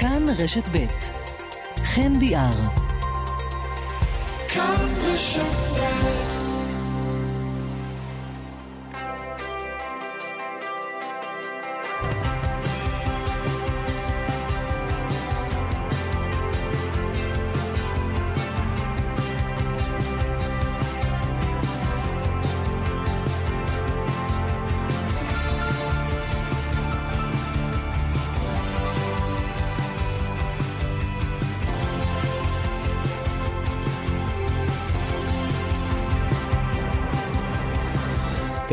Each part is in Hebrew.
כאן רשת ב' חן ביאר. כאן רשת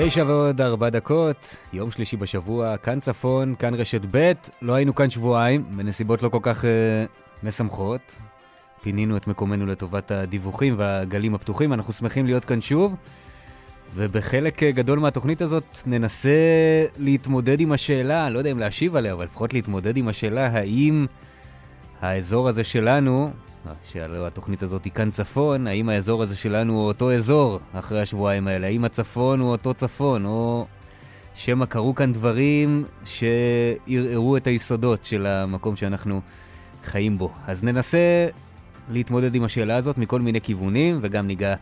תשע ועוד ארבע דקות, יום שלישי בשבוע, כאן צפון, כאן רשת ב', לא היינו כאן שבועיים, בנסיבות לא כל כך אה, משמחות. פינינו את מקומנו לטובת הדיווחים והגלים הפתוחים, אנחנו שמחים להיות כאן שוב. ובחלק אה, גדול מהתוכנית הזאת ננסה להתמודד עם השאלה, לא יודע אם להשיב עליה, אבל לפחות להתמודד עם השאלה האם האזור הזה שלנו, שהלוא התוכנית הזאת היא כאן צפון, האם האזור הזה שלנו הוא אותו אזור אחרי השבועיים האלה? האם הצפון הוא אותו צפון, או שמא קרו כאן דברים שערערו את היסודות של המקום שאנחנו חיים בו? אז ננסה להתמודד עם השאלה הזאת מכל מיני כיוונים, וגם ניגע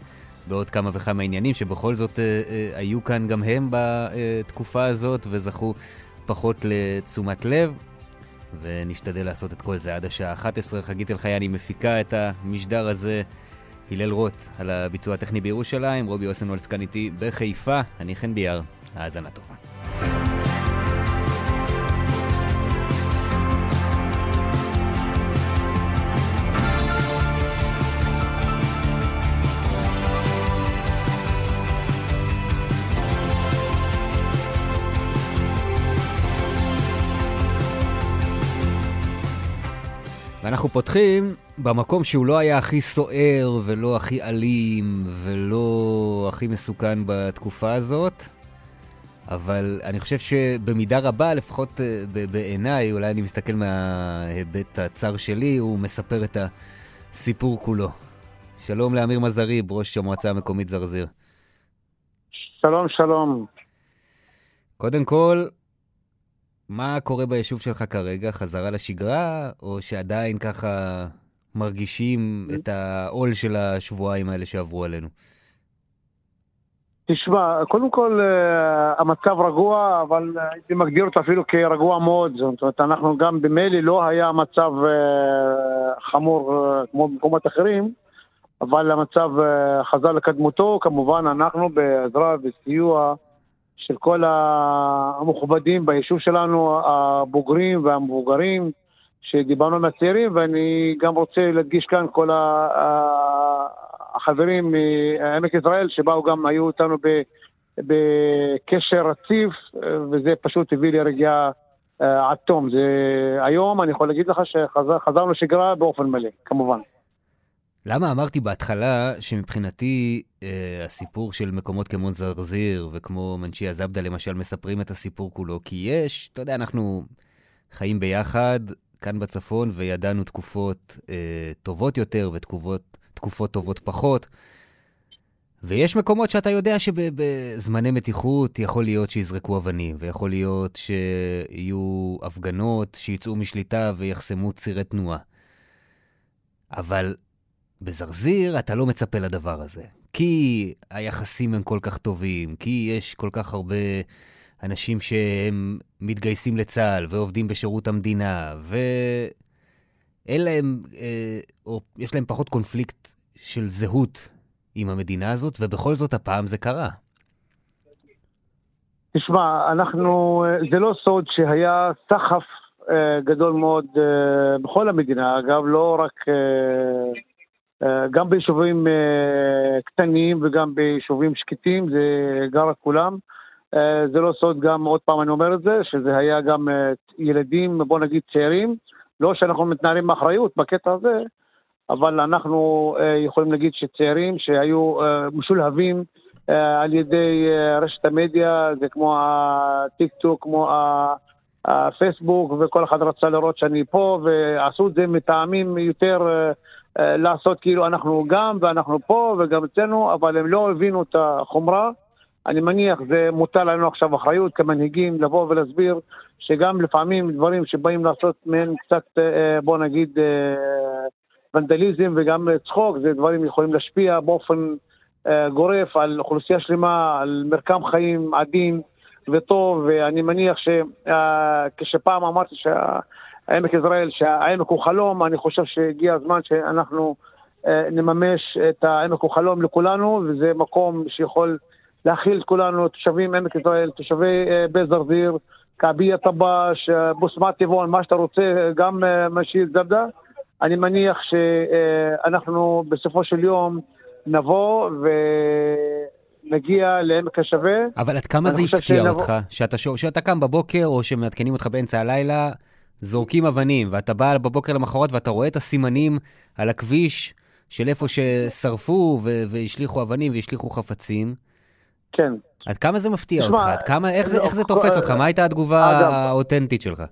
בעוד כמה וכמה עניינים שבכל זאת אה, אה, היו כאן גם הם בתקופה הזאת וזכו פחות לתשומת לב. ונשתדל לעשות את כל זה עד השעה 11. חגית אלחייני מפיקה את המשדר הזה. הלל רוט על הביצוע הטכני בירושלים, רובי אוסנוולץ כאן איתי בחיפה. אני חן ביאר, האזנה טובה. ואנחנו פותחים במקום שהוא לא היה הכי סוער ולא הכי אלים ולא הכי מסוכן בתקופה הזאת, אבל אני חושב שבמידה רבה, לפחות אה, בעיניי, אולי אני מסתכל מההיבט הצר שלי, הוא מספר את הסיפור כולו. שלום לאמיר מזריב, ראש המועצה המקומית זרזיר. שלום, שלום. קודם כל, מה קורה ביישוב שלך כרגע? חזרה לשגרה, או שעדיין ככה מרגישים את העול של השבועיים האלה שעברו עלינו? תשמע, קודם כל אה, המצב רגוע, אבל הייתי מגדיר אותו אפילו כרגוע מאוד. זאת אומרת, אנחנו גם במילא לא היה מצב אה, חמור אה, כמו במקומות אחרים, אבל המצב חזר לקדמותו. כמובן, אנחנו בעזרה וסיוע של כל המכובדים ביישוב שלנו, הבוגרים והמבוגרים, שדיברנו עם הצעירים, ואני גם רוצה להדגיש כאן כל החברים מעמק יזרעאל, שבאו גם, היו איתנו בקשר רציף, וזה פשוט הביא לי רגיעה אה, עד תום. זה, היום אני יכול להגיד לך שחזרנו לשגרה באופן מלא, כמובן. למה אמרתי בהתחלה שמבחינתי אה, הסיפור של מקומות כמו זרזיר וכמו מנשיה זבדה למשל מספרים את הסיפור כולו? כי יש, אתה יודע, אנחנו חיים ביחד כאן בצפון וידענו תקופות אה, טובות יותר ותקופות טובות פחות. ויש מקומות שאתה יודע שבזמני מתיחות יכול להיות שיזרקו אבנים, ויכול להיות שיהיו הפגנות שיצאו משליטה ויחסמו צירי תנועה. אבל בזרזיר אתה לא מצפה לדבר הזה. כי היחסים הם כל כך טובים, כי יש כל כך הרבה אנשים שהם מתגייסים לצה"ל ועובדים בשירות המדינה, ואין להם, אה, או יש להם פחות קונפליקט של זהות עם המדינה הזאת, ובכל זאת הפעם זה קרה. תשמע, אנחנו, אה, זה לא סוד שהיה סחף אה, גדול מאוד אה, בכל המדינה, אגב, לא רק... אה, גם ביישובים אה, קטנים וגם ביישובים שקטים, זה גר כולם. אה, זה לא סוד גם, עוד פעם אני אומר את זה, שזה היה גם ילדים, בוא נגיד צעירים. לא שאנחנו מתנערים מאחריות בקטע הזה, אבל אנחנו יכולים להגיד שצעירים שהיו משולהבים על ידי רשת המדיה, זה כמו הטיק טוק, כמו הפייסבוק, וכל אחד רצה לראות שאני פה, ועשו את זה מטעמים יותר... אה, לעשות כאילו אנחנו גם ואנחנו פה וגם אצלנו, אבל הם לא הבינו את החומרה. אני מניח זה מוטל עלינו עכשיו אחריות כמנהיגים לבוא ולהסביר שגם לפעמים דברים שבאים לעשות מהם קצת, אה, בוא נגיד, אה, ונדליזם וגם צחוק, זה דברים יכולים להשפיע באופן אה, גורף על אוכלוסייה שלמה, על מרקם חיים עדין וטוב, ואני מניח שכשפעם אמרתי שעמק יזרעאל, שהעמק הוא חלום, אני חושב שהגיע הזמן שאנחנו נממש את העמק הוא חלום לכולנו, וזה מקום שיכול להכיל את כולנו, תושבים עמק יזרעאל, תושבי בית זרזיר, כעביה טבש, בוסמת טבעון, מה שאתה רוצה, גם משיר זרדה. אני מניח שאנחנו בסופו של יום נבוא ונגיע לעמק השווה. אבל עד כמה זה הפתיע שנבוא... אותך? שאתה, שאתה קם בבוקר או שמעדכנים אותך באמצע הלילה, זורקים אבנים, ואתה בא בבוקר למחרת ואתה רואה את הסימנים על הכביש של איפה ששרפו והשליכו אבנים והשליכו חפצים. כן. עד כמה זה מפתיע שמה, אותך? עד כמה, איך, זה, איך זה תופס אותך? מה הייתה התגובה אגב, האותנטית שלך?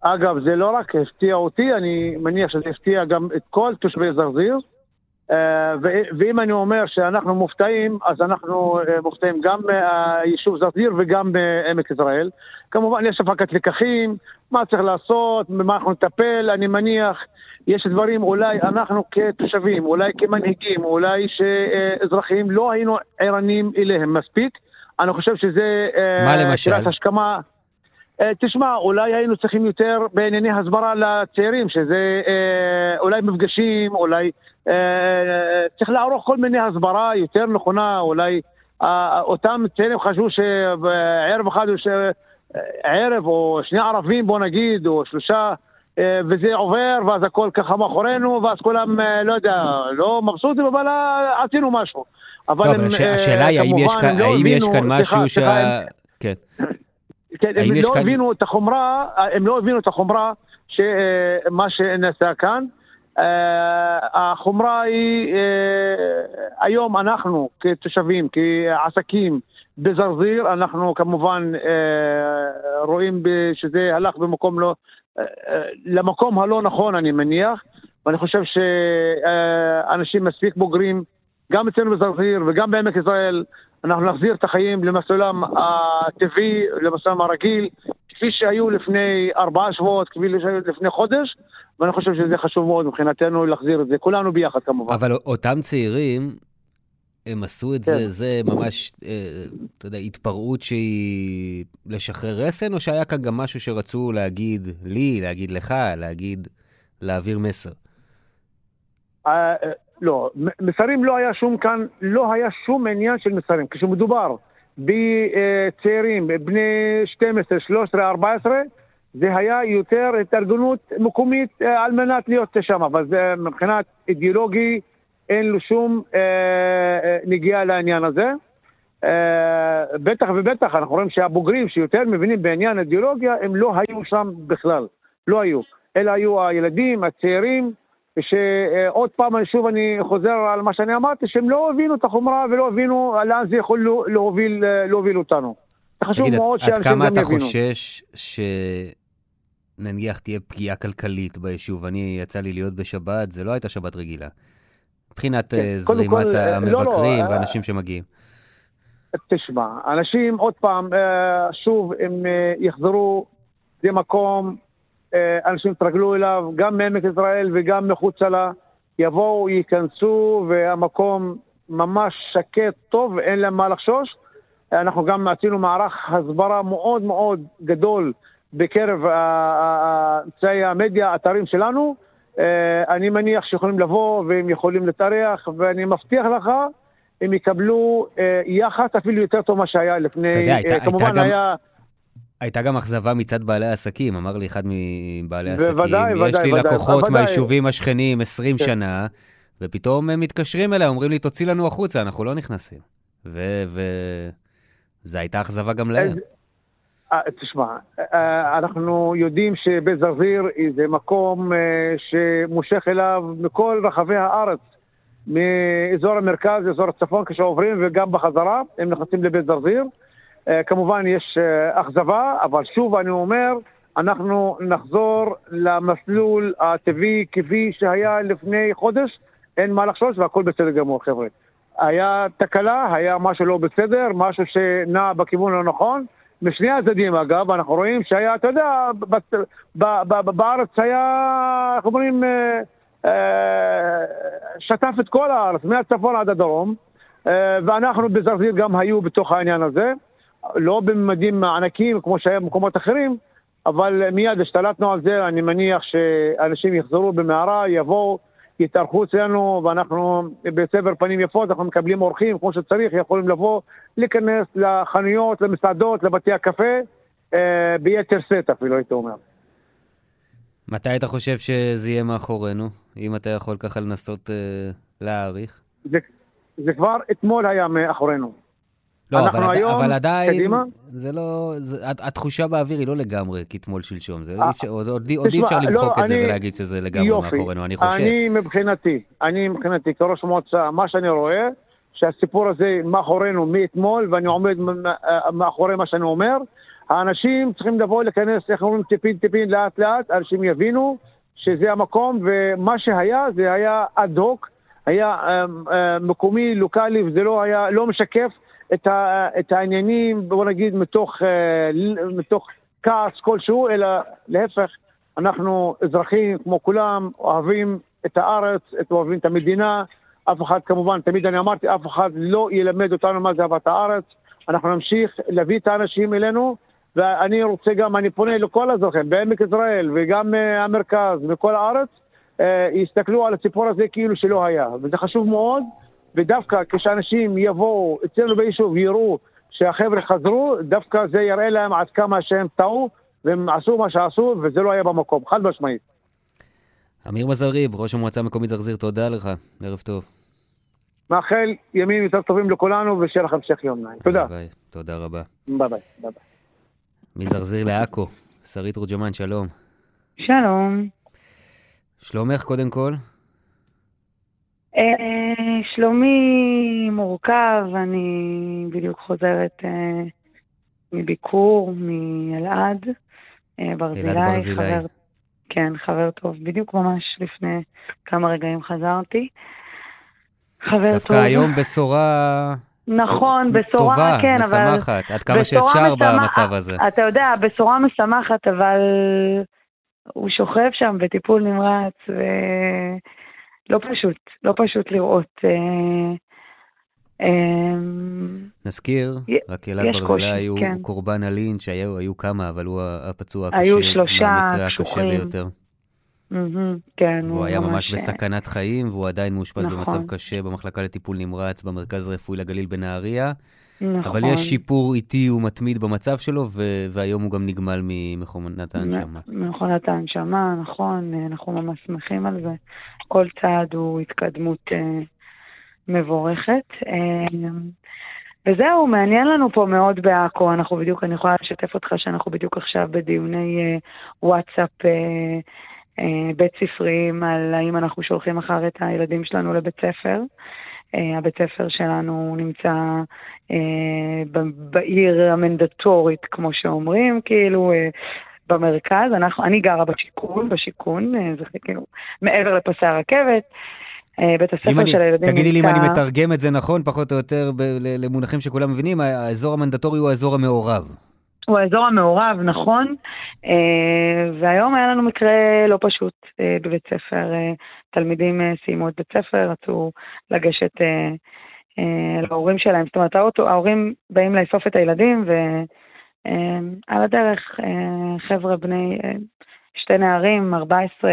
אגב, זה לא רק הפתיע אותי, אני מניח שזה הפתיע גם את כל תושבי זרזיר. אה, ואם אני אומר שאנחנו מופתעים, אז אנחנו אה, מופתעים גם מהיישוב זרזיר וגם בעמק יזרעאל. כמובן, יש הפקת לקחים, מה צריך לעשות, במה אנחנו נטפל, אני מניח, יש דברים אולי אנחנו כתושבים, אולי כמנהיגים, אולי שאזרחים לא היינו ערניים אליהם מספיק. אני חושב שזה... אה, מה למשל? השכמה. תשמע, אולי היינו צריכים יותר בענייני הסברה לצעירים, שזה אולי מפגשים, אולי אה, צריך לערוך כל מיני הסברה יותר נכונה, אולי אה, אותם צעירים חשבו שערב אחד, ערב או שני ערבים בוא נגיד, או שלושה, אה, וזה עובר, ואז הכל ככה מאחורינו, ואז כולם, לא יודע, לא מבסוטים, אבל עשינו משהו. אבל לא, הם, השאלה היא, האם יש כאן, לא האם יש כאן משהו שה... כן. כן, הם לא הבינו את החומרה, הם לא הבינו את החומרה שמה שנעשה כאן. Uh, החומרה היא, uh, היום אנחנו כתושבים, כעסקים בזרזיר, אנחנו כמובן uh, רואים שזה הלך במקום לא, uh, למקום הלא נכון אני מניח, ואני חושב שאנשים מספיק בוגרים, גם אצלנו בזרזיר וגם בעמק ישראל, אנחנו נחזיר את החיים למסלולם הטבעי, למסלולם הרגיל, כפי שהיו לפני ארבעה שבועות, כפי שהיו לפני חודש. ואני חושב שזה חשוב מאוד מבחינתנו להחזיר את זה, כולנו ביחד כמובן. אבל אותם צעירים, הם עשו את כן. זה, זה ממש, אה, אתה יודע, התפרעות שהיא לשחרר רסן, או שהיה כאן גם משהו שרצו להגיד לי, להגיד לך, להגיד, להעביר מסר? לא, מסרים לא היה שום כאן, לא היה שום עניין של מסרים. כשמדובר בצעירים, בני 12, 13, 14, זה היה יותר התארגנות מקומית אה, על מנת להיות שם, אבל זה מבחינת אידיאולוגי אין לו שום אה, אה, נגיעה לעניין הזה. אה, בטח ובטח אנחנו רואים שהבוגרים שיותר מבינים בעניין אידיאולוגיה הם לא היו שם בכלל, לא היו. אלה היו הילדים, הצעירים, שעוד פעם, שוב אני חוזר על מה שאני אמרתי, שהם לא הבינו את החומרה ולא הבינו לאן זה יכול להוביל, להוביל אותנו. חשוב מאוד שאנשים גם יבינו. עד כמה אתה חושש ש... נניח תהיה פגיעה כלכלית ביישוב. אני, יצא לי להיות בשבת, זה לא הייתה שבת רגילה. מבחינת כן, אה, זרימת כל, המבקרים לא, לא, ואנשים שמגיעים. תשמע, אנשים עוד פעם, אה, שוב, הם אה, יחזרו, זה מקום, אנשים יתרגלו אליו, גם מעמק ישראל וגם מחוצה לה, יבואו, ייכנסו, והמקום ממש שקט, טוב, אין להם מה לחשוש. אנחנו גם עשינו מערך הסברה מאוד מאוד גדול בקרב אמצעי המדיה, האתרים שלנו. אה, אני מניח שיכולים לבוא והם יכולים להתארח, ואני מבטיח לך, הם יקבלו אה, יחס אפילו יותר טוב ממה שהיה לפני, אתה יודע, הייתה, כמובן היה... גם... הייתה גם אכזבה מצד בעלי העסקים, אמר לי אחד מבעלי העסקים, ודאי, יש ודאי, לי ודאי, לקוחות ודאי. מהיישובים השכנים 20 כן. שנה, ופתאום הם מתקשרים אליי, אומרים לי, תוציא לנו החוצה, אנחנו לא נכנסים. וזו ו... הייתה אכזבה גם להם. אה, תשמע, אה, אנחנו יודעים שבית זרזיר זה מקום אה, שמושך אליו מכל רחבי הארץ, מאזור המרכז, אזור הצפון כשעוברים וגם בחזרה, הם נכנסים לבית זרזיר. כמובן יש אכזבה, אבל שוב אני אומר, אנחנו נחזור למסלול הטבעי כפי שהיה לפני חודש, אין מה לחשוש והכל בסדר גמור, חבר'ה. היה תקלה, היה משהו לא בסדר, משהו שנע בכיוון הנכון. משני הצדדים אגב, אנחנו רואים שהיה, אתה יודע, בארץ היה, איך אומרים, אה, אה, שטף את כל הארץ, מהצפון עד הדרום, אה, ואנחנו בזרזיר גם היו בתוך העניין הזה, לא בממדים ענקיים כמו שהיה במקומות אחרים, אבל מיד השתלטנו על זה, אני מניח שאנשים יחזרו במהרה, יבואו, יתארחו אצלנו, ואנחנו בסבר פנים יפות, אנחנו מקבלים אורחים כמו שצריך, יכולים לבוא, להיכנס לחנויות, למסעדות, לבתי הקפה, אה, ביתר שאת אפילו, הייתי אומר. מתי אתה חושב שזה יהיה מאחורינו, אם אתה יכול ככה לנסות אה, להעריך? זה, זה כבר אתמול היה מאחורינו. לא, אבל, עד, אבל עדיין, קדימה? זה לא, זה, התחושה באוויר היא לא לגמרי כתמול שלשום, זה אה, אפשר, עוד, עוד, עוד אי אפשר לא, למחוק לא, את אני, זה ולהגיד שזה לגמרי יופי, מאחורינו, אני חושב. אני מבחינתי, אני מבחינתי כראש מועצה, מה שאני רואה, שהסיפור הזה מאחורינו מאתמול, ואני עומד מאחורי מה שאני אומר, האנשים צריכים לבוא להיכנס, איך אומרים, טיפין טיפין, לאט לאט, אנשים יבינו שזה המקום, ומה שהיה, זה היה אד הוק, היה אה, אה, מקומי, לוקאלי, וזה לא היה, לא משקף את, ה, את העניינים, בוא נגיד, מתוך, אה, מתוך כעס כלשהו, אלא להפך, אנחנו אזרחים כמו כולם, אוהבים את הארץ, את, אוהבים את המדינה, אף אחד כמובן, תמיד אני אמרתי, אף אחד לא ילמד אותנו מה זה אהבת הארץ, אנחנו נמשיך להביא את האנשים אלינו, ואני רוצה גם, אני פונה לכל האזרחים בעמק יזרעאל וגם uh, המרכז וכל הארץ, uh, יסתכלו על הסיפור הזה כאילו שלא היה, וזה חשוב מאוד. ודווקא כשאנשים יבואו אצלנו ביישוב יראו שהחבר'ה חזרו, דווקא זה יראה להם עד כמה שהם טעו והם עשו מה שעשו וזה לא היה במקום, חד משמעית. אמיר מזאריב, ראש המועצה המקומית זרזיר, תודה לך, ערב טוב. מאחל ימים יותר טובים לכולנו ושיהיה לך המשך יום נעים. תודה. ביי, תודה רבה. ביי ביי. ביי. מזרזיר לעכו, שרית רוג'מן, שלום. שלום. שלומך קודם כל? אה, שלומי מורכב, אני בדיוק חוזרת אה, מביקור מאלעד, אה, ברזילי, חבר, כן, חבר טוב, בדיוק ממש לפני כמה רגעים חזרתי. חבר דווקא טוב. דווקא היום בשורה... נכון, בשורה, טובה, כן, משמחת, אבל... משמחת, עד כמה שאפשר משמח, במצב הזה. אתה יודע, בשורה משמחת, אבל הוא שוכב שם בטיפול נמרץ, ו... לא פשוט, לא פשוט לראות. אה, אה, נזכיר, רק אלעד ברזילי היו כן. קורבן הלינץ', היו, היו כמה, אבל הוא הפצוע הקשה, היו שלושה קשוחים. ביותר. Mm-hmm, כן, והוא היה ממש בסכנת חיים, והוא עדיין מאושפז נכון. במצב קשה במחלקה לטיפול נמרץ במרכז הרפואי לגליל בנהריה. נכון. אבל יש שיפור איטי ומתמיד במצב שלו, ו- והיום הוא גם נגמל ממכונת ההנשמה. ממכונת ההנשמה, נכון, אנחנו ממש שמחים על זה. כל צעד הוא התקדמות אה, מבורכת. אה, וזהו, מעניין לנו פה מאוד בעכו, אנחנו בדיוק, אני יכולה לשתף אותך שאנחנו בדיוק עכשיו בדיוני אה, וואטסאפ אה, אה, בית ספריים על האם אנחנו שולחים אחר את הילדים שלנו לבית ספר. Uh, הבית ספר שלנו נמצא uh, בעיר המנדטורית, כמו שאומרים, כאילו, uh, במרכז. אנחנו, אני גרה בשיכון, בשיכון, זה כאילו מעבר לפסי הרכבת. בית הספר אני, של הילדים נמצא... תגידי לי אם אני מתרגם את זה נכון, פחות או יותר ב- למונחים שכולם מבינים, האזור המנדטורי הוא האזור המעורב. הוא האזור המעורב, נכון. אה, והיום היה לנו מקרה לא פשוט אה, בבית ספר. אה, תלמידים סיימו את בית ספר, רצו לגשת להורים שלהם. זאת אומרת, ההורים באים לאסוף את הילדים, ועל הדרך חבר'ה בני, שתי נערים, 14,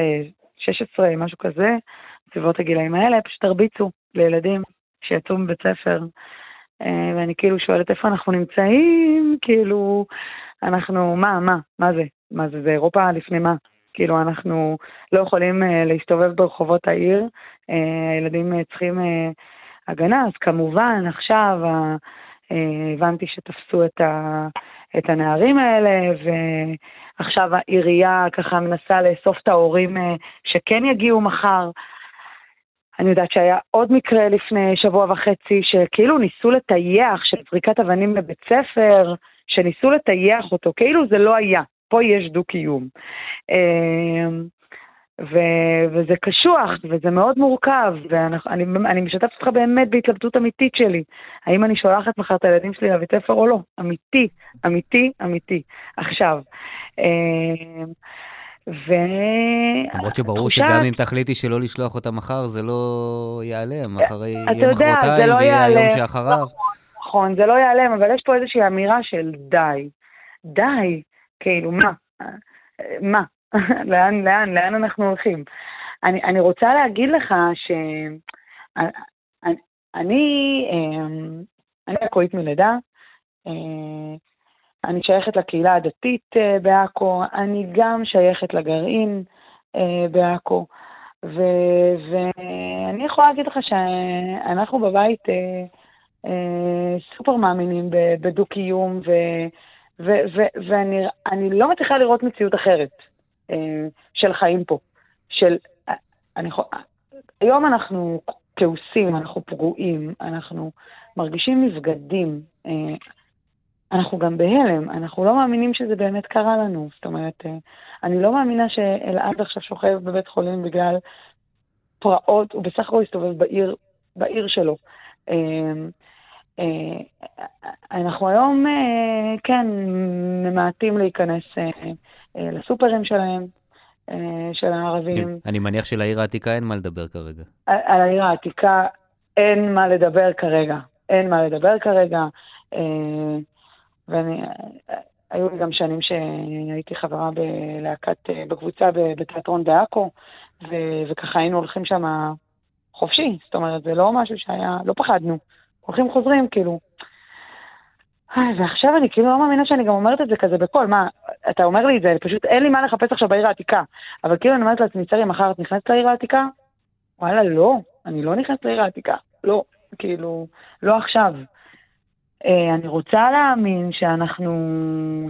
16, משהו כזה, סביבות הגילאים האלה, פשוט הרביצו לילדים שיצאו מבית ספר. אה, ואני כאילו שואלת איפה אנחנו נמצאים, כאילו, אנחנו, מה, מה, מה זה? מה זה, זה אירופה לפני מה? כאילו, אנחנו לא יכולים uh, להסתובב ברחובות העיר, uh, הילדים צריכים הגנה, אז כמובן, עכשיו הבנתי שתפסו את, ה, את הנערים האלה, ועכשיו העירייה ככה מנסה לאסוף את ההורים שכן יגיעו מחר. אני יודעת שהיה עוד מקרה לפני שבוע וחצי, שכאילו ניסו לטייח, של זריקת אבנים לבית ספר, שניסו לטייח אותו, כאילו זה לא היה. פה יש דו-קיום. אמ, ו- וזה קשוח, וזה מאוד מורכב, ואני אני משתפת אותך באמת בהתלבטות אמיתית שלי. האם אני שולחת מחר את הילדים שלי לבית ספר או לא? אמיתי, אמיתי, אמיתי. עכשיו, אה, ו... למרות שברור שגם אם תחליטי שלא לשלוח אותה מחר, זה לא ייעלם, אחרי יום מחרתיים, לא ויהיה היום שאחריו. נכון, נכון, זה לא ייעלם, אבל יש פה איזושהי אמירה של די. די, כאילו, מה? מה? לאן, לאן, לאן אנחנו הולכים? אני, אני רוצה להגיד לך ש... אני, אני, אמ, אני עכואית מלידה, אה, אני שייכת לקהילה הדתית אה, בעכו, אני גם שייכת לגרעין אה, בעכו, ואני יכולה להגיד לך שאנחנו בבית סופר מאמינים בדו-קיום, ואני לא מצליחה לראות מציאות אחרת. אה, של חיים פה. של, אה, אני, היום אנחנו כעוסים, אנחנו פגועים, אנחנו מרגישים נבגדים, אה, אנחנו גם בהלם, אנחנו לא מאמינים שזה באמת קרה לנו. זאת אומרת, אני לא מאמינה שאלעד עכשיו שוכב בבית חולים בגלל פרעות, הוא בסך הכל הסתובב בעיר, בעיר שלו. אנחנו היום, כן, ממעטים להיכנס אה, לסופרים שלהם, אה, של הערבים. אני מניח שלעיר העתיקה אין מה לדבר כרגע. על העיר העתיקה אין מה לדבר כרגע. אין מה לדבר כרגע. אה, ואני, היו לי גם שנים שהייתי חברה בלהקת, בקבוצה בתיאטרון בעכו, וככה היינו הולכים שם חופשי. זאת אומרת, זה לא משהו שהיה, לא פחדנו. הולכים חוזרים, כאילו. ועכשיו אני כאילו לא מאמינה שאני גם אומרת את זה כזה בקול, מה, אתה אומר לי את זה, פשוט אין לי מה לחפש עכשיו בעיר העתיקה. אבל כאילו אני אומרת לעצמי, צרי, מחר את נכנסת לעיר העתיקה? וואלה, לא, אני לא נכנסת לעיר העתיקה, לא, כאילו, לא עכשיו. אה, אני רוצה להאמין שאנחנו,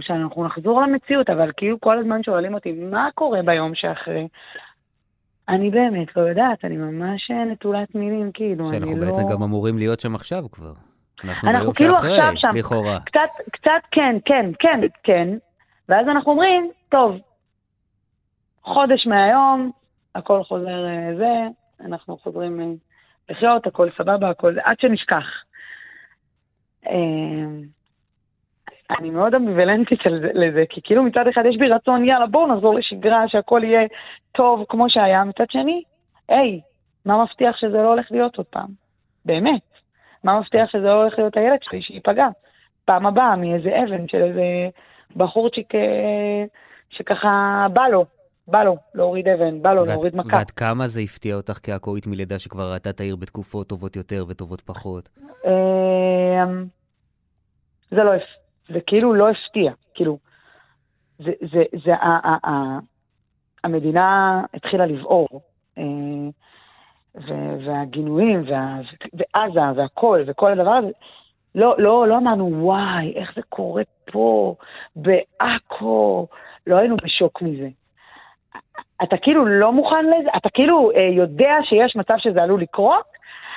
שאנחנו נחזור למציאות, אבל כאילו כל הזמן שואלים אותי, מה קורה ביום שאחרי? אני באמת לא יודעת, אני ממש נטולת מילים, כאילו, אני לא... שאנחנו בעצם גם אמורים להיות שם עכשיו כבר. אנחנו, אנחנו כאילו שאחרי, עכשיו שם, לכאורה. קצת, קצת כן, כן, כן, כן. ואז אנחנו אומרים, טוב, חודש מהיום, הכל חוזר אה, זה, אנחנו חוזרים אה, לחיות, הכל סבבה, הכל זה, עד שנשכח. אה, אני מאוד אמביוולנטית לזה, כי כאילו מצד אחד יש בי רצון, יאללה, בואו נחזור לשגרה, שהכל יהיה טוב כמו שהיה. מצד שני, היי, מה מבטיח שזה לא הולך להיות עוד פעם? באמת. מה מבטיח שזה לא הולך להיות הילד שלי שייפגע פעם הבאה מאיזה אבן של איזה בחורצ'יק אה, שככה בא לו, בא לו להוריד אבן, בא לו ואת, להוריד מכה. ועד כמה זה הפתיע אותך כעכואית מלידה שכבר ראתה את העיר בתקופות טובות יותר וטובות פחות? אמ, זה לא, זה כאילו לא הפתיע, כאילו, זה, זה, זה, המדינה התחילה לבעור. אה, והגינויים, וה, ועזה, והכל, וכל הדבר הזה, לא, לא, לא אמרנו, וואי, איך זה קורה פה, בעכו, לא היינו בשוק מזה. אתה כאילו לא מוכן לזה, אתה כאילו אה, יודע שיש מצב שזה עלול לקרות,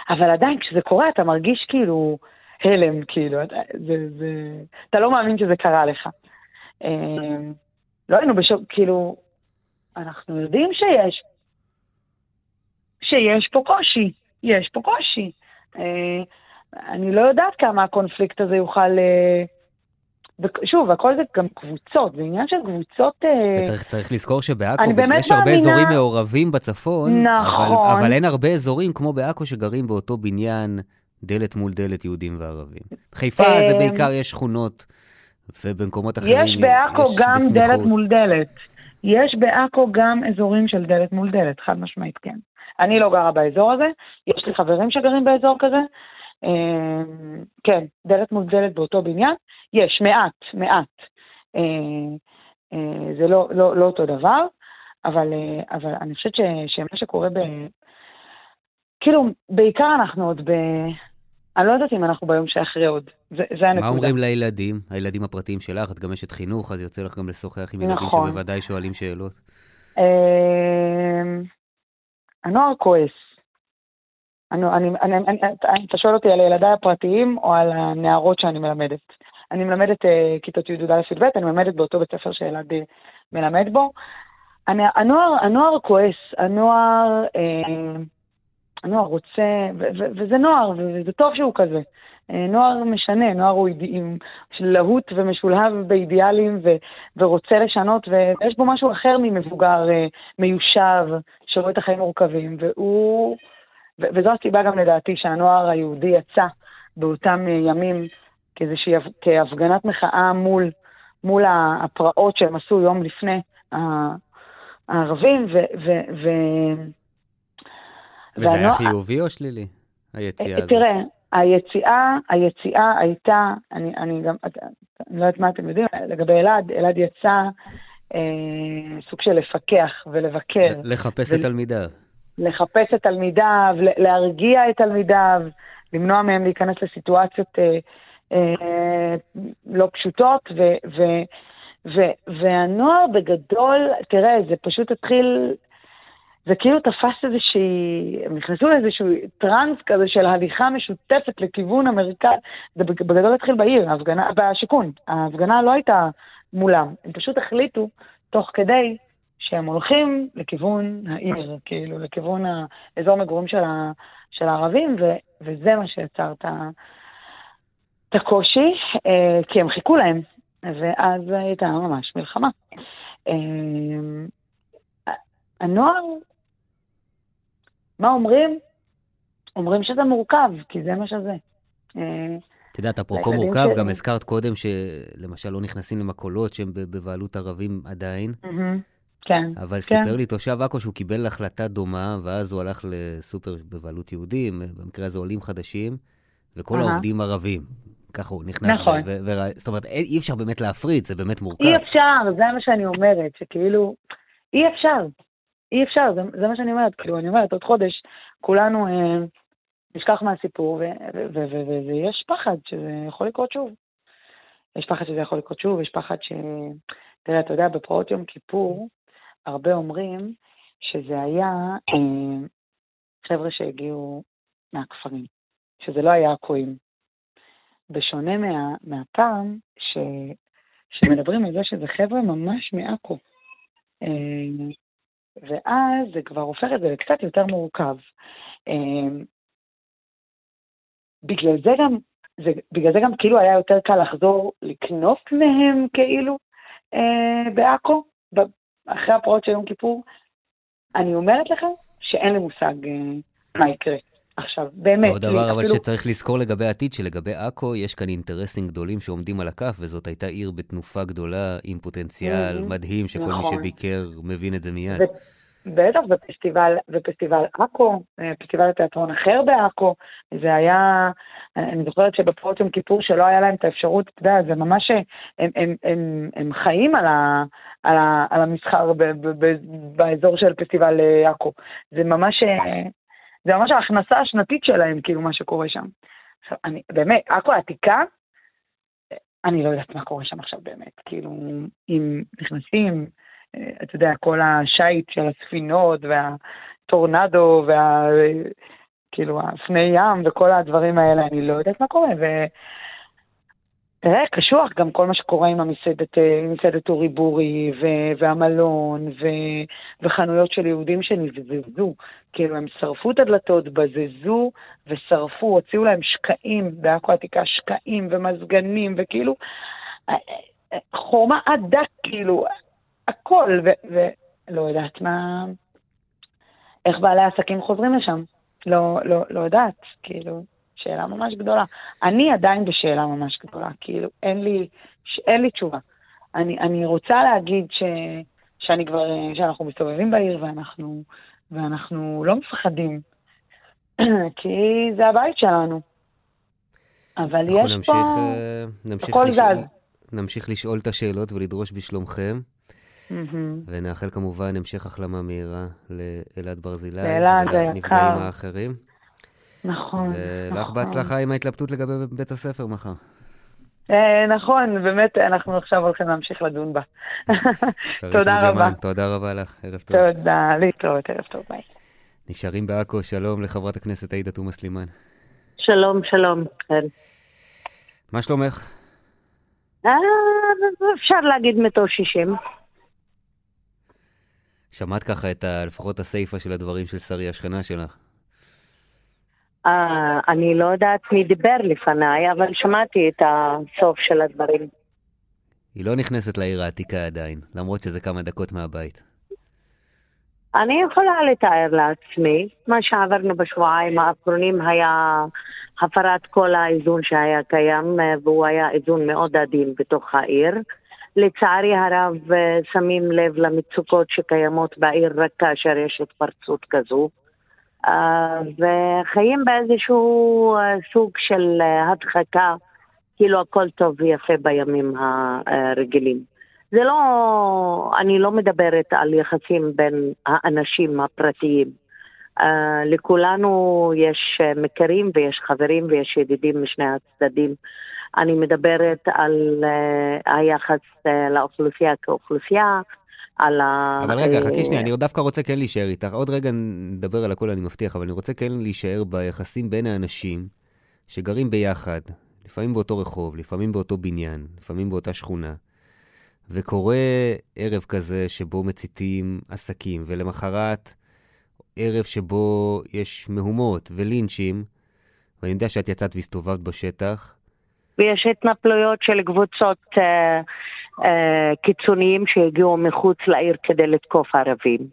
אבל עדיין כשזה קורה אתה מרגיש כאילו הלם, כאילו, אתה, זה, זה, אתה לא מאמין שזה קרה לך. אה, לא היינו בשוק, כאילו, אנחנו יודעים שיש שיש פה קושי, יש פה קושי. אה, אני לא יודעת כמה הקונפליקט הזה יוכל... אה, ושוב, הכל זה גם קבוצות, זה עניין של קבוצות... אה, וצריך צריך לזכור שבעכו יש מאמינה... הרבה אזורים מעורבים בצפון, נכון. אבל, אבל אין הרבה אזורים כמו בעכו שגרים באותו בניין דלת מול דלת יהודים וערבים. חיפה זה בעיקר יש שכונות, ובמקומות אחרים יש בעכו גם בסמיכות. דלת מול דלת. יש בעכו גם אזורים של דלת מול דלת, חד משמעית כן. אני לא גרה באזור הזה, יש לי חברים שגרים באזור כזה. אה, כן, דלת מול דלת באותו בניין, יש, מעט, מעט. אה, אה, זה לא, לא, לא אותו דבר, אבל, אבל אני חושבת ש, שמה שקורה ב... כאילו, בעיקר אנחנו עוד ב... אני לא יודעת אם אנחנו ביום שאחרי עוד, זה, זה הנקודה. מה אומרים לילדים, הילדים הפרטיים שלך? את גם אשת חינוך, אז יוצא לך גם לשוחח עם ילדים נכון. שבוודאי שואלים שאלות. הנוער כועס. אני, אני, אני, אני, אתה שואל אותי על ילדיי הפרטיים או על הנערות שאני מלמדת. אני מלמדת uh, כיתות י"א י"ב, אני מלמדת באותו בית ספר uh, מלמד בו. אני, הנוער, הנוער כועס, הנוער, אה, הנוער רוצה, ו, ו, וזה נוער, וזה טוב שהוא כזה. אה, נוער משנה, נוער הוא עם להוט ומשולהב באידיאלים ו, ורוצה לשנות, ויש בו משהו אחר ממבוגר אה, מיושב, שרואה את החיים מורכבים, והוא, וזו הסיבה גם לדעתי שהנוער היהודי יצא באותם ימים כאיזושהי, כהפגנת מחאה מול, מול הפרעות שהם עשו יום לפני. הערבים, ו... ו, ו וזה והנוע... היה חיובי או שלילי, היציאה הזאת? תראה, היציאה, היציאה הייתה, אני, אני גם, אני לא יודעת מה אתם יודעים, לגבי אלעד, אלעד יצא אה, סוג של לפקח ולבקר. לחפש ול... את תלמידיו. לחפש את תלמידיו, להרגיע את תלמידיו, למנוע מהם להיכנס לסיטואציות אה, אה, לא פשוטות, ו, ו, ו- והנוער בגדול, תראה, זה פשוט התחיל, זה כאילו תפס איזושהי, הם נכנסו לאיזשהו טראנס כזה של הליכה משותפת לכיוון המרכז, זה בגדול התחיל בעיר, ההפגנה, בשיכון, ההפגנה לא הייתה מולם, הם פשוט החליטו תוך כדי שהם הולכים לכיוון העיר, כאילו, לכיוון האזור מגורים של, ה, של הערבים, ו, וזה מה שיצר את הקושי, אה, כי הם חיכו להם. ואז הייתה ממש מלחמה. אמ, הנוער, מה אומרים? אומרים שזה מורכב, כי זה מה שזה. אה, את יודעת, אפרופו מורכב, גם הזכרת קודם שלמשל לא נכנסים למקולות שהם בבעלות ערבים עדיין. כן. אבל סיפר לי תושב עכו שהוא קיבל החלטה דומה, ואז הוא הלך לסופר בבעלות יהודים, במקרה הזה עולים חדשים, וכל העובדים ערבים. ככה הוא נכנס. נכון. ו- ו- זאת אומרת, אי אפשר באמת להפריד, זה באמת מורכב. אי אפשר, זה מה שאני אומרת, שכאילו, אי אפשר. אי אפשר, זה, זה מה שאני אומרת, כאילו, אני אומרת, עוד חודש כולנו אה, נשכח מהסיפור, ויש פחד שזה יכול לקרות שוב. יש פחד שזה יכול לקרות שוב, יש פחד ש... תראה, אתה יודע, בפרעות יום כיפור, הרבה אומרים שזה היה אה, חבר'ה שהגיעו מהכפרים, שזה לא היה עכואים. בשונה מה, מהפעם ש, שמדברים על זה שזה חבר'ה ממש מעכו. אה, ואז זה כבר הופך את זה לקצת יותר מורכב. אה, בגלל זה גם, זה, בגלל זה גם כאילו היה יותר קל לחזור לקנוף מהם כאילו אה, בעכו, אחרי הפרעות של יום כיפור. אני אומרת לך שאין לי מושג אה, מה יקרה. עכשיו, באמת. עוד דבר אבל אפילו... שצריך לזכור לגבי העתיד, שלגבי עכו יש כאן אינטרסים גדולים שעומדים על הכף, וזאת הייתה עיר בתנופה גדולה, עם פוטנציאל mm-hmm. מדהים, שכל נכון. מי שביקר מבין את זה מיד. ו... בטח, ופסטיבל, ופסטיבל עכו, אה, פסטיבל התיאטרון אחר בעכו, זה היה, אני זוכרת שבפרוץ יום כיפור שלא היה להם את האפשרות, אתה יודע, זה ממש, הם, הם, הם, הם הם חיים על, ה, על, ה, על המסחר ב, ב, ב, באזור של פסטיבל אה, עכו. זה ממש זה ממש ההכנסה השנתית שלהם, כאילו, מה שקורה שם. עכשיו, אני, באמת, עכו העתיקה, אני לא יודעת מה קורה שם עכשיו באמת. כאילו, אם נכנסים, אה, אתה יודע, כל השיט של הספינות והטורנדו וה... כאילו, הפני ים וכל הדברים האלה, אני לא יודעת מה קורה. ו... תראה, קשוח גם כל מה שקורה עם המסעדת, אה, מסעדת אורי בורי, ו- והמלון, ו- וחנויות של יהודים שנבזזו. כאילו, הם שרפו את הדלתות, בזזו ושרפו, הוציאו להם שקעים, בעכו העתיקה שקעים ומזגנים, וכאילו, אה, אה, חומה עדה, כאילו, הכל, ולא יודעת מה... איך בעלי העסקים חוזרים לשם. לא, לא, לא יודעת, כאילו. שאלה ממש גדולה. אני עדיין בשאלה ממש גדולה, כאילו, אין לי, אין לי תשובה. אני, אני רוצה להגיד ש, שאני כבר, שאנחנו מסתובבים בעיר ואנחנו, ואנחנו לא מפחדים, כי זה הבית שלנו. אבל יש נמשיך, פה... אה, נמשיך הכל לשאול, זז. נמשיך לשאול את השאלות ולדרוש בשלומכם. Mm-hmm. ונאחל כמובן המשך החלמה מהירה לאלעד ברזילי ולנפגעים האחרים. נכון, ולך נכון. בהצלחה עם ההתלבטות לגבי בית הספר מחר. אה, נכון, באמת, אנחנו עכשיו הולכים להמשיך לדון בה. תודה רבה. תודה רבה לך, ערב טוב. תודה, להתראות, ערב טוב, ביי. נשארים בעכו, שלום לחברת הכנסת עאידה תומא סלימאן. שלום, שלום, כן. מה שלומך? אה, אפשר להגיד 60. שמעת ככה את ה, לפחות הסיפה של הדברים של שרי, השכנה שלך. Uh, אני לא יודעת מי דיבר לפניי, אבל שמעתי את הסוף של הדברים. היא לא נכנסת לעיר העתיקה עדיין, למרות שזה כמה דקות מהבית. אני יכולה לתאר לעצמי, מה שעברנו בשבועיים האחרונים היה הפרת כל האיזון שהיה קיים, והוא היה איזון מאוד עדין בתוך העיר. לצערי הרב שמים לב למצוקות שקיימות בעיר רק כאשר יש התפרצות כזו. וחיים באיזשהו סוג של הדחקה, כאילו הכל טוב ויפה בימים הרגילים. זה לא, אני לא מדברת על יחסים בין האנשים הפרטיים. לכולנו יש מכרים ויש חברים ויש ידידים משני הצדדים. אני מדברת על uh, היחס uh, לאוכלוסייה כאוכלוסייה, על ה... אבל רגע, חכי שנייה, אני דווקא רוצה כן להישאר איתך. עוד רגע נדבר על הכל, אני מבטיח, אבל אני רוצה כן להישאר ביחסים בין האנשים שגרים ביחד, לפעמים באותו רחוב, לפעמים באותו בניין, לפעמים באותה שכונה. וקורה ערב כזה שבו מציתים עסקים, ולמחרת ערב שבו יש מהומות ולינצ'ים, ואני יודע שאת יצאת והסתובבת בשטח. ויש התנפלויות של קבוצות אה, אה, קיצוניים שהגיעו מחוץ לעיר כדי לתקוף ערבים.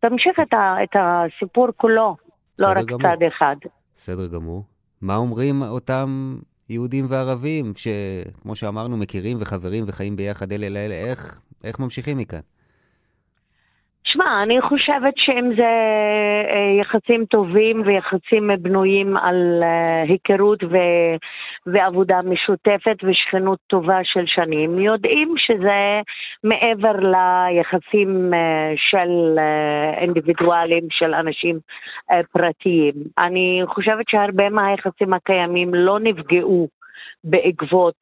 תמשיך את, ה, את הסיפור כולו, לא רק גמור. צד אחד. בסדר גמור. מה אומרים אותם יהודים וערבים, שכמו שאמרנו, מכירים וחברים וחיים ביחד אלה לאלה, איך, איך ממשיכים מכאן? שמע, אני חושבת שאם זה אה, יחסים טובים ויחסים בנויים על אה, היכרות ו... ועבודה משותפת ושכנות טובה של שנים, יודעים שזה מעבר ליחסים אה, של אינדיבידואלים, של אנשים פרטיים. אני חושבת שהרבה מהיחסים הקיימים לא נפגעו בעקבות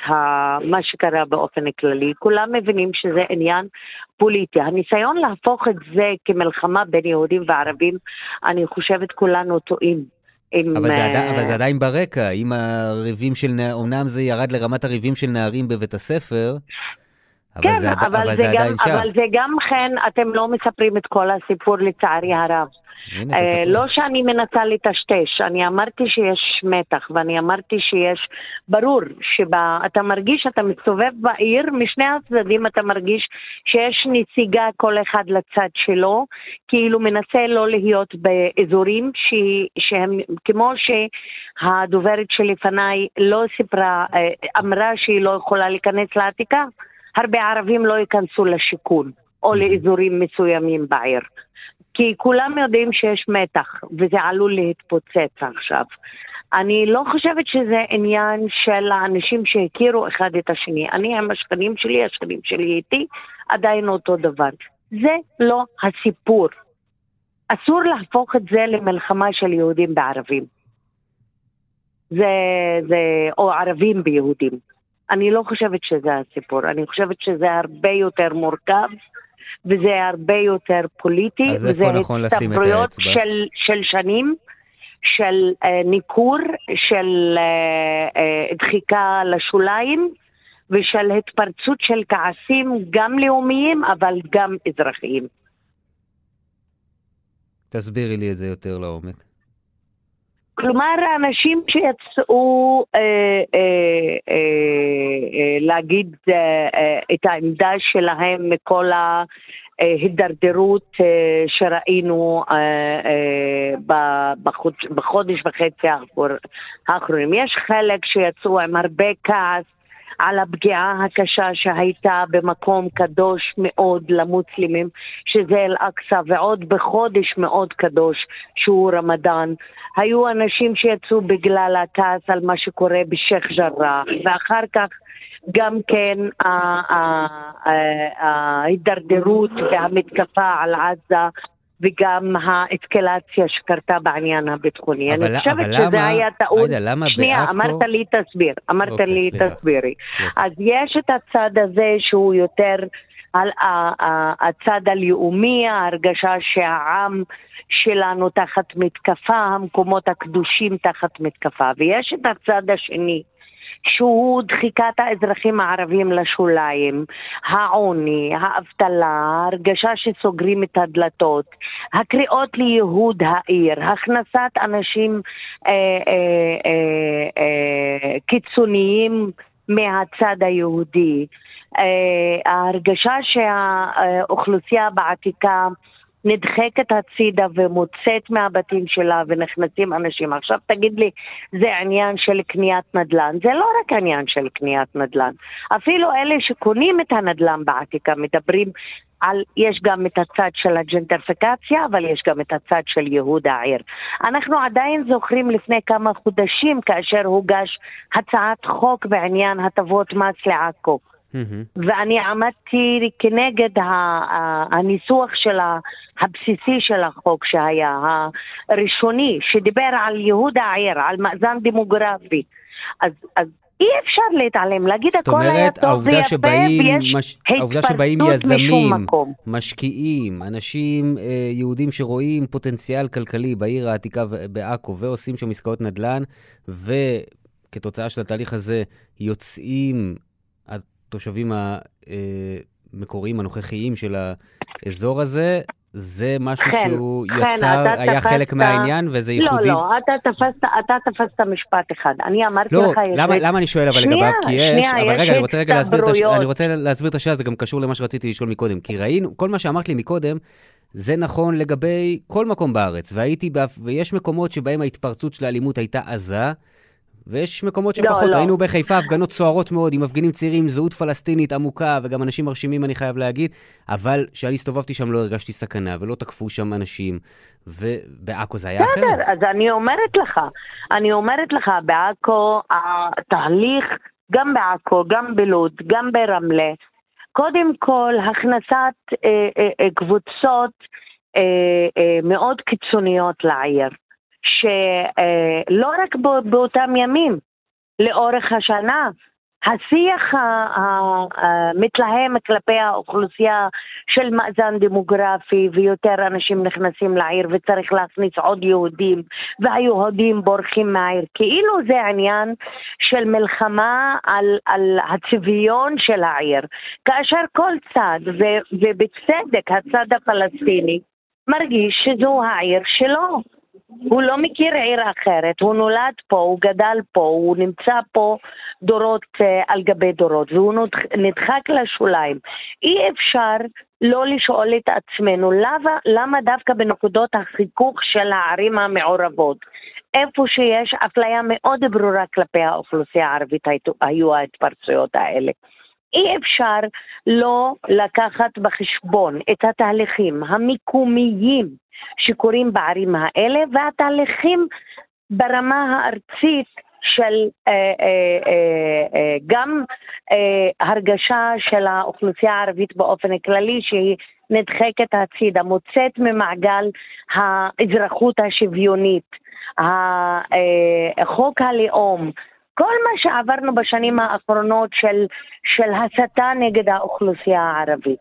מה שקרה באופן כללי. כולם מבינים שזה עניין פוליטי. הניסיון להפוך את זה כמלחמה בין יהודים וערבים, אני חושבת כולנו טועים. עם... אבל, זה עדיין, אבל זה עדיין ברקע, אם הריבים של נערים, אומנם זה ירד לרמת הריבים של נערים בבית הספר, אבל כן, זה, אבל, אבל זה, זה עדיין שם. אבל זה גם כן, אתם לא מספרים את כל הסיפור לצערי הרב. אה, לא שאני מנסה לטשטש, אני אמרתי שיש מתח ואני אמרתי שיש, ברור שאתה מרגיש, אתה מסתובב בעיר, משני הצדדים אתה מרגיש שיש נסיגה כל אחד לצד שלו, כאילו מנסה לא להיות באזורים ש, שהם, כמו שהדוברת שלפניי לא סיפרה, אה, אמרה שהיא לא יכולה להיכנס לעתיקה, הרבה ערבים לא ייכנסו לשיכון או לאזורים מסוימים בעיר. כי כולם יודעים שיש מתח, וזה עלול להתפוצץ עכשיו. אני לא חושבת שזה עניין של האנשים שהכירו אחד את השני. אני עם השכנים שלי, השכנים שלי איתי, עדיין אותו דבר. זה לא הסיפור. אסור להפוך את זה למלחמה של יהודים בערבים. זה, זה, או ערבים ביהודים. אני לא חושבת שזה הסיפור, אני חושבת שזה הרבה יותר מורכב. וזה הרבה יותר פוליטי. אז איפה נכון לשים את האצבע? של, של שנים, של uh, ניכור, של uh, uh, דחיקה לשוליים. ושל התפרצות של כעסים גם לאומיים אבל גם אזרחיים. תסבירי לי את זה יותר לעומק. כלומר, האנשים שיצאו אה, אה, אה, אה, להגיד אה, אה, את העמדה שלהם מכל ההידרדרות שראינו בחודש וחצי האחרונים. יש חלק שיצאו עם הרבה כעס על הפגיעה הקשה שהייתה במקום קדוש מאוד למוסלמים, שזה אל-אקצא, ועוד בחודש מאוד קדוש, שהוא רמדאן. היו אנשים שיצאו בגלל הכעס על מה שקורה בשייח' ג'ראח, ואחר כך גם כן ההידרדרות והמתקפה על עזה וגם האסקלציה שקרתה בעניין הביטחוני. אבל, אני חושבת שזה למה, היה טעות. עאידה, למה שנייה, בעכו... אמרת לי תסביר, אמרת אוקיי, לי סליחה, תסבירי. סליחה. אז יש את הצד הזה שהוא יותר על הצד הלאומי, ההרגשה שהעם שלנו תחת מתקפה, המקומות הקדושים תחת מתקפה, ויש את הצד השני. שהוא דחיקת האזרחים הערבים לשוליים, העוני, האבטלה, ההרגשה שסוגרים את הדלתות, הקריאות לייהוד העיר, הכנסת אנשים אה, אה, אה, אה, קיצוניים מהצד היהודי, אה, ההרגשה שהאוכלוסייה בעתיקה נדחקת הצידה ומוצאת מהבתים שלה ונכנסים אנשים. עכשיו תגיד לי, זה עניין של קניית נדל"ן. זה לא רק עניין של קניית נדל"ן. אפילו אלה שקונים את הנדל"ן בעתיקה מדברים על, יש גם את הצד של הג'נטריפיקציה, אבל יש גם את הצד של ייהוד העיר. אנחנו עדיין זוכרים לפני כמה חודשים כאשר הוגש הצעת חוק בעניין הטבות מס לעכו. Mm-hmm. ואני עמדתי כנגד הניסוח של הבסיסי של החוק שהיה, הראשוני, שדיבר על ייהוד העיר, על מאזן דמוגרפי. אז, אז אי אפשר להתעלם, להגיד הכל היה טוב ויפה ויש מש... העובדה שבאים יזמים, משקיעים, אנשים אה, יהודים שרואים פוטנציאל כלכלי בעיר העתיקה בעכו ועושים שם עסקאות נדל"ן, וכתוצאה של התהליך הזה יוצאים התושבים המקוריים, הנוכחיים של האזור הזה, זה משהו כן, שהוא כן, יצר, היה תפסת... חלק מהעניין וזה לא, ייחודי? לא, לא, אתה תפסת, אתה תפסת משפט אחד. אני אמרתי לא, לך... למה, יש... למה אני שואל אבל לגביו? כי יש, שנייה, אבל יש רגע, אני רוצה רגע להסביר את, הש... אני רוצה להסביר את השאלה, זה גם קשור למה שרציתי לשאול מקודם. כי ראינו, כל מה שאמרת לי מקודם, זה נכון לגבי כל מקום בארץ. והייתי, באף, ויש מקומות שבהם ההתפרצות של האלימות הייתה עזה, ויש מקומות שפחות. לא, לא. ראינו בחיפה הפגנות סוערות מאוד, עם מפגינים צעירים, עם זהות פלסטינית עמוקה, וגם אנשים מרשימים, אני חייב להגיד, אבל כשאני הסתובבתי שם לא הרגשתי סכנה, ולא תקפו שם אנשים, ובעכו זה היה אחרת. בסדר, אז אני אומרת לך, אני אומרת לך, בעכו התהליך, גם בעכו, גם בלוד, גם ברמלה, קודם כל הכנסת אה, אה, אה, קבוצות אה, אה, מאוד קיצוניות לעיר. שלא רק באותם ימים, לאורך השנה, השיח המתלהם כלפי האוכלוסייה של מאזן דמוגרפי ויותר אנשים נכנסים לעיר וצריך להכניס עוד יהודים והיהודים בורחים מהעיר. כאילו זה עניין של מלחמה על, על הצביון של העיר. כאשר כל צד ובצדק הצד הפלסטיני מרגיש שזו העיר שלו הוא לא מכיר עיר אחרת, הוא נולד פה, הוא גדל פה, הוא נמצא פה דורות uh, על גבי דורות, והוא נדחק לשוליים. אי אפשר לא לשאול את עצמנו למה, למה דווקא בנקודות החיכוך של הערים המעורבות, איפה שיש אפליה מאוד ברורה כלפי האוכלוסייה הערבית היו ההתפרצויות האלה. אי אפשר לא לקחת בחשבון את התהליכים המקומיים שקורים בערים האלה והתהליכים ברמה הארצית של אה, אה, אה, אה, גם אה, הרגשה של האוכלוסייה הערבית באופן כללי שהיא נדחקת הצידה, מוצאת ממעגל האזרחות השוויונית, אה, חוק הלאום, כל מה שעברנו בשנים האחרונות של, של הסתה נגד האוכלוסייה הערבית.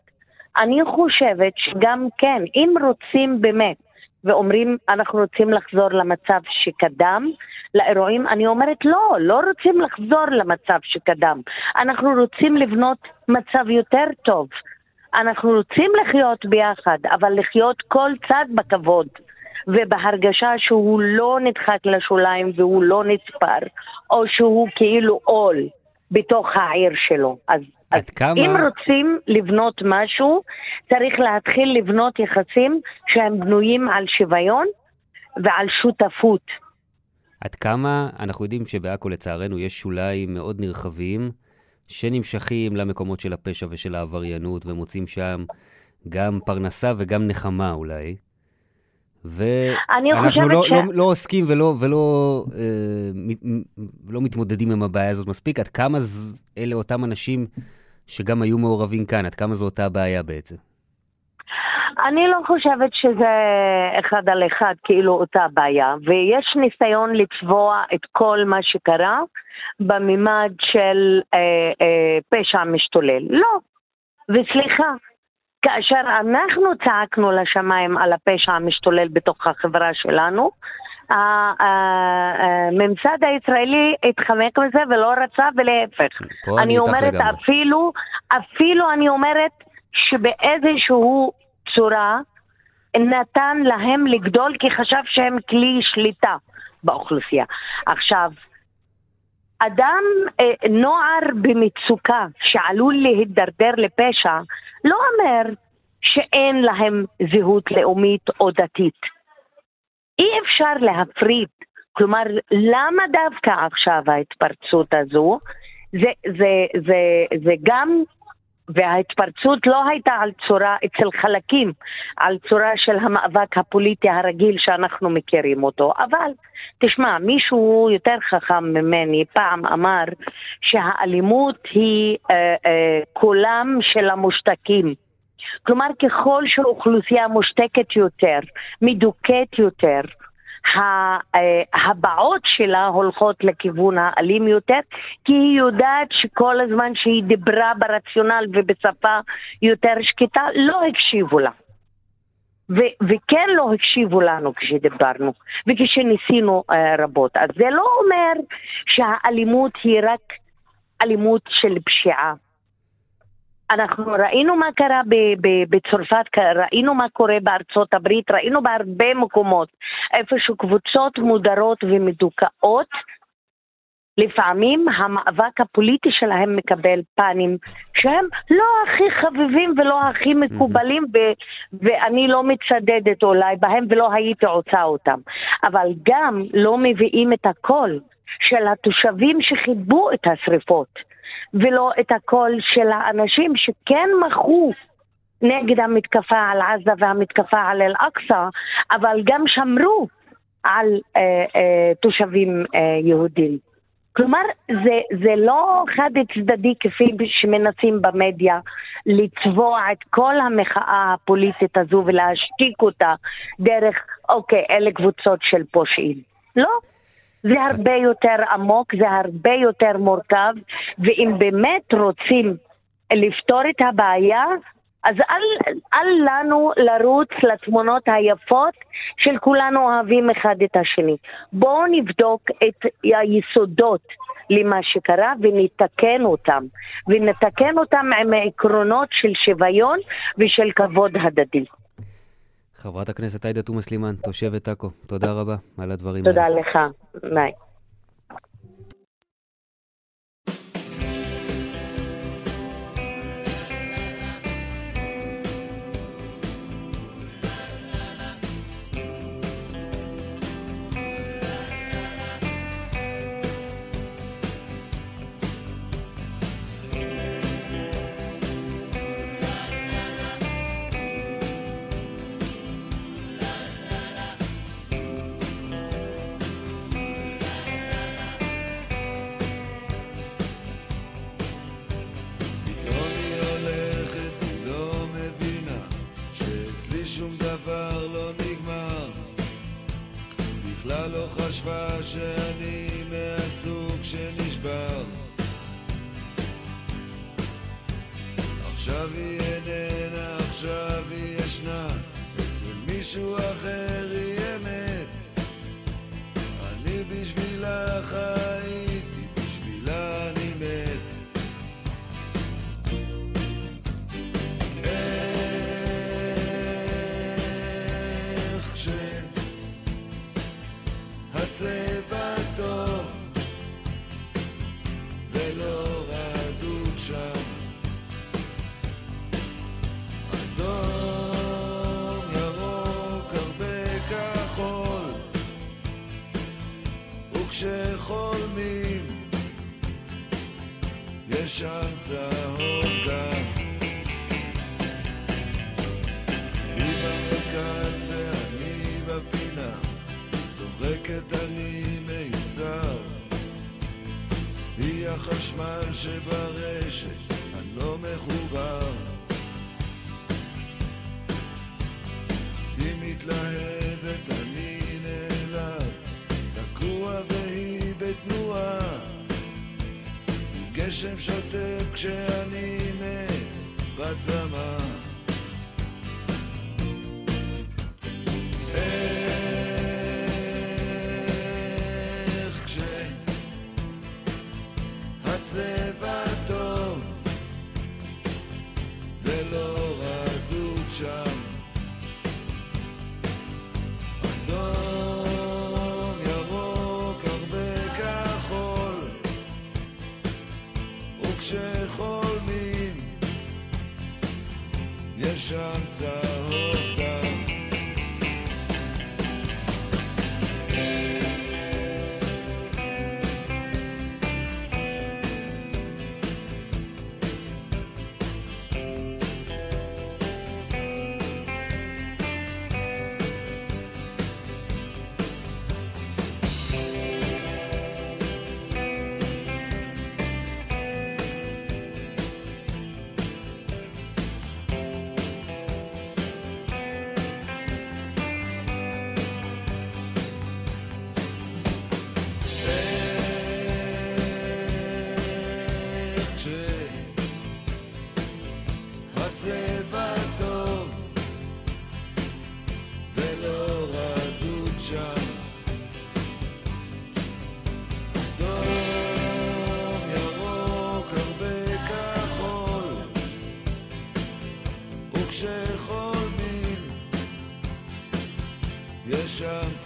אני חושבת שגם כן, אם רוצים באמת, ואומרים אנחנו רוצים לחזור למצב שקדם לאירועים, אני אומרת לא, לא רוצים לחזור למצב שקדם. אנחנו רוצים לבנות מצב יותר טוב. אנחנו רוצים לחיות ביחד, אבל לחיות כל צד בכבוד. ובהרגשה שהוא לא נדחק לשוליים והוא לא נספר, או שהוא כאילו עול בתוך העיר שלו. אז, אז כמה... אם רוצים לבנות משהו, צריך להתחיל לבנות יחסים שהם בנויים על שוויון ועל שותפות. עד כמה אנחנו יודעים שבעכו לצערנו יש שוליים מאוד נרחבים שנמשכים למקומות של הפשע ושל העבריינות ומוצאים שם גם פרנסה וגם נחמה אולי. ואנחנו לא, ש... לא, לא עוסקים ולא, ולא אה, לא מתמודדים עם הבעיה הזאת מספיק. עד כמה ז... אלה אותם אנשים שגם היו מעורבים כאן? עד כמה זו אותה בעיה בעצם? אני לא חושבת שזה אחד על אחד, כאילו אותה בעיה, ויש ניסיון לצבוע את כל מה שקרה בממד של אה, אה, פשע משתולל. לא. וסליחה, כאשר אנחנו צעקנו לשמיים על הפשע המשתולל בתוך החברה שלנו, הממסד הישראלי התחמק מזה ולא רצה, ולהפך. אני אומרת אפילו, אפילו אני אומרת שבאיזשהו צורה נתן להם לגדול כי חשב שהם כלי שליטה באוכלוסייה. עכשיו, אדם, אה, נוער במצוקה שעלול להידרדר לפשע, לא אומר שאין להם זהות לאומית או דתית. אי אפשר להפריד. כלומר, למה דווקא עכשיו ההתפרצות הזו? זה, זה, זה, זה גם, וההתפרצות לא הייתה על צורה, אצל חלקים, על צורה של המאבק הפוליטי הרגיל שאנחנו מכירים אותו, אבל תשמע, מישהו יותר חכם ממני פעם אמר שהאלימות היא אה, אה, קולם של המושתקים. כלומר, ככל שאוכלוסייה מושתקת יותר, מדוכאת יותר, הבעות שלה הולכות לכיוון האלים יותר, כי היא יודעת שכל הזמן שהיא דיברה ברציונל ובשפה יותר שקטה, לא הקשיבו לה. ו- וכן לא הקשיבו לנו כשדיברנו וכשניסינו uh, רבות. אז זה לא אומר שהאלימות היא רק אלימות של פשיעה. אנחנו ראינו מה קרה בצרפת, ראינו מה קורה בארצות הברית, ראינו בהרבה מקומות איפה שקבוצות מודרות ומדוכאות, לפעמים המאבק הפוליטי שלהם מקבל פנים שהם לא הכי חביבים ולא הכי מקובלים, ו- ואני לא מצדדת אולי בהם ולא הייתי עושה אותם. אבל גם לא מביאים את הקול של התושבים שחיבו את השריפות. ולא את הקול של האנשים שכן מחו נגד המתקפה על עזה והמתקפה על אל-אקצא, אבל גם שמרו על אה, אה, תושבים אה, יהודים. כלומר, זה, זה לא חד צדדי כפי שמנסים במדיה לצבוע את כל המחאה הפוליטית הזו ולהשתיק אותה דרך, אוקיי, אלה קבוצות של פושעים. לא. זה הרבה יותר עמוק, זה הרבה יותר מורכב, ואם באמת רוצים לפתור את הבעיה, אז אל, אל לנו לרוץ לתמונות היפות של כולנו אוהבים אחד את השני. בואו נבדוק את היסודות למה שקרה ונתקן אותם. ונתקן אותם עם העקרונות של שוויון ושל כבוד הדדי. חברת הכנסת עאידה תומא סלימאן, תושבת עכו, תודה רבה על הדברים האלה. תודה לך, ביי. חשבה שאני מהסוג שנשבר. עכשיו היא איננה, עכשיו היא ישנה. אצל מישהו אחר היא אמת. אני בשבילה חייתי, החשמל שברשת, אני לא מחובר. היא מתלהבת, אני נעלב תקוע והיא בתנועה. גשם שוטף כשאני מת בצמא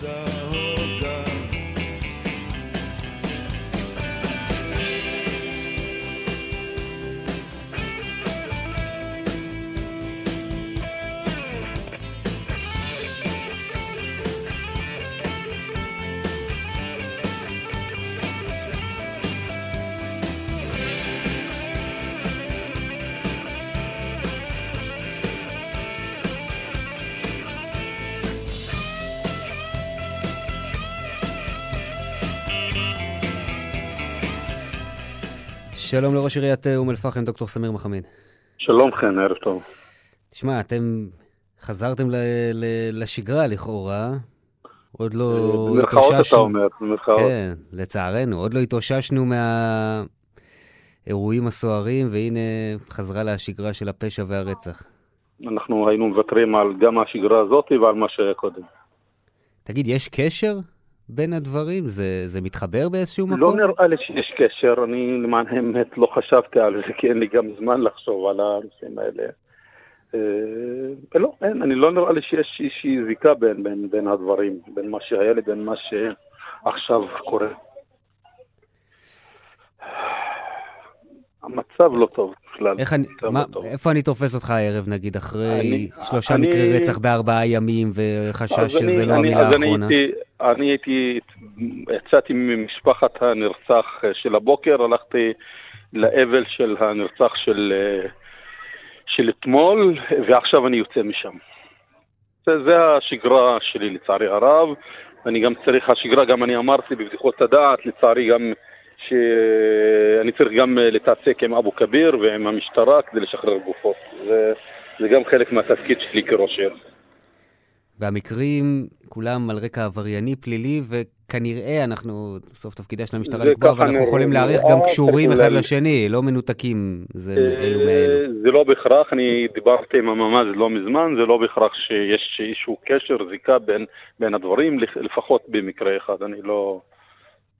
sun. שלום לראש עיריית אה, אום אל-פחם, דוקטור סמיר מחמיד. שלום חן, ערב טוב. תשמע, אתם חזרתם ל- ל- לשגרה לכאורה, עוד לא התאוששנו. במרכאות אתה אומר, במרכאות. כן, לצערנו, עוד לא התאוששנו מהאירועים הסוערים, והנה חזרה לשגרה של הפשע והרצח. אנחנו היינו מוותרים על גם השגרה הזאת ועל מה שהיה קודם. תגיד, יש קשר בין הדברים? זה, זה מתחבר באיזשהו לא מקום? לא נראה לי שיש קשר, אני למען האמת לא חשבתי על זה, כי אין לי גם זמן לחשוב על הנושאים האלה. אה, לא, אין, אני לא נראה לי שיש איזושהי זיקה בין, בין, בין הדברים, בין מה שהיה לבין מה שעכשיו קורה. המצב לא טוב בכלל. איך אני, לא מה, טוב. איפה אני תופס אותך הערב, נגיד, אחרי אני- שלושה אני- מקרי רצח בארבעה ימים, וחשש שזה אני- לא אני- המילה אז אני האחרונה? הייתי, אני הייתי, יצאתי ממשפחת הנרצח של הבוקר, הלכתי לאבל של הנרצח של, אה, של אתמול, ועכשיו אני יוצא משם. זה, זה השגרה שלי לצערי הרב, ואני גם צריך, השגרה, גם אני אמרתי בבדיחות הדעת, לצערי גם שאני צריך גם להתעסק עם אבו כביר ועם המשטרה כדי לשחרר גופות. זה, זה גם חלק מהתפקיד שלי כראש עיר. והמקרים כולם על רקע עברייני פלילי, וכנראה אנחנו, בסוף תפקידה של המשטרה לקבוע, אבל אנחנו. יכולים להעריך אה, גם קשורים אחד לשני, לא מנותקים זה אלו מאלו. אה, זה לא בהכרח, אני דיברתי עם הממ"ז לא מזמן, זה לא בהכרח שיש איזשהו קשר, זיקה בין, בין הדברים, לפ- לפחות במקרה אחד, אני לא...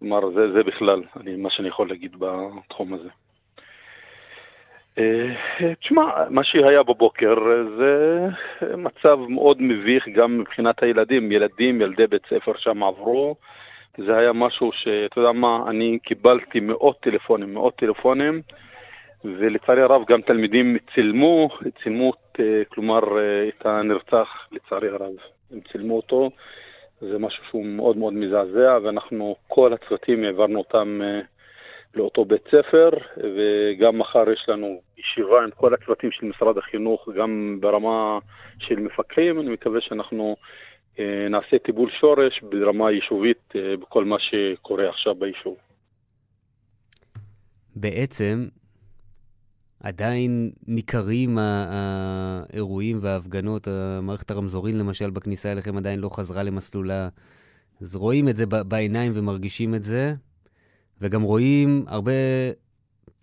כלומר, זה, זה בכלל, אני, מה שאני יכול להגיד בתחום הזה. אה, תשמע, מה שהיה בבוקר זה מצב מאוד מביך גם מבחינת הילדים. ילדים, ילדי בית ספר שם עברו. זה היה משהו שאתה יודע מה, אני קיבלתי מאות טלפונים, מאות טלפונים, ולצערי הרב גם תלמידים צילמו, צילמו, אה, כלומר, אה, את הנרצח, לצערי הרב. הם צילמו אותו, זה משהו שהוא מאוד מאוד מזעזע, ואנחנו, כל הצוותים העברנו אותם אה, לאותו בית ספר, וגם מחר יש לנו ישיבה עם כל הצוותים של משרד החינוך, גם ברמה של מפקחים, אני מקווה שאנחנו אה, נעשה טיפול שורש ברמה יישובית אה, בכל מה שקורה עכשיו ביישוב. בעצם עדיין ניכרים האירועים וההפגנות, מערכת הרמזורים למשל בכניסה אליכם עדיין לא חזרה למסלולה. אז רואים את זה בעיניים ומרגישים את זה, וגם רואים הרבה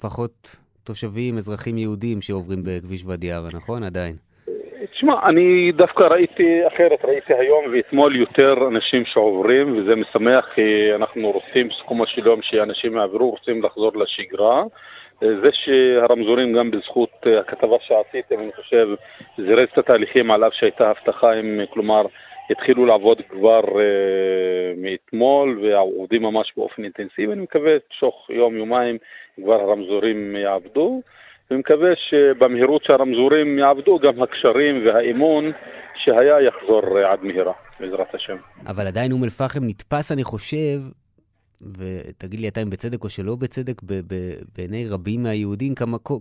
פחות תושבים, אזרחים יהודים שעוברים בכביש ואדי ערה, נכון? עדיין. תשמע, אני דווקא ראיתי אחרת, ראיתי היום ואתמול יותר אנשים שעוברים, וזה משמח כי אנחנו רוצים, בסיכומו של יום, שאנשים יעברו, רוצים לחזור לשגרה. זה שהרמזורים, גם בזכות אה, הכתבה שעשיתם, אני חושב, זירז את התהליכים עליו שהייתה הבטחה, הם, כלומר, התחילו לעבוד כבר uh, מאתמול, ועובדים ממש באופן אינטנסיבי. אני מקווה, תוך יום-יומיים כבר הרמזורים יעבדו. ומקווה שבמהירות שהרמזורים יעבדו, גם הקשרים והאימון שהיה יחזור עד מהרה, בעזרת השם. אבל עדיין אום אל-פחם נתפס, אני חושב, ותגיד לי אתה אם בצדק או שלא בצדק, בעיני רבים מהיהודים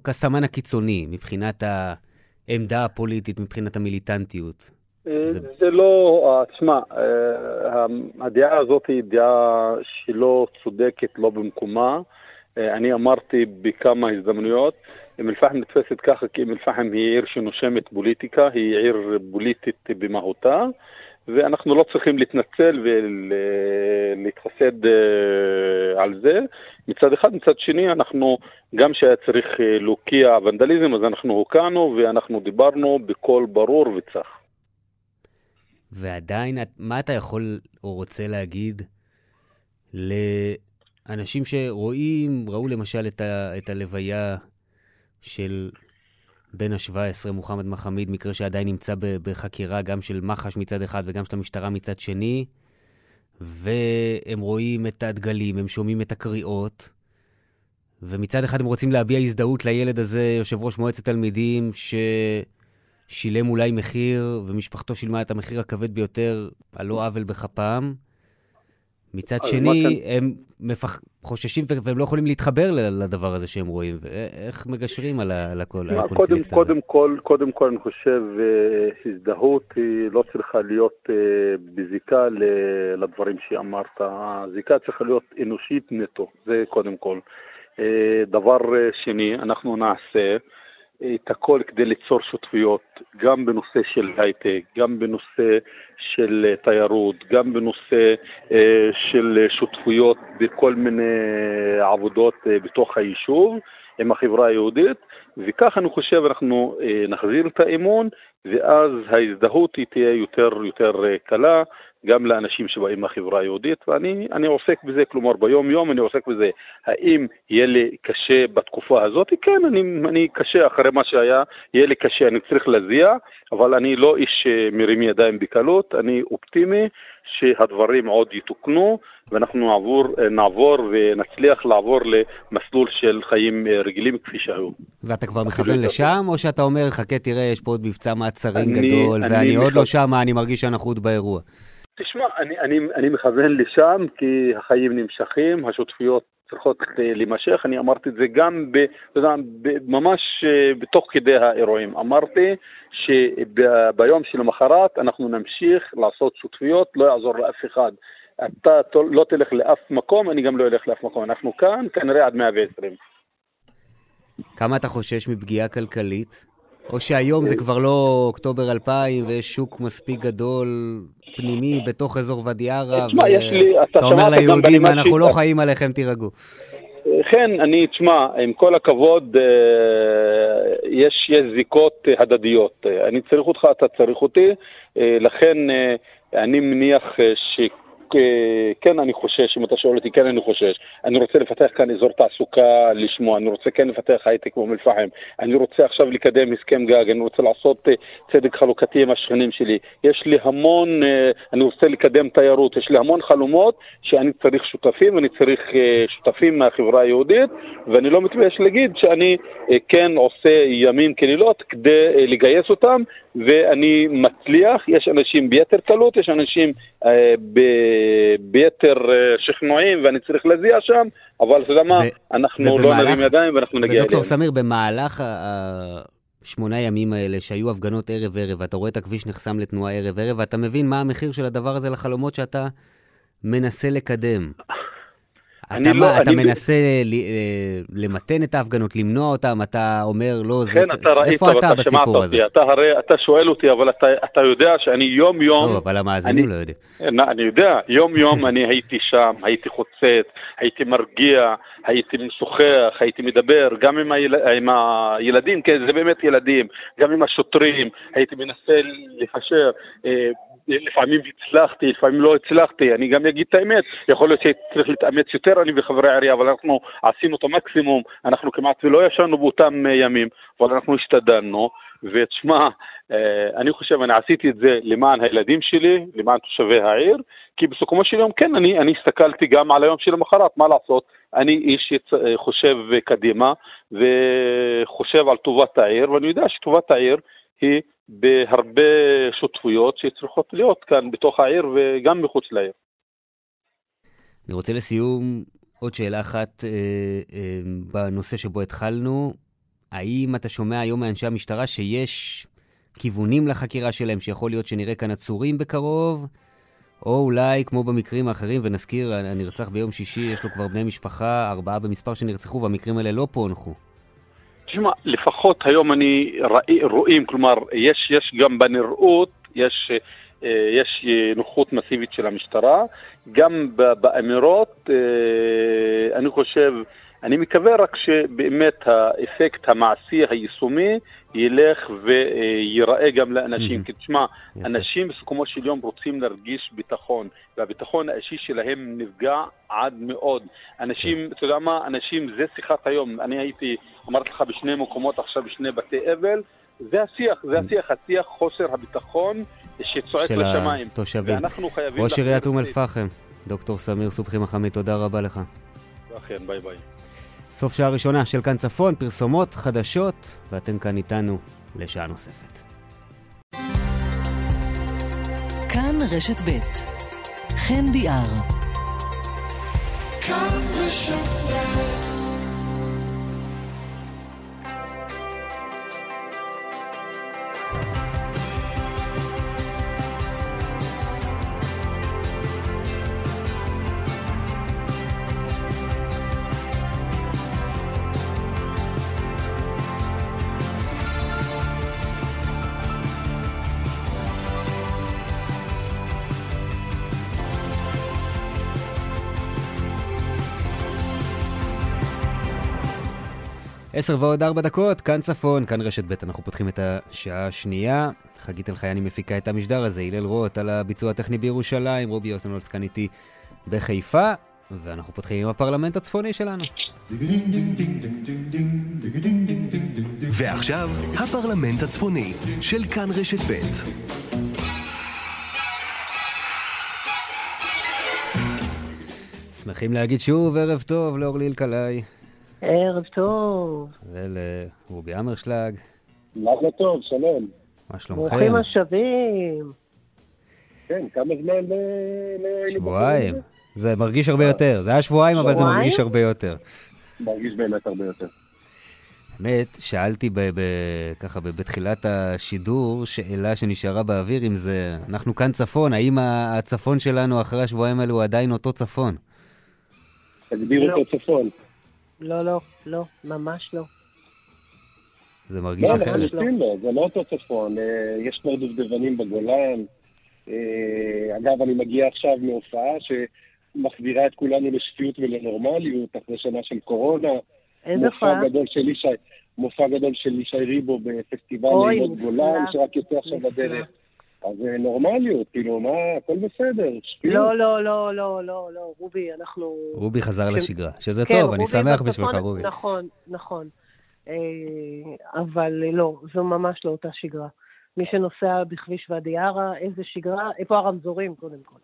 כסמן הקיצוני, מבחינת העמדה הפוליטית, מבחינת המיליטנטיות. אה, זה... זה לא, אה, תשמע, אה, הדעה הזאת היא דעה שלא צודקת, לא במקומה. אני אמרתי בכמה הזדמנויות, אום אל-פחם נתפסת ככה כי אום אל-פחם היא עיר שנושמת פוליטיקה, היא עיר פוליטית במהותה. ואנחנו לא צריכים להתנצל ולהתחסד אה, על זה מצד אחד. מצד שני, אנחנו, גם שהיה צריך אה, להוקיע ונדליזם, אז אנחנו הוקענו ואנחנו דיברנו בקול ברור וצח. ועדיין, מה אתה יכול או רוצה להגיד לאנשים שרואים, ראו למשל את, ה, את הלוויה של בן ה-17, מוחמד מחמיד, מקרה שעדיין נמצא בחקירה גם של מח"ש מצד אחד וגם של המשטרה מצד שני, והם רואים את הדגלים, הם שומעים את הקריאות, ומצד אחד הם רוצים להביע הזדהות לילד הזה, יושב ראש מועצת תלמידים, ששילם אולי מחיר, ומשפחתו שילמה את המחיר הכבד ביותר על לא עוול בכפם. מצד שני. הם מפח... חוששים והם לא יכולים להתחבר לדבר הזה שהם רואים. ואיך מגשרים על, ה... על הכל, על הקונפליקט הזה? קודם כל, קודם כל, אני חושב, uh, הזדהות היא לא צריכה להיות uh, בזיקה. לדברים שאמרת. הזיקה צריכה להיות אנושית נטו, זה קודם כל. Uh, דבר שני, אנחנו נעשה את הכל כדי ליצור שותפויות, גם בנושא של הייטק, גם בנושא של אה, תיירות, גם בנושא אה, של שותפויות בכל מיני עבודות אה, בתוך היישוב עם החברה היהודית, וכך אני חושב אנחנו נחזיר את האמון, ואז ההזדהות היא תהיה יותר יותר קלה. גם לאנשים שבאים מהחברה היהודית, ואני עוסק בזה, כלומר ביום-יום אני עוסק בזה. האם יהיה לי קשה בתקופה הזאת? כן, אני, אני קשה אחרי מה שהיה, יהיה לי קשה, אני צריך להזיע, אבל אני לא איש שמרים ידיים בקלות, אני אופטימי שהדברים עוד יתוקנו, ואנחנו נעבור, נעבור ונצליח לעבור למסלול של חיים רגילים כפי שהיו. ואתה כבר מכוון לשם, או שאתה אומר, חכה תראה, יש פה עוד מבצע מעצרים גדול, ואני עוד לא שם, אני מרגיש שאנחנו עוד באירוע? תשמע, אני, אני, אני מכוון לשם כי החיים נמשכים, השותפויות צריכות להימשך. אני אמרתי את זה גם, ב, יודע, ב, ממש אה, בתוך כדי האירועים. אמרתי שביום שלמחרת אנחנו נמשיך לעשות שותפויות, לא יעזור לאף אחד. אתה לא תלך לאף מקום, אני גם לא אלך לאף מקום. אנחנו כאן כנראה עד 120. כמה אתה חושש מפגיעה כלכלית? או שהיום זה כבר לא אוקטובר 2000 ויש שוק מספיק גדול פנימי בתוך אזור ואדי ערה, ואתה אומר ליהודים, אנחנו לא חיים עליכם, תירגעו. כן, אני, תשמע, עם כל הכבוד, אה, יש, יש זיקות הדדיות. אני צריך אותך, אתה צריך אותי, אה, לכן אה, אני מניח ש... כן אני חושש, אם אתה שואל אותי, כן אני חושש. אני רוצה לפתח כאן אזור תעסוקה לשמוע, אני רוצה כן לפתח הייטק באום אל-פחם, אני רוצה עכשיו לקדם הסכם גג, אני רוצה לעשות אה, צדק חלוקתי עם השכנים שלי. יש לי המון, אה, אני רוצה לקדם תיירות, יש לי המון חלומות שאני צריך שותפים, ואני צריך אה, שותפים מהחברה היהודית, ואני לא מתבייש להגיד שאני כן עושה ימים כלילות כדי לגייס אותם, ואני מצליח, יש אנשים ביתר קלות, יש אנשים אה, ב, ביתר אה, שכנועים ואני צריך להזיע שם, אבל אתה יודע מה, אנחנו לא נרים ידיים ואנחנו נגיע אליהם. ודוקטור סמיר, במהלך השמונה ימים האלה שהיו הפגנות ערב-ערב, ואתה רואה את הכביש נחסם לתנועה ערב-ערב, ואתה מבין מה המחיר של הדבר הזה לחלומות שאתה מנסה לקדם. אתה, לא, מה, אתה מנסה ל, אה, למתן את ההפגנות, למנוע אותם, אתה אומר, לא, זה... כן, אתה ראית איפה אתה בסיפור הזה? אותי, אתה הרי, אתה שואל אותי, אבל אתה, אתה יודע שאני יום-יום... טוב, אבל המאזינים לא יודעים. אני יודע, יום-יום אני הייתי שם, הייתי חוצץ, הייתי מרגיע, הייתי משוחח, הייתי מדבר, גם עם, היל, עם הילדים, כן, זה באמת ילדים, גם עם השוטרים, הייתי מנסה לפשר. אה, לפעמים הצלחתי, לפעמים לא הצלחתי, אני גם אגיד את האמת, יכול להיות שצריך להתאמץ יותר אני וחברי העירייה, אבל אנחנו עשינו את המקסימום, אנחנו כמעט ולא ישנו באותם ימים, אבל אנחנו השתדלנו, ותשמע, אה, אני חושב, אני עשיתי את זה למען הילדים שלי, למען תושבי העיר, כי בסיכומו של יום, כן, אני, אני הסתכלתי גם על היום שלמחרת, מה לעשות, אני איש חושב קדימה וחושב על טובת העיר, ואני יודע שטובת העיר היא בהרבה שותפויות שצריכות להיות כאן בתוך העיר וגם מחוץ לעיר. אני רוצה לסיום עוד שאלה אחת אה, אה, בנושא שבו התחלנו. האם אתה שומע היום מאנשי המשטרה שיש כיוונים לחקירה שלהם, שיכול להיות שנראה כאן עצורים בקרוב? או אולי, כמו במקרים האחרים, ונזכיר, הנרצח ביום שישי, יש לו כבר בני משפחה, ארבעה במספר שנרצחו, והמקרים האלה לא פוענחו. תשמע, לפחות היום אני ראי, רואים, כלומר, יש, יש גם בנראות, יש, אה, יש נוחות מסיבית של המשטרה, גם באמירות, אה, אני חושב, אני מקווה רק שבאמת האפקט המעשי, היישומי, ילך וייראה גם לאנשים. כי תשמע, אנשים בסיכומו של יום רוצים להרגיש ביטחון, והביטחון האישי שלהם נפגע עד מאוד. אנשים, אתה יודע מה, אנשים, זה שיחת היום. אני הייתי, אמרתי לך, בשני מקומות עכשיו, בשני בתי אבל. זה השיח, זה השיח, השיח חוסר הביטחון שצועק לשמיים. של התושבים. ואנחנו חייבים... ראש עיריית אום אל-פחם, דוקטור סמיר סובחי מחמי, תודה רבה לך. אכן, ביי ביי. סוף שעה ראשונה של כאן צפון, פרסומות, חדשות, ואתם כאן איתנו לשעה נוספת. כאן רשת ב' חן ביאר. כאן רשת ב' עשר ועוד ארבע דקות, כאן צפון, כאן רשת ב', אנחנו פותחים את השעה השנייה. חגית אלחייני מפיקה את המשדר הזה, הלל רוט על הביצוע הטכני בירושלים, רובי יוסנולץ כאן איתי בחיפה, ואנחנו פותחים עם הפרלמנט הצפוני שלנו. ועכשיו, הפרלמנט הצפוני של כאן רשת ב'. שמחים להגיד שוב ערב טוב לאורלי אלקלעי. ערב טוב. ולרובי אמרשלג. לילה טוב, שלום. מה שלומכם? ברוכים השבים. כן, כמה זמן ל... שבועיים. זה מרגיש הרבה יותר. זה היה שבועיים, אבל זה מרגיש הרבה יותר. מרגיש באמת הרבה יותר. האמת, שאלתי ב- ב- ככה בתחילת השידור, שאלה שנשארה באוויר, אם זה, אנחנו כאן צפון, האם הצפון שלנו אחרי השבועיים האלו הוא עדיין אותו צפון? תגדיר לא. אותו צפון. לא, לא, לא, ממש לא. זה מרגיש אחרת. לא, לחלוטין לא, זה לא אותו צפון. אה, יש כבר דובדבנים בגולן. אה, אגב, אני מגיע עכשיו מהופעה שמחזירה את כולנו לשפיות ולנורמליות אחרי שנה של קורונה. איזה הופעה? מופע גדול של ישי, מופע גדול של ישי ריבו בפסטיבל לימוד גולן, שרק יוצא עכשיו בדרך. אז אה, נורמליות, כאילו, מה, הכל בסדר. לא, לא, לא, לא, לא, לא, רובי, אנחנו... רובי חזר לשגרה, שזה כן, טוב, אני שמח בשבילך, רובי. נכון, נכון. אה, אבל לא, זו ממש לא אותה שגרה. מי שנוסע בכביש ואדי ערה, איזה שגרה, איפה הרמזורים קודם כל?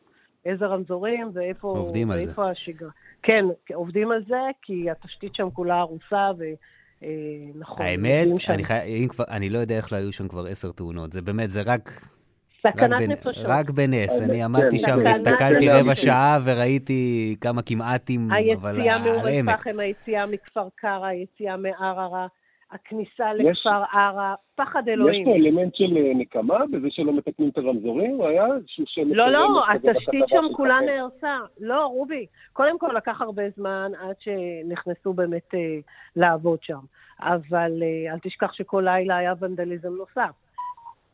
איזה רמזורים ואיפה, עובדים על ואיפה זה. השגרה. כן, עובדים על זה, כי התשתית שם כולה הרוסה, ו... אה, נכון. האמת, אני, חי... כבר, אני לא יודע איך לא היו שם כבר עשר תאונות. זה באמת, זה רק סכנת נפשות. רק בנס, אני עמדתי שם והסתכלתי רבע שעה וראיתי כמה כמעטים, אבל על העמק. היציאה מאום אל-פחם, היציאה מכפר קרא, היציאה מערערה, הכניסה לכפר ערה, פחד אלוהים. יש פה אלמנט של אה, נקמה בזה שלא מתקנים את הרמזורים? היה איזשהו שם... לא, לא, התשתית שם כולה נהרסה. לא, רובי, קודם כל לקח הרבה זמן עד שנכנסו באמת אה, לעבוד שם. אבל אה, אל תשכח שכל לילה היה ונדליזם נוסף.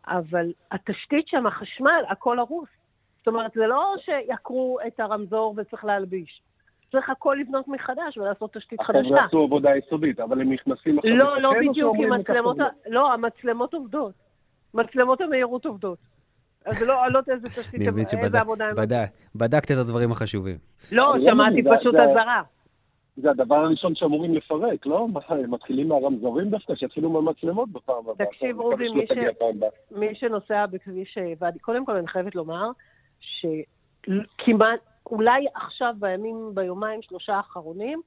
אבל התשתית שם, החשמל, הכל הרוס. זאת אומרת, זה לא שיעקרו את הרמזור וצריך להלביש. צריך הכל לבנות מחדש ולעשות תשתית חדשה. הם עשו עבודה יסודית, אבל הם נכנסים עכשיו לא, לא בדיוק, עם מצלמות... לא, המצלמות עובדות. מצלמות המהירות עובדות. אז לא, לא איזה תשתית, איזה עבודה הם... בדקת את הדברים החשובים. לא, שמעתי פשוט אזהרה. זה הדבר הראשון שאמורים לפרק, לא? מתחילים מהרמזורים דווקא, שיתחילו מהמצלמות בפעם הבאה. תקשיב, רובי, מי, ש... מי שנוסע בכביש ואדי, קודם כל אני חייבת לומר שכמעט, אולי עכשיו, בימים, ביומיים, שלושה האחרונים,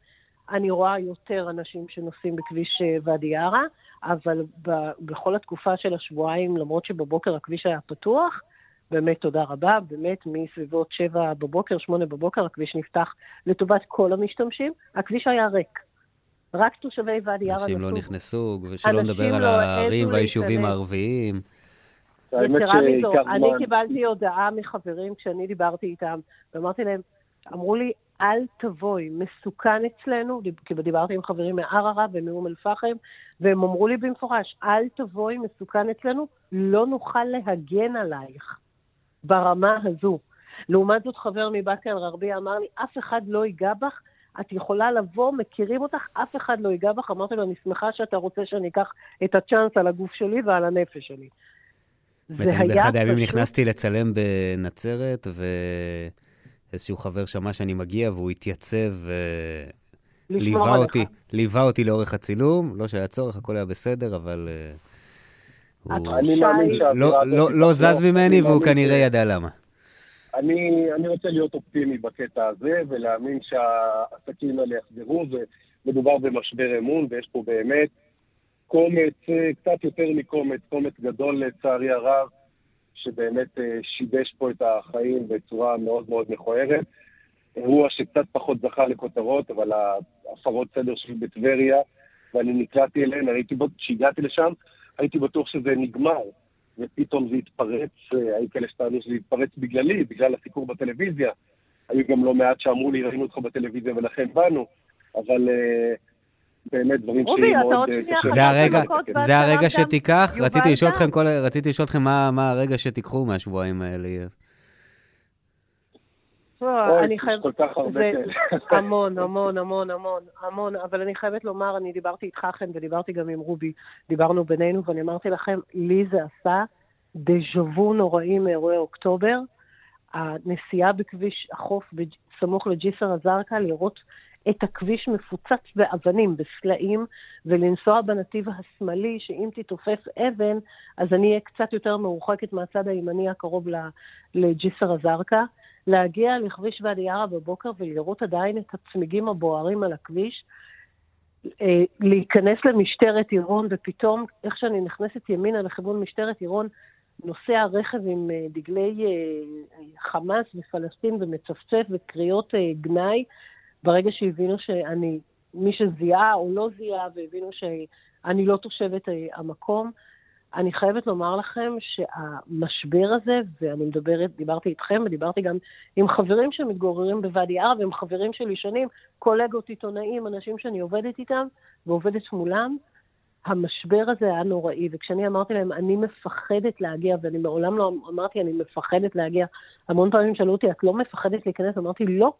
אני רואה יותר אנשים שנוסעים בכביש ואדי ערה, אבל ב, בכל התקופה של השבועיים, למרות שבבוקר הכביש היה פתוח, באמת תודה רבה, באמת מסביבות שבע בבוקר, שמונה בבוקר, הכביש נפתח לטובת כל המשתמשים. הכביש היה ריק. רק תושבי ואדי ערה אנשים לא נכנסו, ושלא נדבר לא על הערים והיישובים הערביים. יתרה מזו, אני קיבלתי הודעה מחברים כשאני דיברתי איתם, ואמרתי להם, אמרו לי, אל תבואי, מסוכן אצלנו, כי דיברתי עם חברים מערערה ומאום אל-פחם, והם אמרו לי במפורש, אל תבואי, מסוכן אצלנו, לא נוכל להגן עלייך. ברמה הזו. לעומת זאת, חבר מבאקה אל-רביע אמר לי, אף אחד לא ייגע בך, את יכולה לבוא, מכירים אותך, אף אחד לא ייגע בך. אמרתי לו, אני שמחה שאתה רוצה שאני אקח את הצ'אנס על הגוף שלי ועל הנפש שלי. זה היה פשוט... באחד הימים נכנסתי לצלם בנצרת, ואיזשהו חבר שמע שאני מגיע, והוא התייצב וליווה אותי, ליווה אותי לאורך הצילום. לא שהיה צורך, הכל היה בסדר, אבל... Uh... אני מאמין לא, לא, לא זז ממני, והוא כנראה ידע למה. אני, אני רוצה להיות אופטימי בקטע הזה, ולהאמין שהעסקים האלה יחזרו, ומדובר במשבר אמון, ויש פה באמת קומץ, קצת יותר מקומץ, קומץ גדול לצערי הרב, שבאמת אה, שיבש פה את החיים בצורה מאוד מאוד מכוערת. אירוע שקצת פחות זכה לכותרות, אבל ההפרות סדר שלי בטבריה, ואני נקלעתי אליהן, ראיתי, כשהגעתי לשם, הייתי בטוח שזה נגמר, ופתאום זה התפרץ, אה, היו כאלה שטענו שזה התפרץ בגללי, בגלל הסיקור בטלוויזיה. היו גם לא מעט שאמרו לי, ראינו אותך בטלוויזיה ולכן באנו, אבל uh, באמת דברים שהיא מאוד אה, קשה. זה הרגע, זה הרגע שתיקח, רציתי לשאול אתכם מה הרגע שתיקחו מהשבועיים האלה. אני חייבת... כל כך הרבה כאלה. המון, המון, המון, המון, המון, אבל אני חייבת לומר, אני דיברתי איתך, חן, ודיברתי גם עם רובי, דיברנו בינינו, ואני אמרתי לכם, לי זה עשה דז'ה וו נוראי מאירועי אוקטובר. הנסיעה בכביש החוף סמוך לג'יסר א-זרקא, לראות את הכביש מפוצץ באבנים, בסלעים, ולנסוע בנתיב השמאלי, שאם תתופס אבן, אז אני אהיה קצת יותר מרוחקת מהצד הימני הקרוב לג'יסר א-זרקא. להגיע לכביש ואדי ערה בבוקר ולראות עדיין את הצמיגים הבוערים על הכביש, אה, להיכנס למשטרת עירון, ופתאום, איך שאני נכנסת ימינה לכיוון משטרת עירון, נוסע רכב עם אה, דגלי אה, חמאס ופלסטין ומצפצף וקריאות גנאי, ברגע שהבינו שאני, מי שזיהה או לא זיהה, והבינו שאני לא תושבת המקום, אני חייבת לומר לכם שהמשבר הזה, ואני מדברת, דיברתי איתכם ודיברתי גם עם חברים שמתגוררים בוואדי ערה והם חברים שלי שנים, קולגות עיתונאים, אנשים שאני עובדת איתם ועובדת מולם, המשבר הזה היה נוראי, וכשאני אמרתי להם, אני מפחדת להגיע, ואני מעולם לא אמרתי, אני מפחדת להגיע, המון פעמים שאלו אותי, את לא מפחדת להיכנס? אמרתי, לא,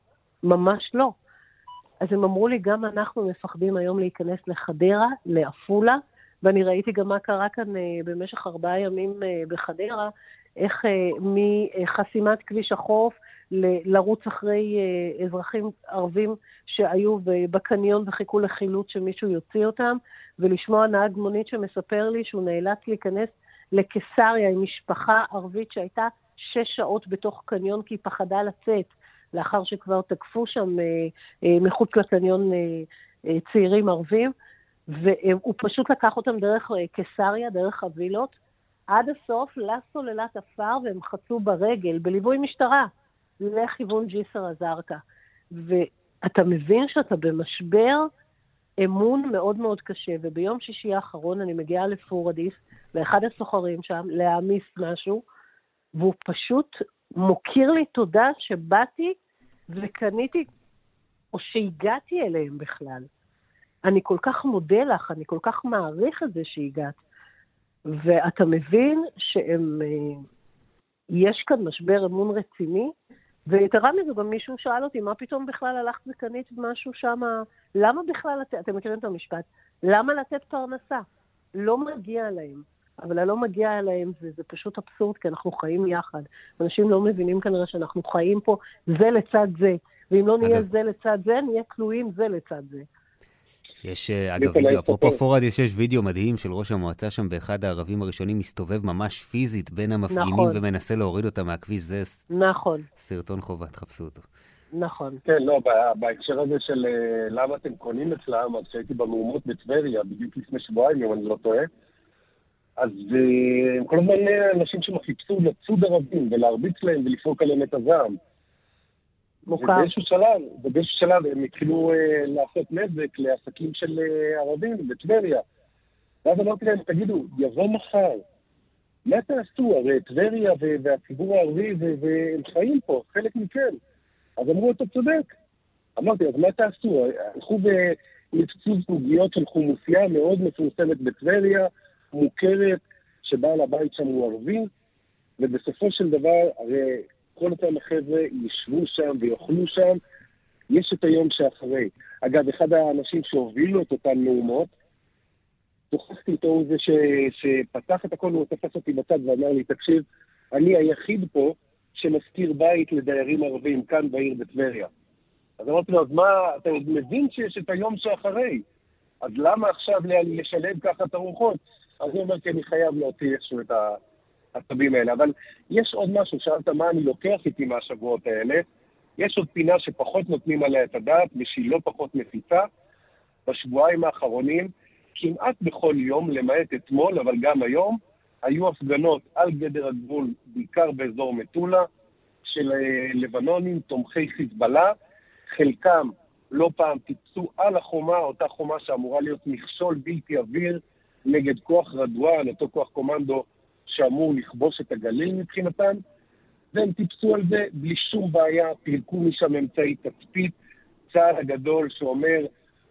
ממש לא. אז הם אמרו לי, גם אנחנו מפחדים היום להיכנס לחדרה, לעפולה, ואני ראיתי גם מה קרה כאן אה, במשך ארבעה ימים אה, בחדרה, איך אה, מחסימת כביש החוף ל- לרוץ אחרי אזרחים ערבים שהיו בקניון וחיכו לחילוץ שמישהו יוציא אותם, ולשמוע נהג מונית שמספר לי שהוא נאלץ להיכנס לקיסריה עם משפחה ערבית שהייתה שש שעות בתוך קניון כי היא פחדה לצאת, לאחר שכבר תקפו שם מחוץ לקניון צעירים ערבים. והוא פשוט לקח אותם דרך אה, קיסריה, דרך הווילות, עד הסוף לסוללת עפר, והם חצו ברגל, בליווי משטרה, לכיוון ג'יסר א-זרקא. ואתה מבין שאתה במשבר אמון מאוד מאוד קשה, וביום שישי האחרון אני מגיעה לפורדיס, לאחד הסוחרים שם, להעמיס משהו, והוא פשוט מוקיר לי תודה שבאתי וקניתי, או שהגעתי אליהם בכלל. אני כל כך מודה לך, אני כל כך מעריך את זה שהגעת. ואתה מבין שהם... אה, יש כאן משבר אמון רציני, ויתרה מזו, גם מישהו שאל אותי, מה פתאום בכלל הלכת וקנית משהו שם? למה בכלל, אתם מכירים את המשפט, למה לתת פרנסה? לא מגיע להם. אבל הלא מגיע להם זה, זה פשוט אבסורד, כי אנחנו חיים יחד. אנשים לא מבינים כנראה שאנחנו חיים פה זה לצד זה, ואם לא נהיה זה לצד זה, נהיה תלויים זה לצד זה. יש, אה, אגב, וידאו, אפרופו פורדיס, יש וידאו מדהים של ראש המועצה שם באחד הערבים הראשונים, מסתובב ממש פיזית בין המפגינים נכון. ומנסה להוריד אותם מהכביש. זה נכון. סרטון חובה, תחפשו אותו. נכון. כן, לא, בהקשר הזה של אה, למה אתם קונים אצלם, אז כשהייתי במהומות בטבריה, בדיוק לפני שבועיים, אם אני לא טועה, אז אה, הם כל הזמן אנשים שמחיפשו לצוד ערבים ולהרביץ להם ולפרוק עליהם את הזעם. מוכר. ובאיזשהו שלב, ובאיזשהו שלב הם התחילו uh, לעשות נזק לעסקים של uh, ערבים בטבריה. ואז אמרתי להם, תגידו, יבוא מחר, מה תעשו? הרי טבריה והציבור הערבי, והם חיים פה, חלק מכם. אז אמרו, אתה צודק. אמרתי, אז מה תעשו? הלכו ונפצו סוגיות של חומוסייה מאוד מפורסמת בטבריה, מוכרת, שבעל הבית שם הוא ערבי, ובסופו של דבר, הרי כל אותם החבר'ה ישבו שם ויאכלו שם. יש את היום שאחרי. אגב, אחד האנשים שהובילו את אותן מהומות, שוחחתי איתו, הוא זה ש... שפתח את הכל, הוא תפס אותי בצד ואמר לי, תקשיב, אני היחיד פה שמשכיר בית לדיירים ערבים כאן בעיר בטבריה. אז אמרתי לו, אז מה, אתה מבין שיש את היום שאחרי, אז למה עכשיו לשלב ככה את הרוחות? אז הוא אומר, כי אני חייב להוציא איכשהו את ה... העצבים האלה. אבל יש עוד משהו, שאלת מה אני לוקח איתי מהשבועות האלה. יש עוד פינה שפחות נותנים עליה את הדעת ושהיא לא פחות מפיצה. בשבועיים האחרונים, כמעט בכל יום, למעט אתמול, אבל גם היום, היו הפגנות על גדר הגבול, בעיקר באזור מטולה, של אה, לבנונים, תומכי חיזבאללה. חלקם לא פעם טיפסו על החומה, אותה חומה שאמורה להיות מכשול בלתי עביר נגד כוח רדואן, אותו כוח קומנדו שאמור לכבוש את הגליל מבחינתם, והם טיפסו על זה בלי שום בעיה, פירקו משם אמצעי תצפית, צה"ל הגדול שאומר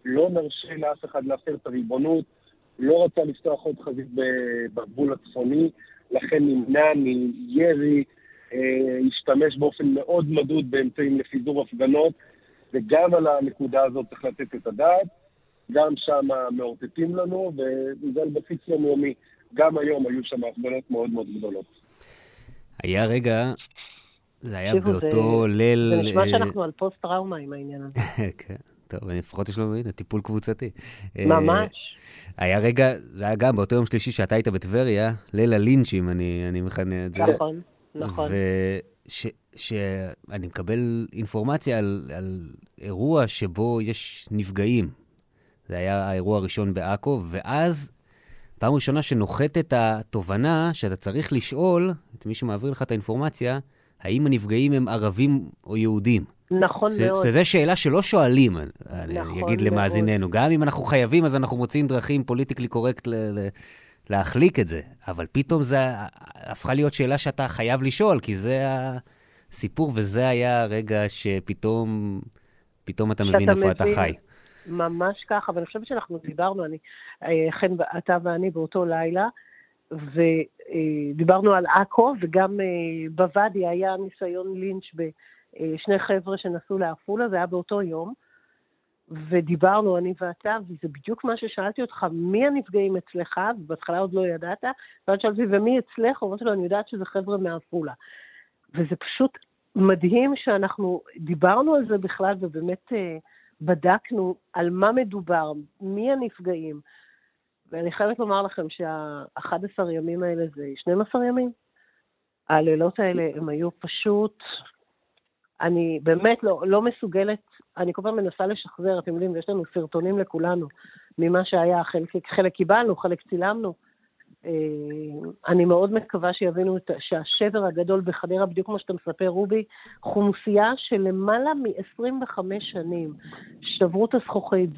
לא נרשה לאף אחד להפר את הריבונות, לא רצה לפתוח עוד חזית בגבול הצפוני, לכן נמנע מירי, אה, השתמש באופן מאוד מדוד באמצעים לפיזור הפגנות, וגם על הנקודה הזאת צריך לתת את הדעת. גם שם מאותתים לנו, וזה על בסיס יומיומי. גם היום היו שם הפגנות מאוד מאוד גדולות. היה רגע, זה היה באותו ליל... זה נשמע אה, שאנחנו על פוסט-טראומה עם העניין הזה. כן, טוב, לפחות יש לנו, הנה, טיפול קבוצתי. אה, ממש. היה רגע, זה היה גם באותו יום שלישי שאתה היית בטבריה, ליל הלינצ'ים, אני, אני מכנה את זה. נכון, נכון. ושאני מקבל אינפורמציה על, על אירוע שבו יש נפגעים. זה היה האירוע הראשון בעכו, ואז פעם ראשונה שנוחתת התובנה שאתה צריך לשאול את מי שמעביר לך את האינפורמציה, האם הנפגעים הם ערבים או יהודים. נכון ש- מאוד. שזו שאלה שלא שואלים, נכון אני אגיד מאוד. למאזיננו. גם אם אנחנו חייבים, אז אנחנו מוצאים דרכים פוליטיקלי קורקט ל- ל- להחליק את זה. אבל פתאום זה הפכה להיות שאלה שאתה חייב לשאול, כי זה הסיפור, וזה היה הרגע שפתאום פתאום אתה מבין איפה אתה חי. ממש ככה, ואני חושבת שאנחנו דיברנו, אני, אה, חן, אתה ואני באותו לילה, ודיברנו על עכו, וגם אה, בוואדי היה ניסיון לינץ' בשני חבר'ה שנסעו לעפולה, זה היה באותו יום, ודיברנו, אני ואתה, וזה בדיוק מה ששאלתי אותך, מי הנפגעים אצלך? ובהתחלה עוד לא ידעת, ואז שאלתי, ומי אצלך? אמרתי לו, אני יודעת שזה חבר'ה מעפולה. וזה פשוט מדהים שאנחנו דיברנו על זה בכלל, ובאמת... אה, בדקנו על מה מדובר, מי הנפגעים, ואני חייבת לומר לכם שה-11 ימים האלה זה 12 ימים. הלילות האלה הם היו פשוט, אני באמת לא, לא מסוגלת, אני כל פעם מנסה לשחזר, אתם יודעים, יש לנו סרטונים לכולנו ממה שהיה, חלק, חלק קיבלנו, חלק צילמנו. אה, אני מאוד מקווה שיבינו את, שהשבר הגדול בחדרה, בדיוק כמו שאתה מספר, רובי, חומסייה של למעלה מ-25 שנים שברו את הזכוכית,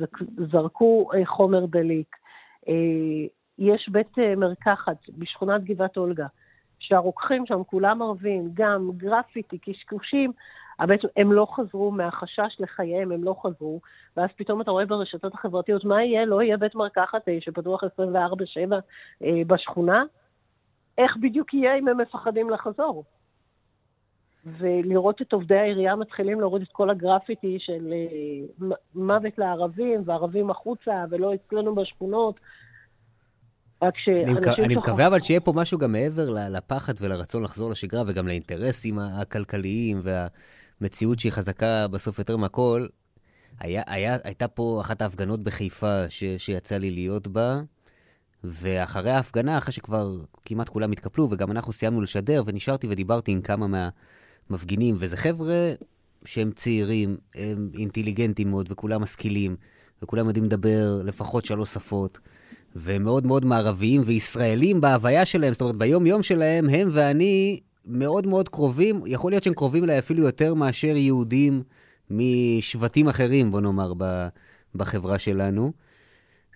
זרקו אה, חומר דליק. אה, יש בית מרקחת בשכונת גבעת אולגה, שהרוקחים שם כולם ערבים, גם גרפיטי, קשקושים, בעצם הם לא חזרו מהחשש לחייהם, הם לא חזרו, ואז פתאום אתה רואה ברשתות החברתיות, מה יהיה? לא יהיה בית מרקחת אה, שפתוח 24-7 אה, בשכונה? איך בדיוק יהיה אם הם מפחדים לחזור? ולראות את עובדי העירייה מתחילים להוריד את כל הגרפיטי של אה, מוות לערבים, וערבים החוצה, ולא אצלנו בשכונות. רק שאנשים... אני מקווה אבל שיהיה פה משהו גם מעבר לפחד ולרצון לחזור לשגרה, וגם לאינטרסים הכלכליים והמציאות שהיא חזקה בסוף יותר מהכל. היה, היה, הייתה פה אחת ההפגנות בחיפה ש, שיצא לי להיות בה, ואחרי ההפגנה, אחרי שכבר כמעט כולם התקפלו, וגם אנחנו סיימנו לשדר, ונשארתי ודיברתי עם כמה מהמפגינים, וזה חבר'ה שהם צעירים, הם אינטליגנטים מאוד, וכולם משכילים, וכולם יודעים לדבר לפחות שלוש שפות, והם מאוד מאוד מערביים וישראלים בהוויה שלהם, זאת אומרת, ביום-יום שלהם, הם ואני מאוד מאוד קרובים, יכול להיות שהם קרובים אליי אפילו יותר מאשר יהודים משבטים אחרים, בוא נאמר, בחברה שלנו.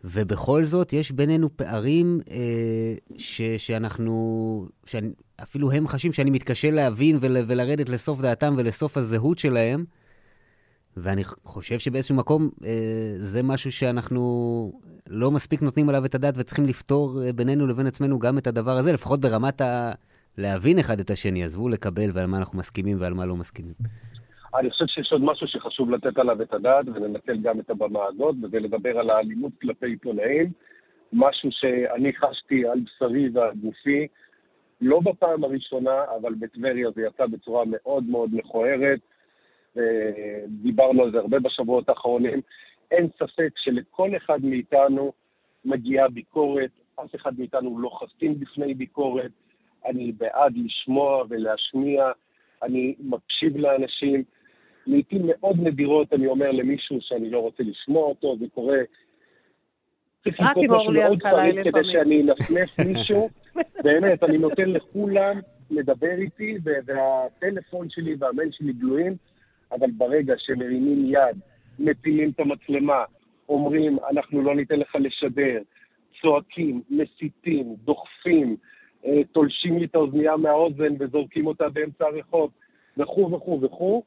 ובכל זאת, יש בינינו פערים אה, ש, שאנחנו, שאפילו הם חשים שאני מתקשה להבין ול, ולרדת לסוף דעתם ולסוף הזהות שלהם. ואני חושב שבאיזשהו מקום אה, זה משהו שאנחנו לא מספיק נותנים עליו את הדעת וצריכים לפתור אה, בינינו לבין עצמנו גם את הדבר הזה, לפחות ברמת ה... להבין אחד את השני, עזבו לקבל ועל מה אנחנו מסכימים ועל מה לא מסכימים. אני חושב שיש עוד משהו שחשוב לתת עליו את הדעת, ולנצל גם את הבמה הזאת, וזה לדבר על האלימות כלפי עיתונאים, משהו שאני חשתי על בשרי ועל גופי, לא בפעם הראשונה, אבל בטבריה זה יצא בצורה מאוד מאוד מכוערת, ודיברנו על זה הרבה בשבועות האחרונים. אין ספק שלכל אחד מאיתנו מגיעה ביקורת, אף אחד מאיתנו לא חסין בפני ביקורת. אני בעד לשמוע ולהשמיע, אני מקשיב לאנשים. לעיתים מאוד נדירות אני אומר למישהו שאני לא רוצה לשמוע אותו, זה קורה... צריך לקרות משהו מאוד חריף כדי שאני אנפנף מישהו. באמת, אני נותן לכולם לדבר איתי, והטלפון שלי והמייל שלי גלויים, אבל ברגע שמרימים יד, מפילים את המצלמה, אומרים, אנחנו לא ניתן לך לשדר, צועקים, מסיתים, דוחפים, תולשים לי את האוזנייה מהאוזן וזורקים אותה באמצע הרחוב, וכו' וכו' וכו',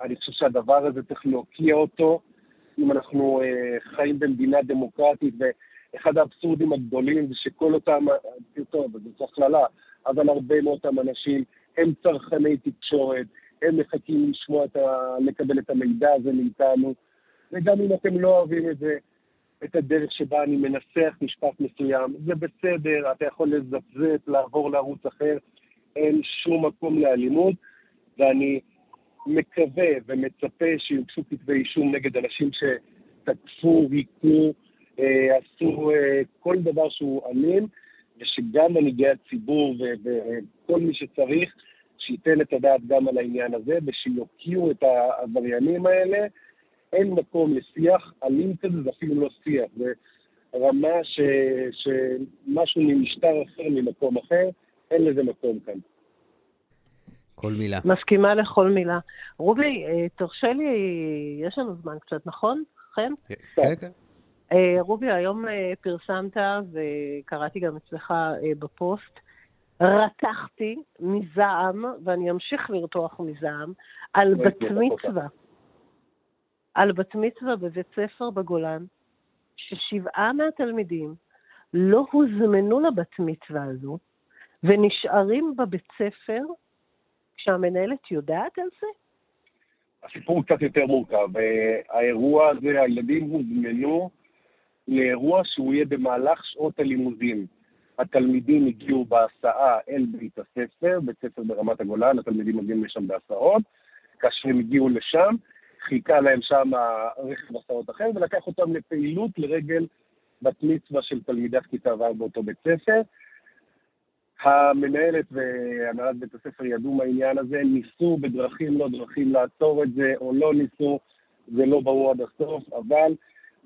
אני חושב שהדבר הזה צריך להוקיע אותו. אם אנחנו אה, חיים במדינה דמוקרטית, ואחד האבסורדים הגדולים זה שכל אותם, טוב, זו הכללה, אבל הרבה מאותם אנשים הם צרכני תקשורת, הם מחכים לשמוע את ה... לקבל את המידע הזה מאיתנו, וגם אם אתם לא אוהבים את זה, את הדרך שבה אני מנסח משפט מסוים, זה בסדר, אתה יכול לזפזפ, לעבור לערוץ אחר, אין שום מקום לאלימות, ואני מקווה ומצפה שיוגשו כתבי אישום נגד אנשים שתקפו, היכו, אה, עשו אה, כל דבר שהוא אלים, ושגם מנהיגי הציבור וכל מי שצריך, שייתן את הדעת גם על העניין הזה, ושיוקיעו את העבריינים האלה. אין מקום לשיח אלים כזה, זה אפילו לא שיח, זה רמה ש, שמשהו ממשטר אחר, ממקום אחר, אין לזה מקום כאן. כל מילה. מסכימה לכל מילה. רובי, אה, תרשה לי, יש לנו זמן קצת, נכון? חן? כן, כן. כן. אה, רובי, היום אה, פרסמת, וקראתי גם אצלך בפוסט, רתחתי מזעם, ואני אמשיך לרתוח מזעם, על בת מצווה. על בת מצווה בבית ספר בגולן, ששבעה מהתלמידים לא הוזמנו לבת מצווה הזו, ונשארים בבית ספר כשהמנהלת יודעת על זה? הסיפור הוא קצת יותר מורכב. האירוע הזה, הילדים הוזמנו לאירוע שהוא יהיה במהלך שעות הלימודים. התלמידים הגיעו בהסעה אל בית הספר, בית ספר ברמת הגולן, התלמידים מגיעים לשם בהסעות. כאשר הם הגיעו לשם, חיכה להם שם רכב הסעות אחר, ולקח אותם לפעילות לרגל בת מצווה של תלמידת כיתה ו' באותו בית ספר. המנהלת והנהלת בית הספר ידעו מהעניין הזה, ניסו בדרכים לא דרכים לעצור את זה, או לא ניסו, זה לא ברור עד הסוף, אבל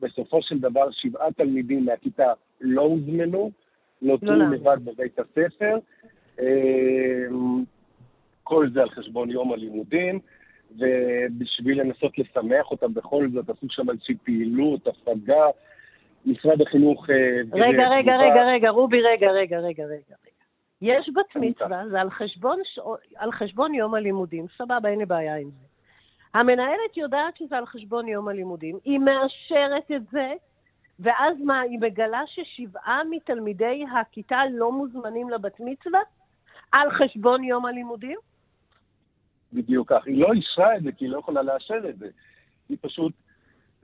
בסופו של דבר שבעה תלמידים מהכיתה לא הוזמנו, נותרו לא, לא לבד בבית הספר. אמ, כל זה על חשבון יום הלימודים, ובשביל לנסות לשמח אותם בכל זאת, עשו שם איזושהי פעילות, הפגה. משרד החינוך... אה, רגע, רגע, רגע, רגע, רובי, רגע, רגע, רגע, רגע. יש בת מצווה, זה על חשבון, על חשבון יום הלימודים, סבבה, אין לי בעיה עם זה. המנהלת יודעת שזה על חשבון יום הלימודים, היא מאשרת את זה, ואז מה, היא מגלה ששבעה מתלמידי הכיתה לא מוזמנים לבת מצווה? על חשבון יום הלימודים? בדיוק כך. היא לא אישרה את זה, כי היא לא יכולה לאשר את זה. היא פשוט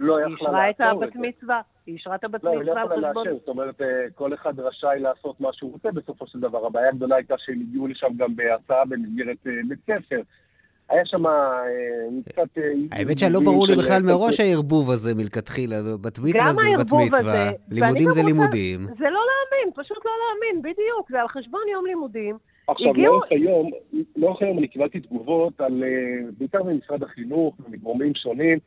לא יכלה לעצור את זה. היא אישרה את הבת מצווה, היא אישרה את הבת מצווה. לא, היא לא יכולה לאשר, זאת אומרת, אה, כל אחד רשאי לעשות מה שהוא רוצה בסופו של דבר. הבעיה הגדולה הייתה שהם הגיעו לשם גם בהצעה במסגרת אה, בית ספר. היה שם אה, קצת... האמת שלא ברור לי בכלל מראש הערבוב הזה מלכתחילה, בת מצווה ובת מצווה. לימודים זה לימודים. זה לא להאמין, פשוט לא להאמין, בדיוק, זה על חשבון יום לימודים. עכשיו, לאורך היום, לאורך היום אני קיבלתי תגובות על, בעיקר ממשרד החינוך ומגורמים שונים,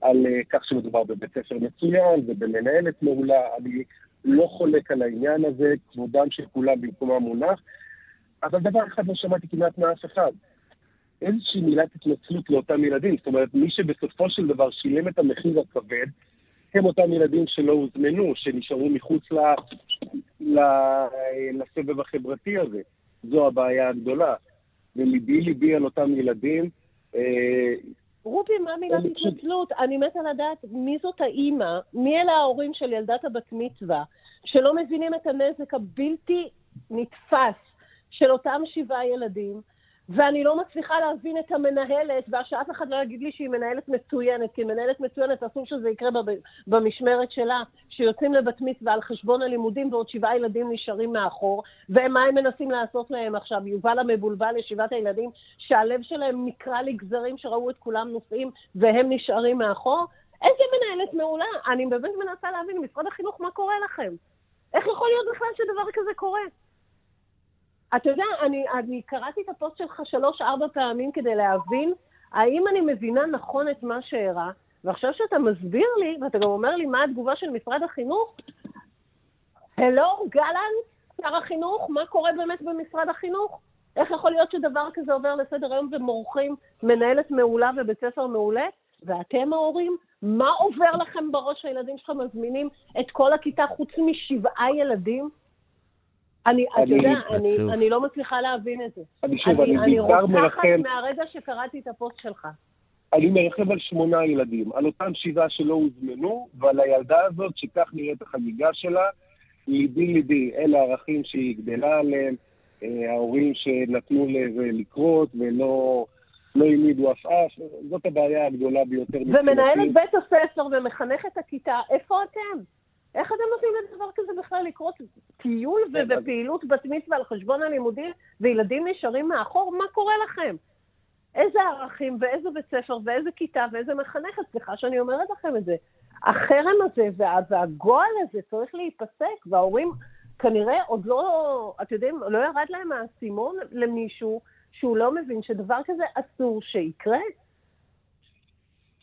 על uh, כך שמדובר בבית ספר מצוין ובמנהלת מעולה. אני לא חולק על העניין הזה, כבודם של כולם במקומם מונח, אבל דבר אחד לא שמעתי כמעט מאף אחד. איזושהי מילת התנצלות לאותם ילדים. זאת אומרת, מי שבסופו של דבר שילם את המחיר הכבד, הם אותם ילדים שלא הוזמנו, שנשארו מחוץ ל... ל... לסבב החברתי הזה. זו הבעיה הגדולה. וליבי ליבי על אותם ילדים. אה, רובי, מה מילת התנצלות? אני מתה לדעת מי זאת האימא, מי אלה ההורים של ילדת הבת מצווה, שלא מבינים את הנזק הבלתי נתפס של אותם שבעה ילדים, ואני לא מצליחה להבין את המנהלת, ושאף אחד לא יגיד לי שהיא מנהלת מצוינת, כי מנהלת מצוינת אסור שזה יקרה במשמרת שלה, שיוצאים לבת מצווה על חשבון הלימודים ועוד שבעה ילדים נשארים מאחור, ומה הם מנסים לעשות להם עכשיו? יובל המבולבל לשבעת הילדים, שהלב שלהם נקרע לגזרים שראו את כולם נוסעים והם נשארים מאחור? איזה מנהלת מעולה? אני באמת מנסה להבין, משרד החינוך, מה קורה לכם? איך יכול להיות בכלל שדבר כזה קורה? אתה יודע, אני, אני קראתי את הפוסט שלך שלוש-ארבע פעמים כדי להבין האם אני מבינה נכון את מה שאירע, ועכשיו שאתה מסביר לי, ואתה גם אומר לי מה התגובה של משרד החינוך, הלו, גלנט, שר החינוך, מה קורה באמת במשרד החינוך? איך יכול להיות שדבר כזה עובר לסדר היום ומורחים מנהלת מעולה ובית ספר מעולה? ואתם ההורים, מה עובר לכם בראש שהילדים שלכם מזמינים את כל הכיתה חוץ משבעה ילדים? אני, אתה יודע, אני, אני לא מצליחה להבין את זה. אני שוב, אני, אני בעיקר מרחם... אני מהרגע שקראתי את הפוסט שלך. אני מרחב על שמונה ילדים, על אותם שבעה שלא הוזמנו, ועל הילדה הזאת שכך נראית החגיגה שלה. ליבי ליבי, אלה הערכים שהיא גדלה עליהם, אה, ההורים שנתנו לזה לקרות ולא לא העמידו עפעף, זאת הבעיה הגדולה ביותר. ומנהלת בית הספר ומחנכת הכיתה, איפה אתם? איך אתם נותנים לדבר כזה בכלל לקרות? טיול כן, ופעילות בת מצווה על חשבון הלימודים, וילדים נשארים מאחור? מה קורה לכם? איזה ערכים, ואיזה בית ספר, ואיזה כיתה, ואיזה מחנכת, סליחה שאני אומרת לכם את זה. החרם הזה וה, והגועל הזה צריך להיפסק, וההורים כנראה עוד לא, אתם יודעים, לא ירד להם האסימון למישהו שהוא לא מבין שדבר כזה אסור שיקרה.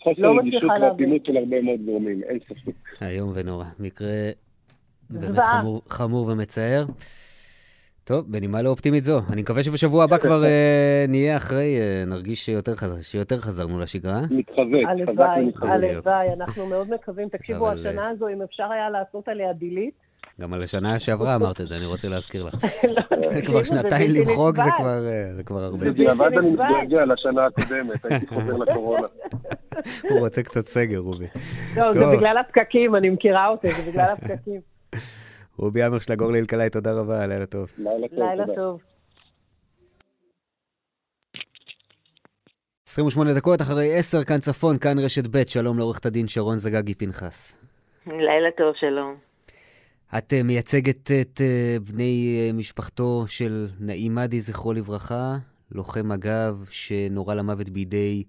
חוסר לא רגישות ואטימות של הרבה מאוד גורמים, אין ספק. איום ונורא. מקרה באמת חמור, חמור ומצער. טוב, בנימה לא אופטימית זו. אני מקווה שבשבוע הבא כבר uh, נהיה אחרי, uh, נרגיש שיותר, חזר, שיותר חזרנו לשגרה. מתחזק, הלוואי, הלוואי, אנחנו מאוד מקווים. תקשיבו, אבל... השנה הזו, אם אפשר היה לעשות עליה דילית, גם על השנה שעברה אמרת את זה, אני רוצה להזכיר לך. כבר שנתיים למחוק זה כבר הרבה. בדיעבד אני מתגעגע לשנה הקודמת, הייתי חוזר לקורונה. הוא רוצה קצת סגר, רובי. לא, זה בגלל הפקקים, אני מכירה אותי, זה בגלל הפקקים. רובי עמר של הגורלי אלקלעי, תודה רבה, לילה טוב. לילה טוב. 28 דקות אחרי 10, כאן צפון, כאן רשת ב', שלום לעורכת הדין שרון זגגי פנחס. לילה טוב, שלום. את uh, מייצגת את uh, בני uh, משפחתו של נעים מדי, זכרו לברכה, לוחם מג"ב שנורה למוות בידי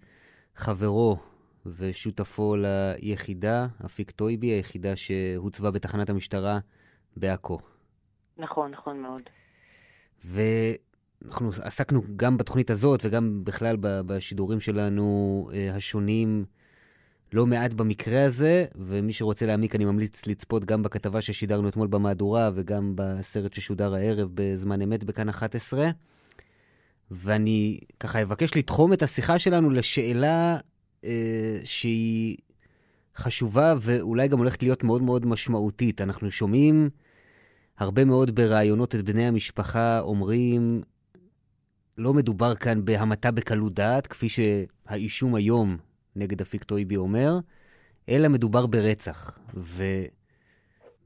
חברו ושותפו ליחידה, אפיק טויבי, היחידה שהוצבה בתחנת המשטרה בעכו. נכון, נכון מאוד. ואנחנו עסקנו גם בתוכנית הזאת וגם בכלל בשידורים שלנו השונים לא מעט במקרה הזה, ומי שרוצה להעמיק, אני ממליץ לצפות גם בכתבה ששידרנו אתמול במהדורה, וגם בסרט ששודר הערב בזמן אמת בכאן 11. ואני ככה אבקש לתחום את השיחה שלנו לשאלה אה, שהיא חשובה ואולי גם הולכת להיות מאוד מאוד משמעותית. אנחנו שומעים הרבה מאוד בראיונות את בני המשפחה אומרים, לא מדובר כאן בהמתה בקלות דעת, כפי שהאישום היום נגד אפיק טויבי אומר, אלא מדובר ברצח.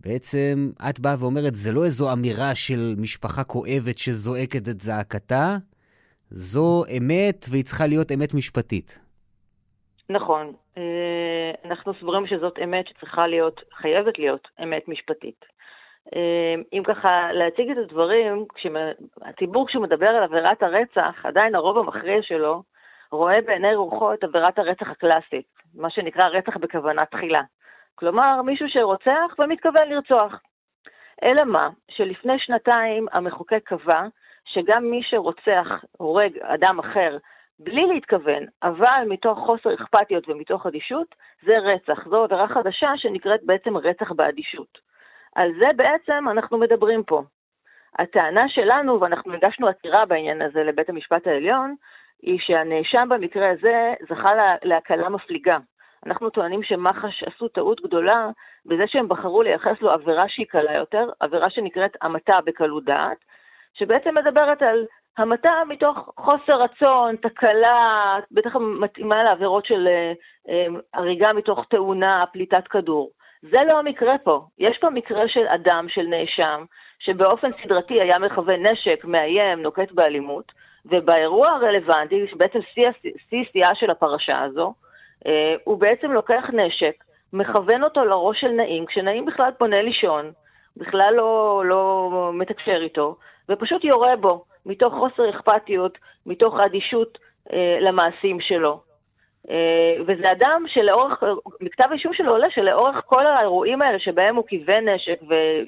ובעצם את באה ואומרת, זה לא איזו אמירה של משפחה כואבת שזועקת את זעקתה, זו אמת, והיא צריכה להיות אמת משפטית. נכון. אה, אנחנו סבורים שזאת אמת שצריכה להיות, חייבת להיות אמת משפטית. אה, אם ככה להציג את הדברים, הציבור כשהוא מדבר על עבירת הרצח, עדיין הרוב המכריע שלו רואה בעיני רוחו את עבירת הרצח הקלאסית, מה שנקרא רצח בכוונה תחילה. כלומר, מישהו שרוצח ומתכוון לרצוח. אלא מה, שלפני שנתיים המחוקק קבע שגם מי שרוצח, הורג אדם אחר בלי להתכוון, אבל מתוך חוסר אכפתיות ומתוך אדישות, זה רצח. זו עבירה חדשה שנקראת בעצם רצח באדישות. על זה בעצם אנחנו מדברים פה. הטענה שלנו, ואנחנו הגשנו עתירה בעניין הזה לבית המשפט העליון, היא שהנאשם במקרה הזה זכה להקלה מפליגה. אנחנו טוענים שמח"ש עשו טעות גדולה בזה שהם בחרו לייחס לו עבירה שהיא קלה יותר, עבירה שנקראת המתה בקלות דעת, שבעצם מדברת על המתה מתוך חוסר רצון, תקלה, בטח מתאימה לעבירות של אה, אה, הריגה מתוך תאונה, פליטת כדור. זה לא המקרה פה. יש פה מקרה של אדם, של נאשם, שבאופן סדרתי היה מכוון נשק, מאיים, נוקט באלימות, ובאירוע הרלוונטי, שבעצם שיא שיאה של הפרשה הזו, אה, הוא בעצם לוקח נשק, מכוון אותו לראש של נעים, כשנעים בכלל פונה לישון, בכלל לא, לא מתקשר איתו, ופשוט יורה בו, מתוך חוסר אכפתיות, מתוך אדישות אה, למעשים שלו. אה, וזה אדם שלאורך, מכתב האישום שלו עולה שלאורך כל האירועים האלה שבהם הוא כיוון נשק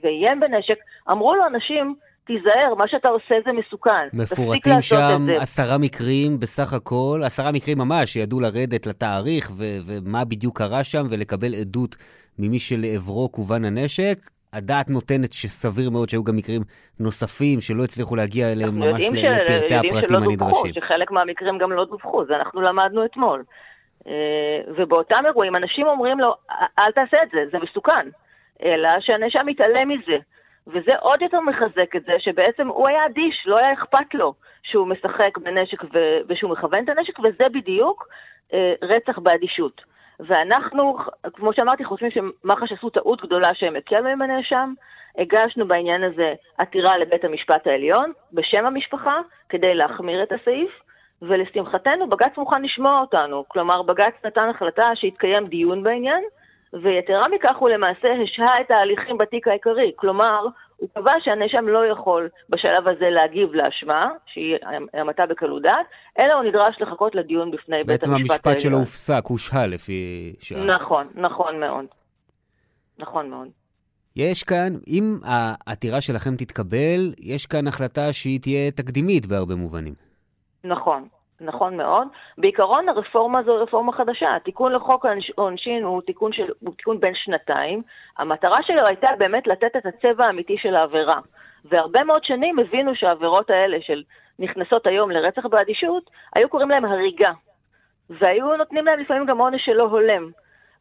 ואיים בנשק, אמרו לו אנשים, תיזהר, מה שאתה עושה זה מסוכן. מפורטים שם עשרה מקרים בסך הכל, עשרה מקרים ממש, שידעו לרדת לתאריך ו- ומה בדיוק קרה שם ולקבל עדות ממי שלעברו כוון הנשק. הדעת נותנת שסביר מאוד שהיו גם מקרים נוספים שלא הצליחו להגיע אליהם ממש של, לפרטי הפרטים הנדרשים. שחלק מהמקרים גם לא דווחו, זה אנחנו למדנו אתמול. אה, ובאותם אירועים אנשים אומרים לו, אל תעשה את זה, זה מסוכן. אלא שהנאשם מתעלם מזה. וזה עוד יותר מחזק את זה שבעצם הוא היה אדיש, לא היה אכפת לו שהוא משחק בנשק ו- ושהוא מכוון את הנשק, וזה בדיוק אה, רצח באדישות. ואנחנו, כמו שאמרתי, חושבים שמח"ש עשו טעות גדולה שהם הקלו עם הנאשם. הגשנו בעניין הזה עתירה לבית המשפט העליון בשם המשפחה כדי להחמיר את הסעיף, ולשמחתנו בג"ץ מוכן לשמוע אותנו. כלומר, בג"ץ נתן החלטה שהתקיים דיון בעניין, ויתרה מכך הוא למעשה השהה את ההליכים בתיק העיקרי. כלומר, הוא קבע שהנאשם לא יכול בשלב הזה להגיב לאשמה, שהיא המתה בקלות דעת, אלא הוא נדרש לחכות לדיון בפני בית המשפט העליון. בעצם המשפט שלו הופסק, הושהה לפי שעה. נכון, נכון מאוד. נכון מאוד. יש כאן, אם העתירה שלכם תתקבל, יש כאן החלטה שהיא תהיה תקדימית בהרבה מובנים. נכון. נכון מאוד. בעיקרון הרפורמה זו רפורמה חדשה. התיקון לחוק העונשין הוא תיקון, של, הוא תיקון בין שנתיים. המטרה שלו הייתה באמת לתת את הצבע האמיתי של העבירה. והרבה מאוד שנים הבינו שהעבירות האלה של נכנסות היום לרצח באדישות, היו קוראים להם הריגה. והיו נותנים להם לפעמים גם עונש שלא הולם.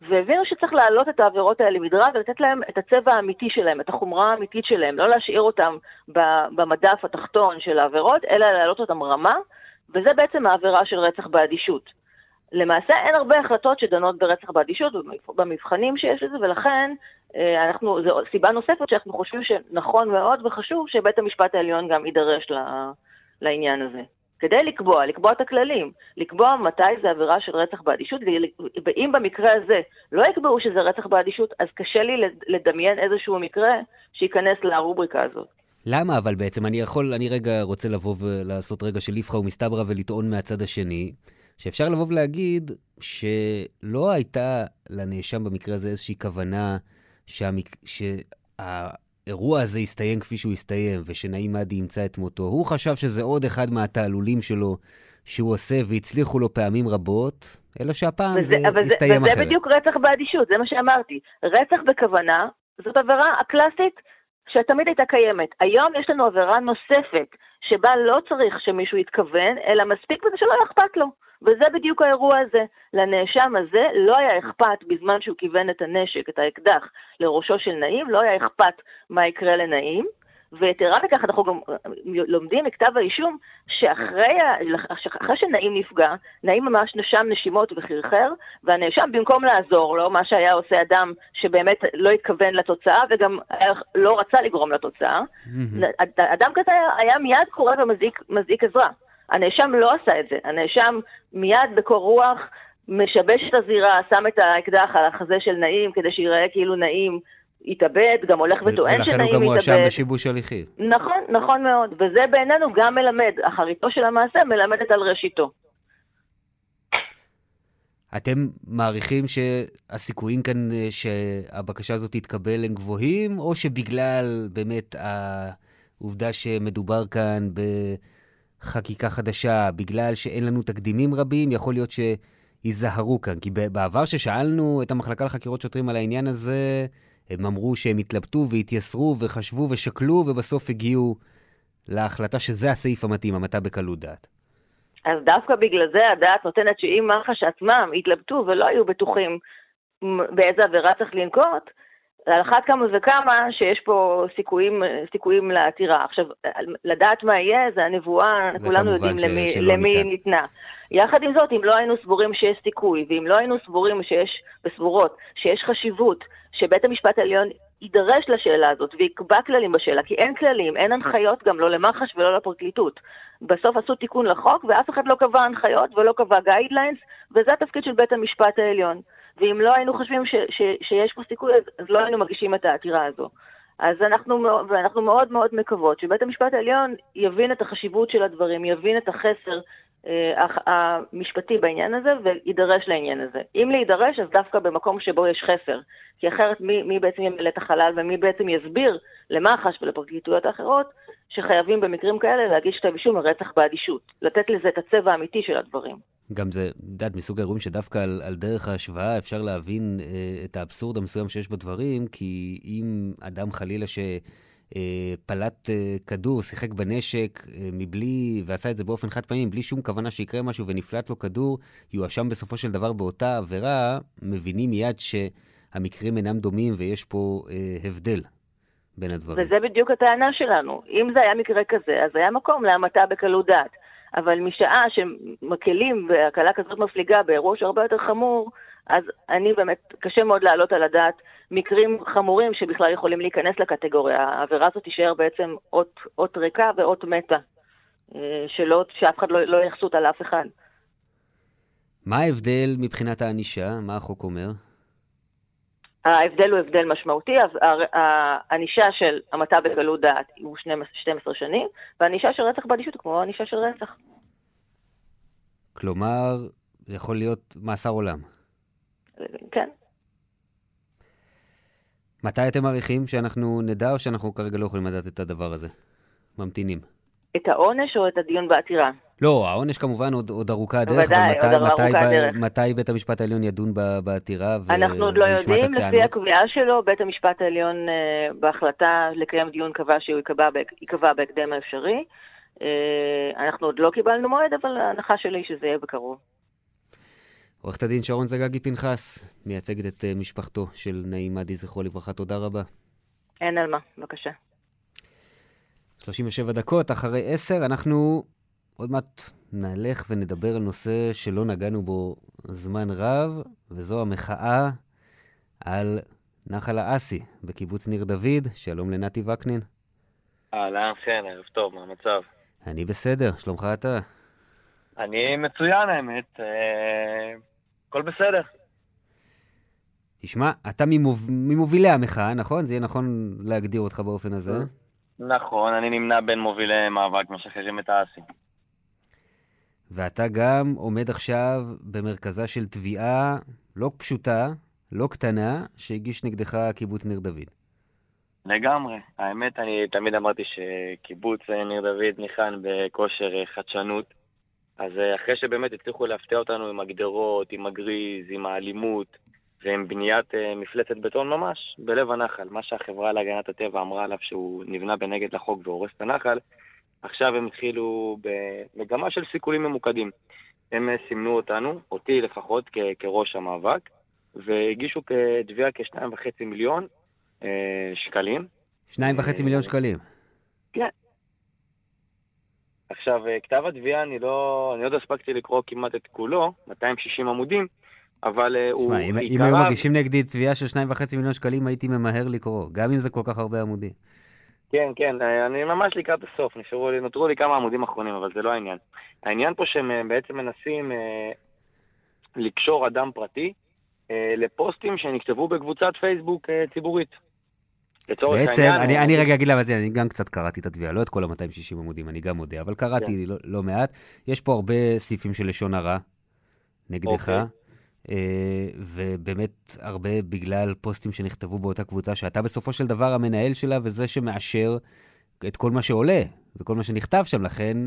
והבינו שצריך להעלות את העבירות האלה מדרג ולתת להם את הצבע האמיתי שלהם, את החומרה האמיתית שלהם, לא להשאיר אותם במדף התחתון של העבירות, אלא להעלות אותם רמה וזה בעצם העבירה של רצח באדישות. למעשה אין הרבה החלטות שדנות ברצח באדישות במבחנים שיש לזה, ולכן אה, אנחנו, זו סיבה נוספת שאנחנו חושבים שנכון מאוד וחשוב שבית המשפט העליון גם יידרש לעניין הזה. כדי לקבוע, לקבוע את הכללים, לקבוע מתי זה עבירה של רצח באדישות, ואם במקרה הזה לא יקבעו שזה רצח באדישות, אז קשה לי לדמיין איזשהו מקרה שייכנס לרובריקה הזאת. למה אבל בעצם? אני יכול, אני רגע רוצה לבוא ולעשות רגע של איפכא ומסתברא ולטעון מהצד השני, שאפשר לבוא ולהגיד שלא הייתה לנאשם במקרה הזה איזושהי כוונה שהמק... שהאירוע הזה יסתיים כפי שהוא הסתיים, ושנעים מאדי ימצא את מותו. הוא חשב שזה עוד אחד מהתעלולים שלו שהוא עושה, והצליחו לו פעמים רבות, אלא שהפעם וזה, זה הסתיים אחרת. וזה בדיוק רצח באדישות, זה מה שאמרתי. רצח בכוונה, זאת עבירה הקלאסית שתמיד הייתה קיימת. היום יש לנו עבירה נוספת, שבה לא צריך שמישהו יתכוון, אלא מספיק בזה שלא אכפת לו. וזה בדיוק האירוע הזה. לנאשם הזה לא היה אכפת בזמן שהוא כיוון את הנשק, את האקדח, לראשו של נעים, לא היה אכפת מה יקרה לנעים. ויתרה מכך, אנחנו גם אה, לומדים מכתב האישום שאחרי אחרי שנעים נפגע, נעים ממש נשם נשימות וחרחר, והנאשם במקום לעזור לו, מה שהיה עושה אדם שבאמת לא התכוון לתוצאה וגם לא רצה לגרום לתוצאה, אדם כזה היה מיד קורא ומזעיק עזרה. הנאשם לא עשה את זה, הנאשם מיד בקור רוח משבש את הזירה, שם את האקדח על החזה של נעים כדי שיראה כאילו נעים התאבד, גם הולך וטוען שנעים התאבד. ולכן הוא גם מואשם בשיבוש הליכים. נכון, נכון מאוד. וזה בעינינו גם מלמד, אחריתו של המעשה מלמדת על ראשיתו. אתם מעריכים שהסיכויים כאן אה, שהבקשה הזאת תתקבל הם גבוהים, או שבגלל באמת העובדה שמדובר כאן בחקיקה חדשה, בגלל שאין לנו תקדימים רבים, יכול להיות שייזהרו כאן? כי בעבר ששאלנו את המחלקה לחקירות שוטרים על העניין הזה, הם אמרו שהם התלבטו והתייסרו וחשבו ושקלו, ובסוף הגיעו להחלטה שזה הסעיף המתאים, המתה בקלות דעת. אז דווקא בגלל זה הדעת נותנת שאם מח"ש עצמם התלבטו ולא היו בטוחים באיזה עבירה צריך לנקוט, על אחת כמה וכמה שיש פה סיכויים, סיכויים לעתירה. עכשיו, לדעת מה יהיה, זה הנבואה, זה כולנו יודעים למי, למי ניתנה. יחד עם זאת, אם לא היינו סבורים שיש סיכוי, ואם לא היינו סבורים שיש, וסבורות, שיש חשיבות שבית המשפט העליון יידרש לשאלה הזאת ויקבע כללים בשאלה, כי אין כללים, אין הנחיות גם לא למח"ש ולא לפרקליטות. בסוף עשו תיקון לחוק ואף אחד לא קבע הנחיות ולא קבע guidelines, וזה התפקיד של בית המשפט העליון. ואם לא היינו חושבים ש, ש, שיש פה סיכוי, אז לא היינו מגישים את העתירה הזו. אז אנחנו, ואנחנו מאוד מאוד מקוות שבית המשפט העליון יבין את החשיבות של הדברים, יבין את החסר המשפטי בעניין הזה ויידרש לעניין הזה. אם להידרש, אז דווקא במקום שבו יש חסר. כי אחרת מי, מי בעצם ימלא את החלל ומי בעצם יסביר למח"ש ולפרקליטויות האחרות שחייבים במקרים כאלה להגיש כתב אישום ורצח באדישות. לתת לזה את הצבע האמיתי של הדברים. גם זה, את מסוג האירועים שדווקא על, על דרך ההשוואה אפשר להבין אה, את האבסורד המסוים שיש בדברים, כי אם אדם חלילה ש... אה, פלט אה, כדור, שיחק בנשק אה, מבלי, ועשה את זה באופן חד פעמי, בלי שום כוונה שיקרה משהו ונפלט לו כדור, יואשם בסופו של דבר באותה עבירה, מבינים מיד שהמקרים אינם דומים ויש פה הבדל בין הדברים. וזה בדיוק הטענה שלנו. אם זה היה מקרה כזה, אז היה מקום להמתה בקלות דעת. אבל משעה שמקלים בהקלה כזאת מפליגה באירוע שהרבה יותר חמור, אז אני באמת, קשה מאוד להעלות על הדעת מקרים חמורים שבכלל יכולים להיכנס לקטגוריה. העבירה הזאת תישאר בעצם אות, אות ריקה ואות מתה, אה, שלא, שאף אחד לא, לא יחסו אותה לאף אחד. מה ההבדל מבחינת הענישה? מה החוק אומר? ההבדל הוא הבדל משמעותי, הענישה של המתה בקלות דעת הוא 12 שנים, והענישה של רצח באדישות הוא כמו הענישה של רצח. כלומר, זה יכול להיות מאסר עולם. כן. מתי אתם מעריכים שאנחנו נדע, או שאנחנו כרגע לא יכולים לדעת את הדבר הזה? ממתינים. את העונש או את הדיון בעתירה? לא, העונש כמובן עוד, עוד ארוכה הדרך, ודאי, אבל מתי, עוד מתי, ארוכה הדרך. מתי בית המשפט העליון ידון בעתירה ו... אנחנו עוד לא יודעים, לפי הקביעה שלו, בית המשפט העליון uh, בהחלטה לקיים דיון קבע שהוא ייקבע, ייקבע בהקדם האפשרי. Uh, אנחנו עוד לא קיבלנו מועד, אבל ההנחה שלי שזה יהיה בקרוב. עורכת הדין שרון זגגי פנחס, מייצגת את uh, משפחתו של נעים מדי, זכרו לברכה, תודה רבה. אין על מה, בבקשה. 37 דקות אחרי 10, אנחנו עוד מעט נלך ונדבר על נושא שלא נגענו בו זמן רב, וזו המחאה על נחל האסי בקיבוץ ניר דוד. שלום לנתי וקנין. אהלן, כן, ערב טוב, מה המצב? אני בסדר, שלומך אתה? אני מצוין, האמת. אה, הכל בסדר. תשמע, אתה ממוב... ממובילי המחאה, נכון? זה יהיה נכון להגדיר אותך באופן הזה. נכון, אני נמנה בין מובילי מאבק משחררים את האסי. ואתה גם עומד עכשיו במרכזה של תביעה לא פשוטה, לא קטנה, שהגיש נגדך קיבוץ ניר דוד. לגמרי. האמת, אני תמיד אמרתי שקיבוץ ניר דוד ניחן בכושר חדשנות. אז אחרי שבאמת הצליחו להפתיע אותנו עם הגדרות, עם הגריז, עם האלימות, ועם בניית מפלצת בטון ממש, בלב הנחל. מה שהחברה להגנת הטבע אמרה עליו שהוא נבנה בנגד לחוק והורס את הנחל, עכשיו הם התחילו במגמה של סיכולים ממוקדים. הם סימנו אותנו, אותי לפחות, כ- כראש המאבק, והגישו כתביעה כ-2.5 מיליון אה, שקלים. 2.5 מיליון שקלים? עכשיו, אה, כתב התביעה, אני לא... אני עוד הספקתי לקרוא כמעט את כולו, 260 עמודים, אבל uh, הוא... שמע, אם, אם היו מגישים נגדי תביעה של 2.5 מיליון שקלים, הייתי ממהר לקרוא, גם אם זה כל כך הרבה עמודים. כן, כן, אני ממש לקראת הסוף, נשארו לי, נותרו לי כמה עמודים אחרונים, אבל זה לא העניין. העניין פה שהם בעצם מנסים אה, לקשור אדם פרטי אה, לפוסטים שנכתבו בקבוצת פייסבוק אה, ציבורית. בעצם, העניין, אני, אני רגע אגיד למה זה, אני גם קצת קראתי את התביעה, לא את כל ה-260 עמודים, אני גם מודה, אבל קראתי כן. לא, לא מעט. יש פה הרבה סעיפים של לשון הרע נגדך, אוקיי. אה, ובאמת הרבה בגלל פוסטים שנכתבו באותה קבוצה, שאתה בסופו של דבר המנהל שלה וזה שמאשר את כל מה שעולה וכל מה שנכתב שם, לכן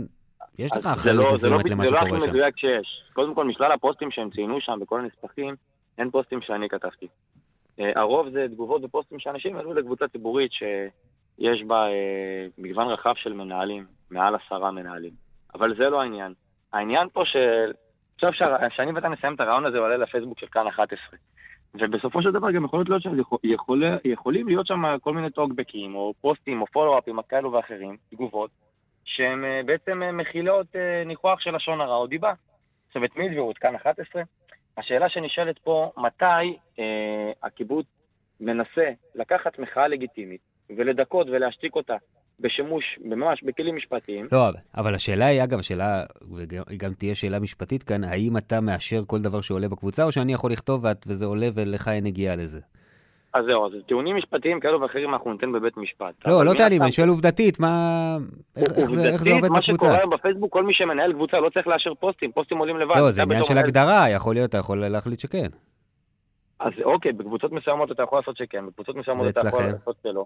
יש לך אחריות לא, מסוימת לא, למה שקורה שם. זה לא הכי מדויק שיש. קודם כל, משלל הפוסטים שהם ציינו שם בכל הנספחים, אין פוסטים שאני כתבתי. Uh, הרוב זה תגובות ופוסטים שאנשים העלו לקבוצה ציבורית שיש בה uh, מגוון רחב של מנהלים, מעל עשרה מנהלים. אבל זה לא העניין. העניין פה של... עכשיו שאני ואתה נסיים את הרעיון הזה, הוא עולה לפייסבוק של כאן 11. ובסופו של דבר גם יכול להיות שם, יכול, יכולים להיות שם כל מיני טוקבקים, או פוסטים, או פולו-אפים כאלו ואחרים, תגובות, שהן uh, בעצם מכילות ניחוח של לשון הרע או דיבה. עכשיו, את מי הביאו? את כאן 11? השאלה שנשאלת פה, מתי אה, הקיבוץ מנסה לקחת מחאה לגיטימית ולדכות ולהשתיק אותה בשימוש, ממש, בכלים משפטיים. לא, אבל השאלה היא, אגב, השאלה, וגם תהיה שאלה משפטית כאן, האם אתה מאשר כל דבר שעולה בקבוצה, או שאני יכול לכתוב וזה עולה ולך אין נגיעה לזה? אז זהו, אז טיעונים משפטיים כאלו ואחרים אנחנו ניתן בבית משפט. לא, לא טענים, אני שואל עובדתית, מה... איך, זה עובד בקבוצה? עובדתית, מה שקורה בפייסבוק, כל מי שמנהל קבוצה לא צריך לאשר פוסטים, פוסטים עולים לבד. לא, זה עניין של הגדרה, יכול להיות, אתה יכול להחליט שכן. אז אוקיי, בקבוצות מסוימות אתה יכול לעשות שכן, בקבוצות מסוימות אתה יכול לעשות שלא.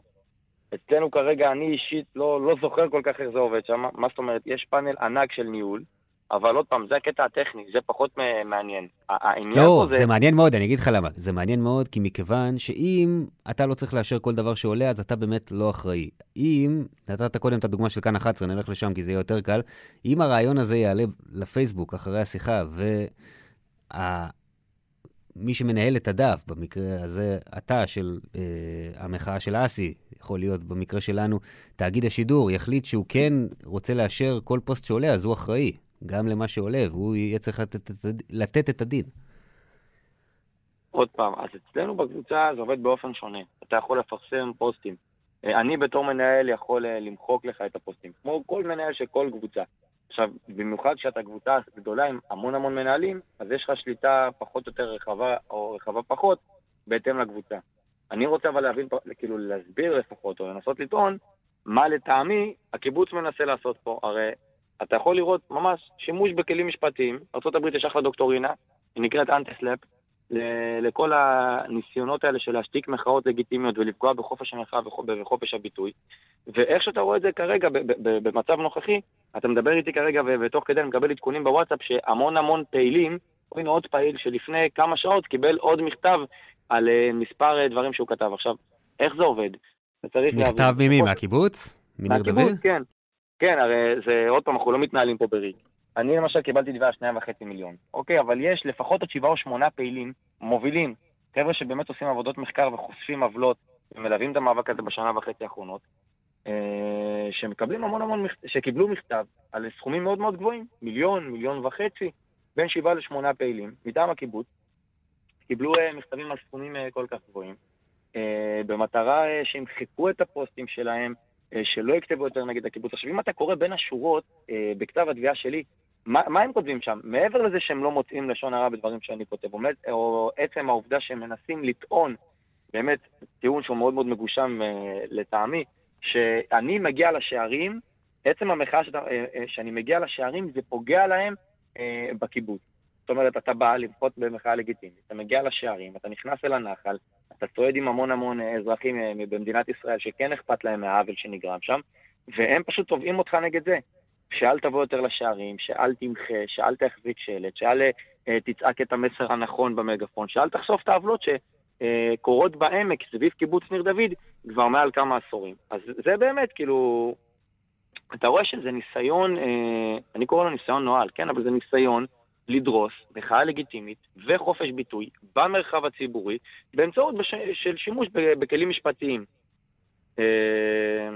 אצלנו כרגע, אני אישית לא, לא זוכר כל כך איך זה עובד שם. מה זאת אומרת? יש פאנל ענק של ניהול, אבל עוד פעם, זה הקטע הטכני, זה פחות מעניין. לא, זה... זה מעניין מאוד, אני אגיד לך למה. זה מעניין מאוד, כי מכיוון שאם אתה לא צריך לאשר כל דבר שעולה, אז אתה באמת לא אחראי. אם, נתת קודם את הדוגמה של כאן 11, נלך לשם כי זה יהיה יותר קל, אם הרעיון הזה יעלה לפייסבוק אחרי השיחה, ומי שמנהל את הדף, במקרה הזה אתה של אה, המחאה של אסי, יכול להיות במקרה שלנו, תאגיד השידור, יחליט שהוא כן רוצה לאשר כל פוסט שעולה, אז הוא אחראי. גם למה שעולה, והוא יהיה צריך לתת, לתת את הדין. עוד פעם, אז אצלנו בקבוצה זה עובד באופן שונה. אתה יכול לפרסם פוסטים. אה, אני בתור מנהל יכול אה, למחוק לך את הפוסטים, כמו כל מנהל של כל קבוצה. עכשיו, במיוחד כשאתה קבוצה גדולה עם המון המון מנהלים, אז יש לך שליטה פחות או יותר רחבה, או רחבה פחות, בהתאם לקבוצה. אני רוצה אבל להבין, כאילו להסביר לפחות, או לנסות לטעון, מה לטעמי הקיבוץ מנסה לעשות פה. הרי אתה יכול לראות ממש שימוש בכלים משפטיים. ארה"ב יש אחלה דוקטורינה, היא נקראת אנטסלאפ, לכל הניסיונות האלה של להשתיק מחאות לגיטימיות ולפגוע בחופש המחאה ובחופש הביטוי. ואיך שאתה רואה את זה כרגע, במצב נוכחי, אתה מדבר איתי כרגע, ותוך כדי אני מקבל עדכונים בוואטסאפ, שהמון המון פעילים, הנה עוד פעיל שלפני כמה שעות קיבל עוד מכתב על אה, מספר אה, דברים שהוא כתב. עכשיו, איך זה עובד? מכתב ממי? מהקיבוץ? מניר דוד? מהקיבוץ, כן. כן, הרי זה, עוד פעם, אנחנו לא מתנהלים פה בריק. אני למשל קיבלתי תביעה שניים וחצי מיליון. אוקיי, אבל יש לפחות עוד שבעה או שמונה פעילים, מובילים, חבר'ה שבאמת עושים עבודות מחקר וחושפים עוולות, ומלווים את המאבק הזה בשנה וחצי האחרונות, אה, שמקבלים המון המון, שקיבלו מכתב על סכומים מאוד מאוד גבוהים, מיליון, מיליון וחצי, בין שבעה לשמונה פעילים, מטעם הקיבוץ, קיבלו אה, מכתבים על סכומים אה, כל כך גבוהים, במטרה שימחקו את הפוסטים שלהם, אה, שלא יכתבו יותר נגד הקיבוץ. עכשיו, אם אתה קורא בין השורות אה, בכתב התביעה שלי, מה, מה הם כותבים שם? מעבר לזה שהם לא מוצאים לשון הרע בדברים שאני כותב, או, או עצם העובדה שהם מנסים לטעון, באמת, טיעון שהוא מאוד מאוד מגושם אה, לטעמי, שאני מגיע לשערים, עצם המחאה אה, אה, שאני מגיע לשערים, זה פוגע להם אה, בקיבוץ. זאת אומרת, אתה בא למחות במחאה לגיטימית, אתה מגיע לשערים, אתה נכנס אל הנחל, אתה צועד עם המון המון אה, אזרחים אה, במדינת ישראל שכן אכפת להם מהעוול שנגרם שם, והם פשוט תובעים אותך נגד זה. שאל תבוא יותר לשערים, שאל תמחה, שאל תחזיק שלט, שאל אה, תצעק את המסר הנכון במגפון, שאל תחשוף את העוולות שקורות בעמק סביב קיבוץ ניר דוד כבר מעל כמה עשורים. אז זה באמת, כאילו, אתה רואה שזה ניסיון, אני קורא לו ניסיון נואל, כן, אבל זה ניסיון לדרוס מחאה לגיטימית וחופש ביטוי במרחב הציבורי באמצעות בש... של שימוש בכלים משפטיים. אה,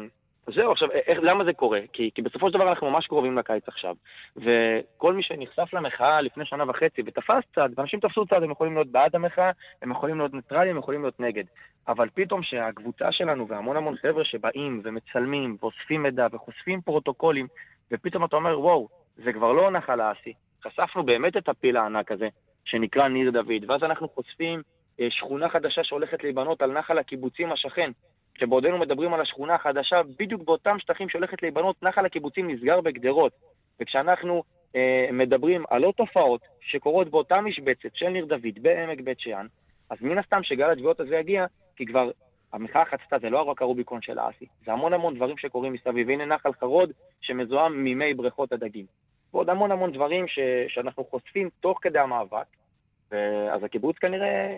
זהו, עכשיו, איך, למה זה קורה? כי, כי בסופו של דבר אנחנו ממש קרובים לקיץ עכשיו, וכל מי שנחשף למחאה לפני שנה וחצי ותפס צד, ואנשים תפסו צד, הם יכולים להיות בעד המחאה, הם יכולים להיות ניטרליים, הם יכולים להיות נגד. אבל פתאום שהקבוצה שלנו והמון המון חבר'ה שבאים ומצלמים ואוספים מידע וחושפים פרוטוקולים, ופתאום אתה אומר, וואו, זה כבר לא נחל האסי, חשפנו באמת את הפיל הענק הזה, שנקרא ניר דוד, ואז אנחנו חושפים אה, שכונה חדשה שהולכת להיבנות על נחל הקיבוצים השכן. כשבעודנו מדברים על השכונה החדשה, בדיוק באותם שטחים שהולכת להיבנות, נחל הקיבוצים נסגר בגדרות. וכשאנחנו אה, מדברים על עוד תופעות שקורות באותה משבצת של ניר דוד בעמק בית שאן, אז מן הסתם שגל התביעות הזה יגיע, כי כבר המחאה חצתה, זה לא רק הרוביקון של האסי, זה המון המון דברים שקורים מסביב. הנה נחל חרוד שמזוהם ממי בריכות הדגים. ועוד המון המון דברים ש, שאנחנו חושפים תוך כדי המאבק, אז הקיבוץ כנראה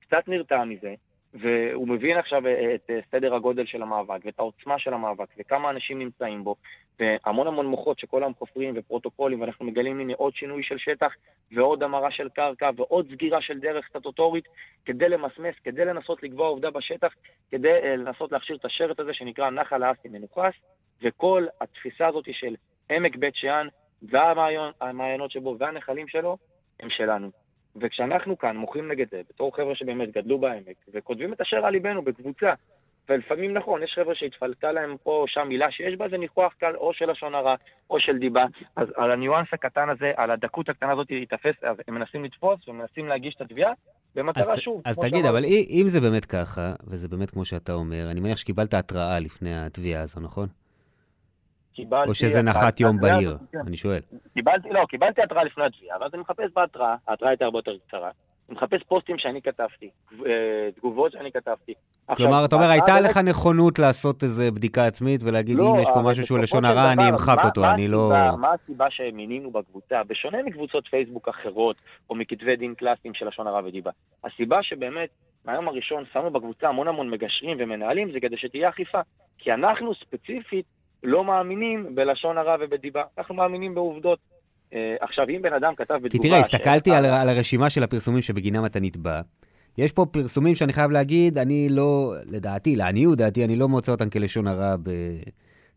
קצת נרתע מזה, והוא מבין עכשיו את סדר הגודל של המאבק, ואת העוצמה של המאבק, וכמה אנשים נמצאים בו, והמון המון מוחות שכל היום חופרים ופרוטוקולים, ואנחנו מגלים הנה עוד שינוי של שטח, ועוד המרה של קרקע, ועוד סגירה של דרך סטטוטורית, כדי למסמס, כדי לנסות לקבוע עובדה בשטח, כדי אה, לנסות להכשיר את השרט הזה שנקרא נחל האסי מנוכס, וכל התפיסה הזאת של עמק בית שאן, והמעיינות שבו והנחלים שלו, הם שלנו. וכשאנחנו כאן מוחים נגד זה, בתור חבר'ה שבאמת גדלו בעמק, וכותבים את אשר על ליבנו בקבוצה, ולפעמים נכון, יש חבר'ה שהתפלטה להם פה או שם מילה שיש בה איזה ניחוח קל או של לשון הרע או של דיבה, אז על הניואנס הקטן הזה, על הדקות הקטנה הזאת להיתפס, אז הם מנסים לתפוס ומנסים להגיש את התביעה, במטרה אז, שוב. אז תגיד, אבל אם זה באמת ככה, וזה באמת כמו שאתה אומר, אני מניח שקיבלת התראה לפני התביעה הזו, נכון? קיבלתי... או שזה נחת יום בהיר, אני שואל. קיבלתי, לא, קיבלתי התראה לפני התביעה, ואז אני מחפש בהתראה, ההתראה הייתה הרבה יותר קצרה. אני מחפש פוסטים שאני כתבתי, אה, תגובות שאני כתבתי. כלומר, אתה אומר, הייתה לך נכונות לעשות איזו בדיקה עצמית ולהגיד, לא, אם יש פה משהו שהוא לשון הרע, אני אמחק אותו, אני לא... מה הסיבה שמינינו בקבוצה, בשונה מקבוצות פייסבוק אחרות, או מכתבי דין קלאסיים של לשון הרע ודיבה? הסיבה שבאמת, מהיום הראשון שמנו בקבוצה המון המון מגשרים ומנהלים, זה כדי שתהיה אכיפה. כי אנחנו ספציפית לא מאמינים בלשון הרע ובדיבה, אנחנו מאמינים בעובדות. Uh, עכשיו, אם בן אדם כתב בתגובה... כי תראה, הסתכלתי על, על הרשימה של הפרסומים שבגינם אתה נתבע. יש פה פרסומים שאני חייב להגיד, אני לא, לדעתי, לעניות דעתי, אני לא מוצא אותם כלשון הרע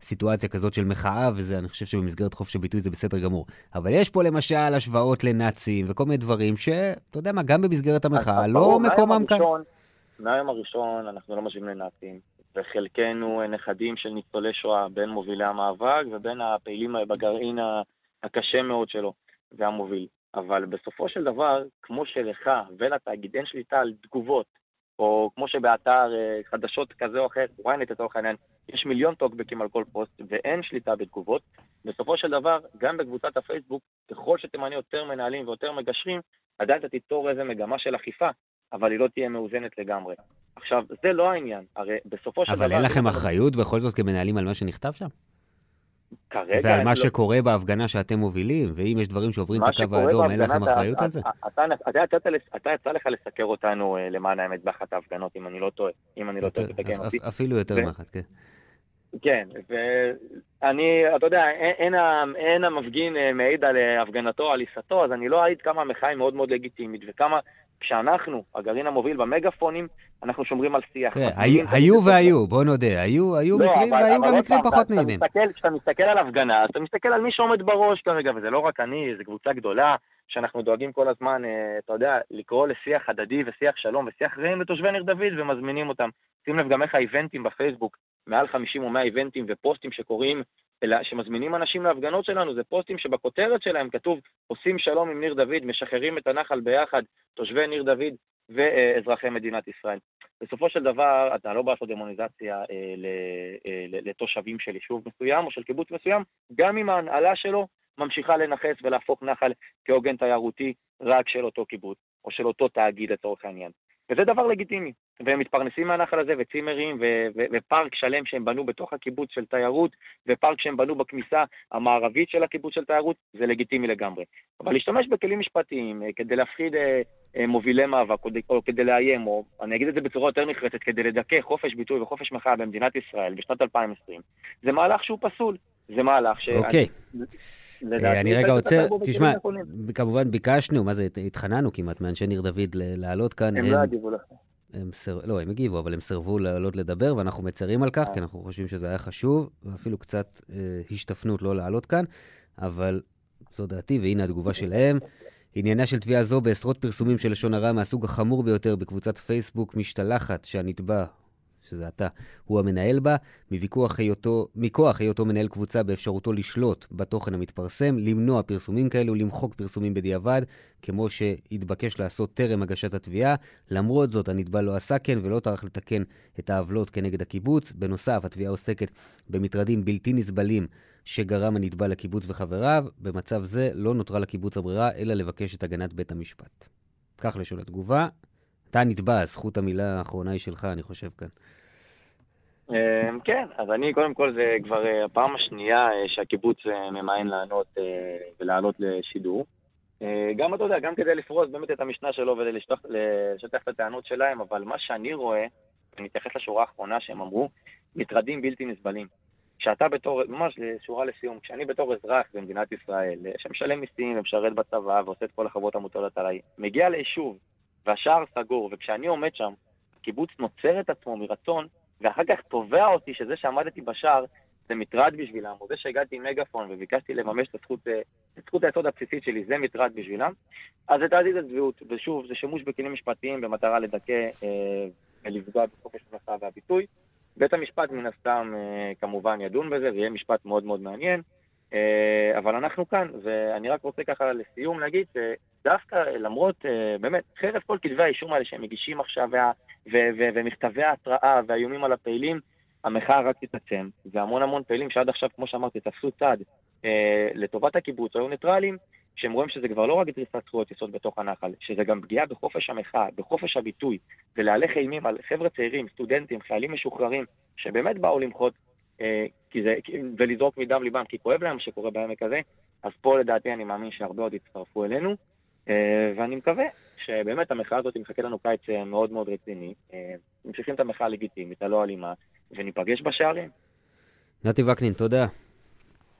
בסיטואציה כזאת של מחאה, וזה, אני חושב שבמסגרת חופש הביטוי זה בסדר גמור. אבל יש פה למשל השוואות לנאצים וכל מיני דברים שאתה יודע מה, גם במסגרת המחאה, לא מקומם כאן. מהיום הראשון אנחנו לא משווים לנאצים. וחלקנו נכדים של ניצולי שואה, בין מובילי המאבק ובין הפעילים בגרעין הקשה מאוד שלו והמוביל. אבל בסופו של דבר, כמו שלך ולתאגיד אין שליטה על תגובות, או כמו שבאתר אה, חדשות כזה או אחר, ynet לצורך העניין, יש מיליון טוקבקים על כל פוסט ואין שליטה בתגובות, בסופו של דבר, גם בקבוצת הפייסבוק, ככל שתמנה יותר מנהלים ויותר מגשרים, עדיין אתה תיצור איזה מגמה של אכיפה, אבל היא לא תהיה מאוזנת לגמרי. עכשיו, זה לא העניין, הרי בסופו של דבר... אבל אין לכם אחריות בכל זאת כמנהלים על מה שנכתב שם? כרגע... ועל מה לא... שקורה בהפגנה שאתם מובילים, ואם יש דברים שעוברים את הקו האדום, אין לכם אחריות על זה? אתה, אתה, אתה, אתה יצא לך לסקר אותנו, אה, למען האמת, באחת ההפגנות, אם אני לא טועה. אם אני לא טועה, תתקן אותי. אפילו יותר מאחת, כן. כן, ואני, אתה יודע, אין, אין, אין המפגין אה, מעיד על אה, הפגנתו, על עיסתו, אז אני לא אעיד כמה המחאה היא מאוד מאוד לגיטימית, וכמה כשאנחנו, הגרעין המוביל במגפונים, אנחנו שומרים על שיח. היו והיו, בוא נודה, היו לא, מקרים והיו גם מקרים פחות נעימים. כשאתה מסתכל על הפגנה, אתה מסתכל על מי שעומד בראש כרגע, וזה לא רק אני, זו קבוצה גדולה, שאנחנו דואגים כל הזמן, אה, אתה יודע, לקרוא לשיח הדדי ושיח שלום ושיח רעים לתושבי ניר דוד ומזמינים אותם. שים לב גם איך האיבנטים בפייסבוק, מעל 50 או 100 איבנטים ופוסטים שקוראים, שמזמינים אנשים להפגנות שלנו, זה פוסטים שבכותרת שלהם כתוב עושים שלום עם ניר דוד, משחררים את הנחל ביחד, תושבי ניר דוד ואזרחי מדינת ישראל. בסופו של דבר, אתה לא בא לעשות דמוניזציה אה, אה, לתושבים של יישוב מסוים או של קיבוץ מסוים, גם אם ההנהלה שלו ממשיכה לנכס ולהפוך נחל כעוגן תיירותי רק של אותו קיבוץ, או של אותו תאגיד לצורך העניין. וזה דבר לגיטימי, והם מתפרנסים מהנחל הזה, וצימרים, ו- ו- ופארק שלם שהם בנו בתוך הקיבוץ של תיירות, ופארק שהם בנו בכניסה המערבית של הקיבוץ של תיירות, זה לגיטימי לגמרי. אבל להשתמש בכלים משפטיים אה, כדי להפחיד אה, אה, מובילי מאבק, או, או כדי לאיים, או אני אגיד את זה בצורה יותר נחרצת, כדי לדכא חופש ביטוי וחופש מחאה במדינת ישראל בשנת 2020, זה מהלך שהוא פסול. זה מהלך ש... אוקיי. אני רגע עוצר, תשמע, כמובן ביקשנו, מה זה, התחננו כמעט מאנשי ניר דוד לעלות כאן. הם לא יגיבו לך. הם סר... לא, הם הגיבו, אבל הם סירבו לעלות לדבר, ואנחנו מצרים על כך, כי אנחנו חושבים שזה היה חשוב, ואפילו קצת אה, השתפנות לא לעלות כאן, אבל זו דעתי, והנה התגובה שלהם. עניינה של תביעה זו בעשרות פרסומים של לשון הרע מהסוג החמור ביותר בקבוצת פייסבוק משתלחת שהנתבע שזה אתה, הוא המנהל בה, מוויכוח היותו, מכוח היותו מנהל קבוצה באפשרותו לשלוט בתוכן המתפרסם, למנוע פרסומים כאלו, למחוק פרסומים בדיעבד, כמו שהתבקש לעשות טרם הגשת התביעה. למרות זאת, הנתבע לא עשה כן ולא טרח לתקן את העוולות כנגד הקיבוץ. בנוסף, התביעה עוסקת במטרדים בלתי נסבלים שגרם הנתבע לקיבוץ וחבריו. במצב זה לא נותרה לקיבוץ הברירה, אלא לבקש את הגנת בית המשפט. כך לשון התגובה. אתה נתבע, זכות המילה האחרונה היא שלך, אני חושב כאן. אמ, כן, אז אני קודם כל זה כבר אה, הפעם השנייה אה, שהקיבוץ אה, ממאן לענות ולעלות לשידור. גם, אתה יודע, גם כדי לפרוס באמת את המשנה שלו ולשטח את הטענות שלהם, אבל מה שאני רואה, אני אתייחס לשורה האחרונה שהם אמרו, מטרדים בלתי נסבלים. כשאתה בתור, ממש שורה לסיום, כשאני בתור אזרח במדינת ישראל, שמשלם מיסים ומשרת בצבא ועושה את כל החובות המוטלות עליי, מגיע ליישוב והשער סגור, וכשאני עומד שם, הקיבוץ נוצר את עצמו מרצון, ואחר כך תובע אותי שזה שעמדתי בשער זה מטרד בשבילם, או זה שהגעתי עם מגאפון וביקשתי לממש את הזכות, אה, את זכות היסוד הבסיסית שלי, זה מטרד בשבילם, אז לדעתי זה צביעות, ושוב, זה שימוש בכלים משפטיים במטרה לדכא אה, ולפגוע בחופש המחאה והביטוי. בית המשפט מן הסתם אה, כמובן ידון בזה, זה יהיה משפט מאוד מאוד מעניין, אבל אנחנו כאן, ואני רק רוצה ככה לסיום להגיד שדווקא למרות, אה, באמת, חרף כל כתבי האישום האלה שהם מגישים עכשיו, ומכתבי ההתראה והאיומים על הפעילים, המחאה רק תתעצם, והמון המון פעילים שעד עכשיו, כמו שאמרתי, תפסו צד אה, לטובת הקיבוץ, היו ניטרלים, שהם רואים שזה כבר לא רק דריסת זכויות יסוד בתוך הנחל, שזה גם פגיעה בחופש המחאה, בחופש הביטוי, ולהלך אימים על חבר'ה צעירים, סטודנטים, חיילים משוחררים, שבאמת באו למחות אה, כי זה, ולזרוק מדם ליבם, כי כואב להם שקורה בעמק הזה, אז פה לדעתי אני מאמין שהרבה עוד יצטרפו אלינו, אה, ואני מקווה שבאמת המחאה הזאת מחכה לנו קיץ אה, מאוד מאוד רציני. ממשיכים את המחאה הלגיטימית, הלא אלימה, וניפגש בשערים. נתי וקנין, תודה.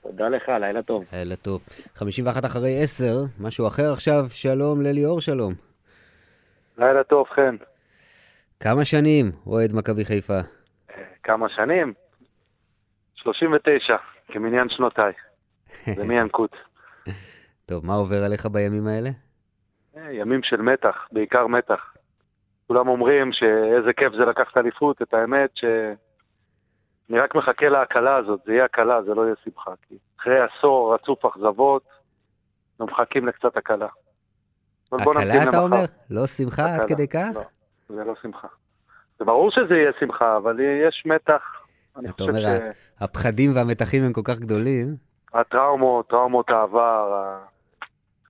תודה לך, לילה טוב. לילה טוב. 51 אחרי 10, משהו אחר עכשיו, שלום לליאור שלום. לילה טוב, חן. כמה שנים אוהד מכבי חיפה? כמה שנים? 39, כמניין שנותיי. זה מינקות. טוב, מה עובר עליך בימים האלה? אה, ימים של מתח, בעיקר מתח. כולם אומרים שאיזה כיף זה לקחת אליפות, את האמת ש... אני רק מחכה להקלה הזאת, זה יהיה הקלה, זה לא יהיה שמחה. כי אחרי עשור רצוף אכזבות, אנחנו מחכים לקצת הקלה. הקלה אתה אומר? לא שמחה עד כדי כך? לא, זה לא שמחה. זה ברור שזה יהיה שמחה, אבל יש מתח אתה אומר, ש... הפחדים והמתחים הם כל כך גדולים. הטראומות, טראומות העבר,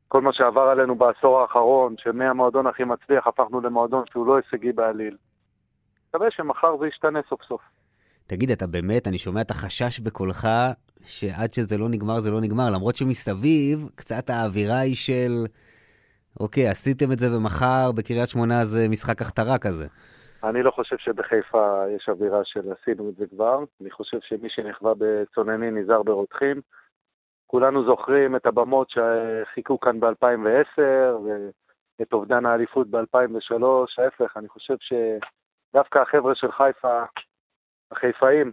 כל מה שעבר עלינו בעשור האחרון, שמהמועדון הכי מצליח הפכנו למועדון שהוא לא הישגי בעליל. מקווה שמחר זה ישתנה סוף סוף. תגיד, אתה באמת, אני שומע את החשש בקולך, שעד שזה לא נגמר זה לא נגמר, למרות שמסביב, קצת האווירה היא של, אוקיי, עשיתם את זה ומחר בקריית שמונה זה משחק הכתרה כזה. אני לא חושב שבחיפה יש אווירה של עשינו את זה כבר. אני חושב שמי שנכווה בצונני נזהר ברותחים. כולנו זוכרים את הבמות שחיכו כאן ב-2010 ואת אובדן האליפות ב-2003. ההפך, אני חושב שדווקא החבר'ה של חיפה, החיפאים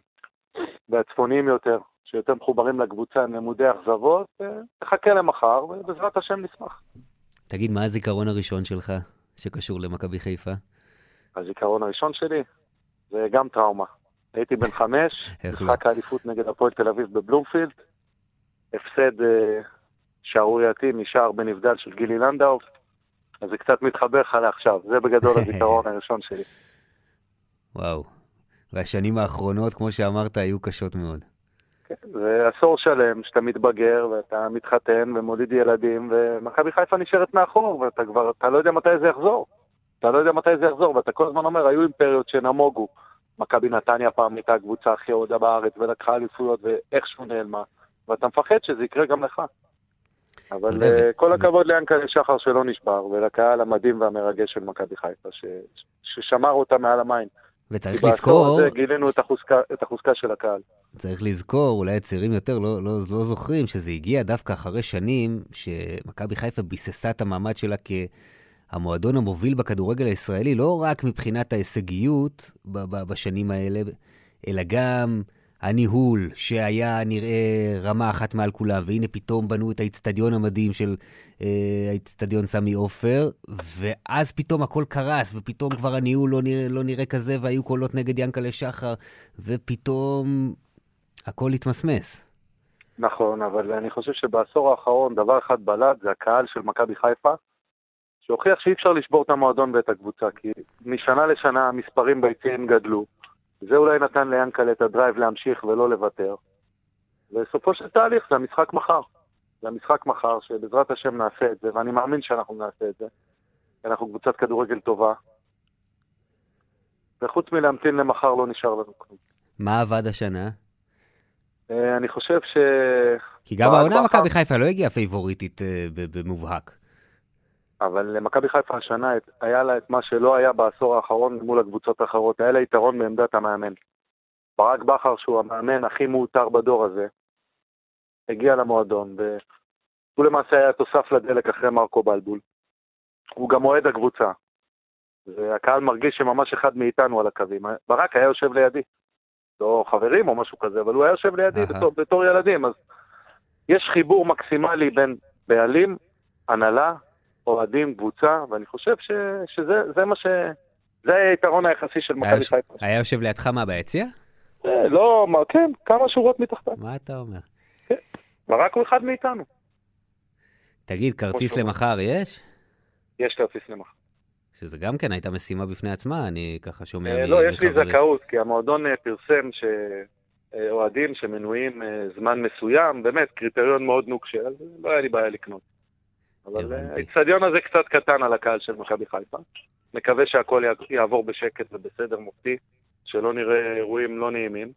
והצפוניים יותר, שיותר מחוברים לקבוצה, הם למודי אכזבות, תחכה למחר, ובעזרת השם נשמח. תגיד, מה הזיכרון הראשון שלך שקשור למכבי חיפה? הזיכרון הראשון שלי זה גם טראומה. הייתי בן חמש, לא? משחק האליפות נגד הפועל תל אביב בבלומפילד, הפסד אה, שערורייתי משער בנבדל של גילי לנדאו, אז זה קצת מתחבר לך לעכשיו, זה בגדול הזיכרון הראשון שלי. וואו, והשנים האחרונות, כמו שאמרת, היו קשות מאוד. כן, זה עשור שלם שאתה מתבגר ואתה מתחתן ומוליד ילדים, ומכבי חיפה נשארת מאחור, ואתה כבר, אתה לא יודע מתי זה יחזור. אתה לא יודע מתי זה יחזור, ואתה כל הזמן אומר, היו אימפריות שנמוגו. מכבי נתניה פעם הייתה הקבוצה הכי אוהדה בארץ ולקחה אליפויות ואיכשהו נעלמה, ואתה מפחד שזה יקרה גם לך. אבל uh, כל הכבוד ליענקל'ה שחר שלא נשבר, ולקהל המדהים והמרגש של מכבי חיפה, ש... ששמר אותה מעל המים. וצריך לזכור... הזה גילינו את החוזקה, את החוזקה של הקהל. צריך לזכור, אולי הצעירים יותר לא, לא, לא זוכרים, שזה הגיע דווקא אחרי שנים שמכבי חיפה ביססה את המעמד שלה כ... המועדון המוביל בכדורגל הישראלי, לא רק מבחינת ההישגיות בשנים האלה, אלא גם הניהול, שהיה נראה רמה אחת מעל כולם, והנה פתאום בנו את האיצטדיון המדהים של אה, האיצטדיון סמי עופר, ואז פתאום הכל קרס, ופתאום כבר הניהול לא נראה, לא נראה כזה, והיו קולות נגד ינקלה שחר, ופתאום הכל התמסמס. נכון, אבל אני חושב שבעשור האחרון דבר אחד בלט, זה הקהל של מכבי חיפה, שהוכיח שאי אפשר לשבור את המועדון ואת הקבוצה, כי משנה לשנה המספרים ביציעים גדלו. זה אולי נתן ליאנקל את ה drive להמשיך ולא לוותר. וסופו של תהליך זה המשחק מחר. זה המשחק מחר, שבעזרת השם נעשה את זה, ואני מאמין שאנחנו נעשה את זה. אנחנו קבוצת כדורגל טובה. וחוץ מלהמתין למחר לא נשאר לנו כלום. מה עבד השנה? אה, אני חושב ש... כי גם העונה מכבי חיפה לא הגיעה פייבוריטית אה, במובהק. אבל למכבי חיפה השנה היה לה את מה שלא היה בעשור האחרון מול הקבוצות האחרות, היה לה יתרון מעמדת המאמן. ברק בכר, שהוא המאמן הכי מאותר בדור הזה, הגיע למועדון, והוא למעשה היה תוסף לדלק אחרי מרקו בלבול. הוא גם אוהד הקבוצה, והקהל מרגיש שממש אחד מאיתנו על הקווים. ברק היה יושב לידי, לא חברים או משהו כזה, אבל הוא היה יושב לידי בתור, בתור ילדים, אז יש חיבור מקסימלי בין בעלים, הנהלה, אוהדים, קבוצה, ואני חושב ש, שזה מה ש... זה היתרון היחסי של מכבי חיפה. היה יושב לידך מה, ביציע? אה, לא, מה, כן, כמה שורות מתחתיו. מה אתה אומר? כן, ורק הוא אחד מאיתנו. תגיד, כרטיס למחר יש? יש כרטיס למחר. שזה גם כן הייתה משימה בפני עצמה, אני ככה שומע מחברים. לא, יש לי זכאות, כי המועדון אה, פרסם שאוהדים שמנויים אה, זמן מסוים, באמת, קריטריון מאוד נוקשה, אז לא היה לי בעיה לקנות. אבל האיצטדיון הזה קצת קטן על הקהל של מכבי חיפה. מקווה שהכל יעבור בשקט ובסדר מופתי, שלא נראה אירועים לא נעימים.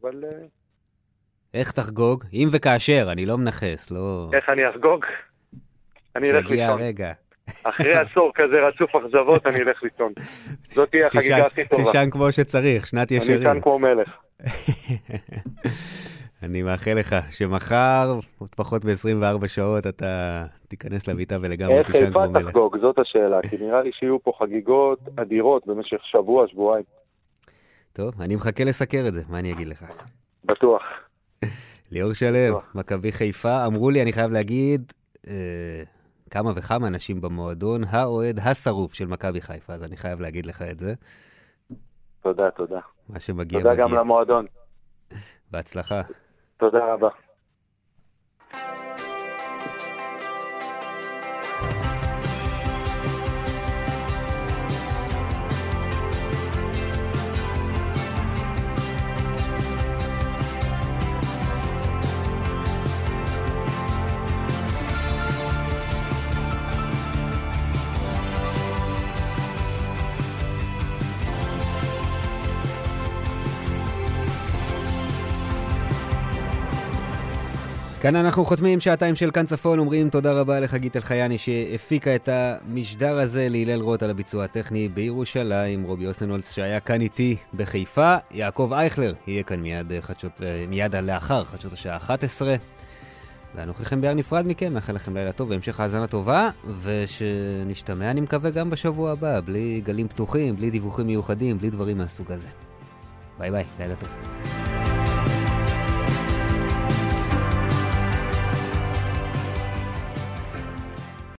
אבל... אה, איך תחגוג? אם וכאשר, אני לא מנכס, לא... איך אני אחגוג? אני אלך לישון. הרגע. אחרי עשור כזה רצוף אכזבות, אני אלך לישון. זאת תהיה החגיגה הכי טובה. תישן כמו שצריך, שנת ישרים. אני כאן כמו מלך. אני מאחל לך שמחר, עוד פחות מ-24 שעות, אתה תיכנס לביתה ולגמרי תישן כמו מלך. איך חיפה תחגוג? זאת השאלה, כי נראה לי שיהיו פה חגיגות אדירות במשך שבוע, שבועיים. טוב, אני מחכה לסקר את זה, מה אני אגיד לך? בטוח. ליאור שלו, מכבי חיפה, אמרו לי, אני חייב להגיד, אה, כמה וכמה אנשים במועדון, האוהד השרוף של מכבי חיפה, אז אני חייב להגיד לך את זה. תודה, תודה. מה שמגיע תודה מגיע. תודה גם למועדון. בהצלחה. תודה רבה. כאן אנחנו חותמים שעתיים של כאן צפון, אומרים תודה רבה לחגית אלחייני שהפיקה את המשדר הזה, להלל רוט על הביצוע הטכני בירושלים, רובי אוסנולץ שהיה כאן איתי בחיפה, יעקב אייכלר יהיה כאן מיד, חדשות, מיד לאחר חדשות השעה 11. ואנוכי ביחד נפרד מכם, מאחל לכם לילה טוב והמשך האזנה טובה, ושנשתמע אני מקווה גם בשבוע הבא, בלי גלים פתוחים, בלי דיווחים מיוחדים, בלי דברים מהסוג הזה. ביי ביי, לילה טוב.